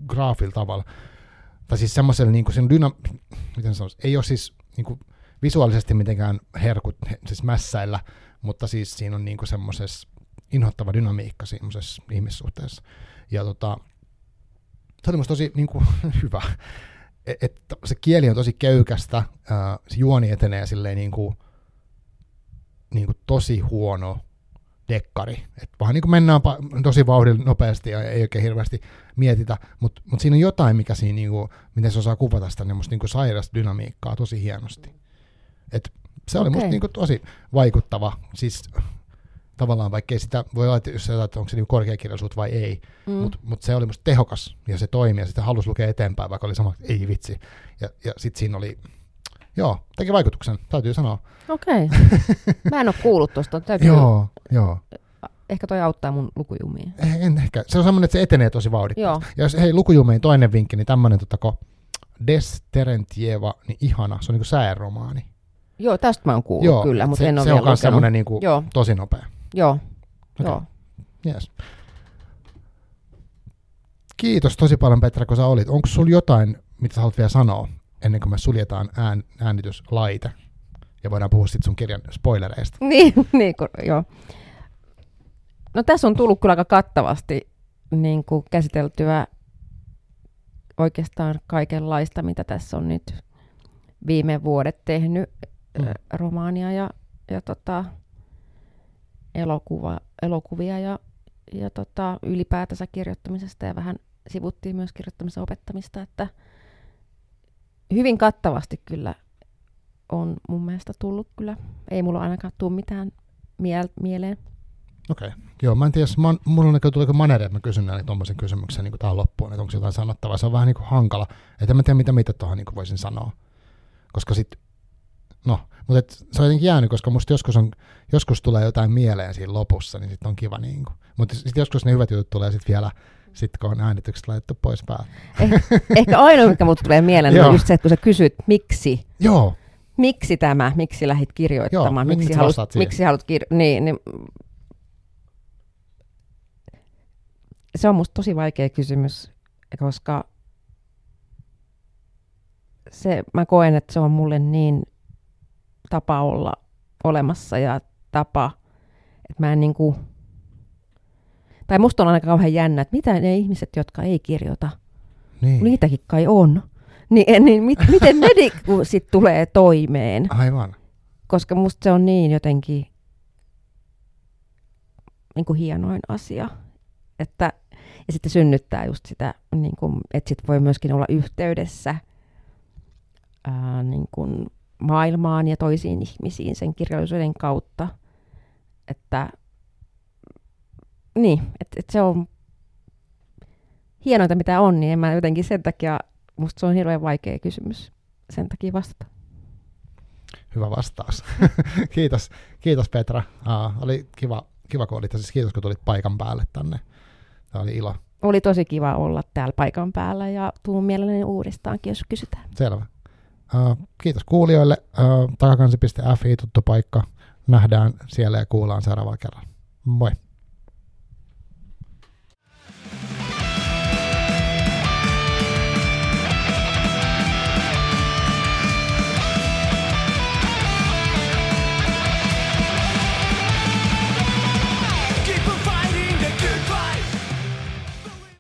graafilla tavalla. Tai siis semmoisella niin sen dyna, miten sanoisi, ei ole siis niin kuin visuaalisesti mitenkään herkut, siis mässäillä, mutta siis siinä on niin semmoisessa inhottava dynamiikka semmoisessa ihmissuhteessa. Ja tota, se oli musta tosi niin kuin, hyvä. Et, et, se kieli on tosi köykästä, ää, se juoni etenee silleen niin kuin, niin kuin tosi huono dekkari. Et vaan niin kuin mennään pa- tosi vauhdilla nopeasti ja ei oikein hirveästi mietitä, mutta mut siinä on jotain, mikä siinä, niin kuin, miten se osaa kuvata sitä niin kuin sairasta dynamiikkaa tosi hienosti. Et se oli okay. musta niin kuin tosi vaikuttava. Siis tavallaan, vaikkei sitä voi olla, jos että onko se niin korkeakirjallisuutta vai ei, mm. mutta mut se oli musta tehokas ja se toimi ja sitä halusi lukea eteenpäin, vaikka oli sama, ei vitsi. Ja, ja sitten siinä oli, joo, teki vaikutuksen, täytyy sanoa. Okei. Okay. Mä en ole kuullut tuosta. Täytyy... joo, joo. Ehkä toi auttaa mun lukujumiin. Eh, en ehkä. Se on semmoinen, että se etenee tosi vauhdikkaasti. Ja jos, hei, lukujumiin toinen vinkki, niin tämmöinen tota, Des Terentieva, niin ihana, se on niin kuin sääromaani. Joo, tästä mä oon kuullut Joo, kyllä, mutta se, en ole se on myös semmoinen niin kuin, tosi nopea. Joo, okay. joo. Yes. Kiitos tosi paljon Petra, kun sä olit. Onko sulla jotain, mitä sä haluat vielä sanoa, ennen kuin me suljetaan ään, äänityslaite? Ja voidaan puhua sitten sun kirjan spoilereista. niin, niin kun, joo. No tässä on tullut kyllä aika kattavasti niin kuin käsiteltyä oikeastaan kaikenlaista, mitä tässä on nyt viime vuodet tehnyt, mm. romaania ja, ja tota, elokuva, elokuvia ja, ja tota, ylipäätänsä kirjoittamisesta ja vähän sivuttiin myös kirjoittamisen opettamista, että hyvin kattavasti kyllä on mun mielestä tullut kyllä. Ei mulla ainakaan tule mitään miel- mieleen. Okei. Okay. Joo, mä en tiedä, man, mulla on tuleeko manere, että mä kysyn näin tuommoisen kysymyksen niin tähän loppuun, että onko jotain sanottavaa. Se on vähän niin kuin hankala. Että mä tiedä, mitä, mitä tuohon niin voisin sanoa. Koska sitten No, mutta et, se on jotenkin jäänyt, koska musta joskus, on, joskus tulee jotain mieleen siinä lopussa, niin sitten on kiva niin kuin. Mutta sitten joskus ne hyvät jutut tulee sitten vielä, sit kun on äänitykset laitettu pois päältä. Eh, ehkä ainoa, mikä mulle tulee mieleen, on just se, että kun sä kysyt, miksi. Joo. Miksi tämä, miksi lähdit kirjoittamaan, Joo, miksi, haluat, miksi haluat kir- niin, niin, se on musta tosi vaikea kysymys, koska se, mä koen, että se on mulle niin tapa olla olemassa ja tapa, että mä en niin kuin, tai musta on aina kauhean jännä, että mitä ne ihmiset, jotka ei kirjoita, niin. niitäkin kai on, niin, niin mit, miten ne niinku sit tulee toimeen? Aivan. Koska musta se on niin jotenkin niin kuin hienoin asia, että ja sitten synnyttää just sitä, niin kuin, että sit voi myöskin olla yhteydessä ää, niin kuin maailmaan ja toisiin ihmisiin sen kirjallisuuden kautta. Että niin, että et se on hienointa mitä on, niin en mä jotenkin sen takia, musta se on hirveän vaikea kysymys sen takia vastata. Hyvä vastaus. kiitos, kiitos Petra. Uh, oli kiva, kiva kun olit, siis kiitos kun tulit paikan päälle tänne. Tämä oli ilo, oli tosi kiva olla täällä paikan päällä ja tuun mielelläni uudestaankin, jos kysytään. Selvä. Uh, kiitos kuulijoille. Uh, takakansi.fi tuttu paikka. Nähdään siellä ja kuullaan seuraavalla kerralla. Moi.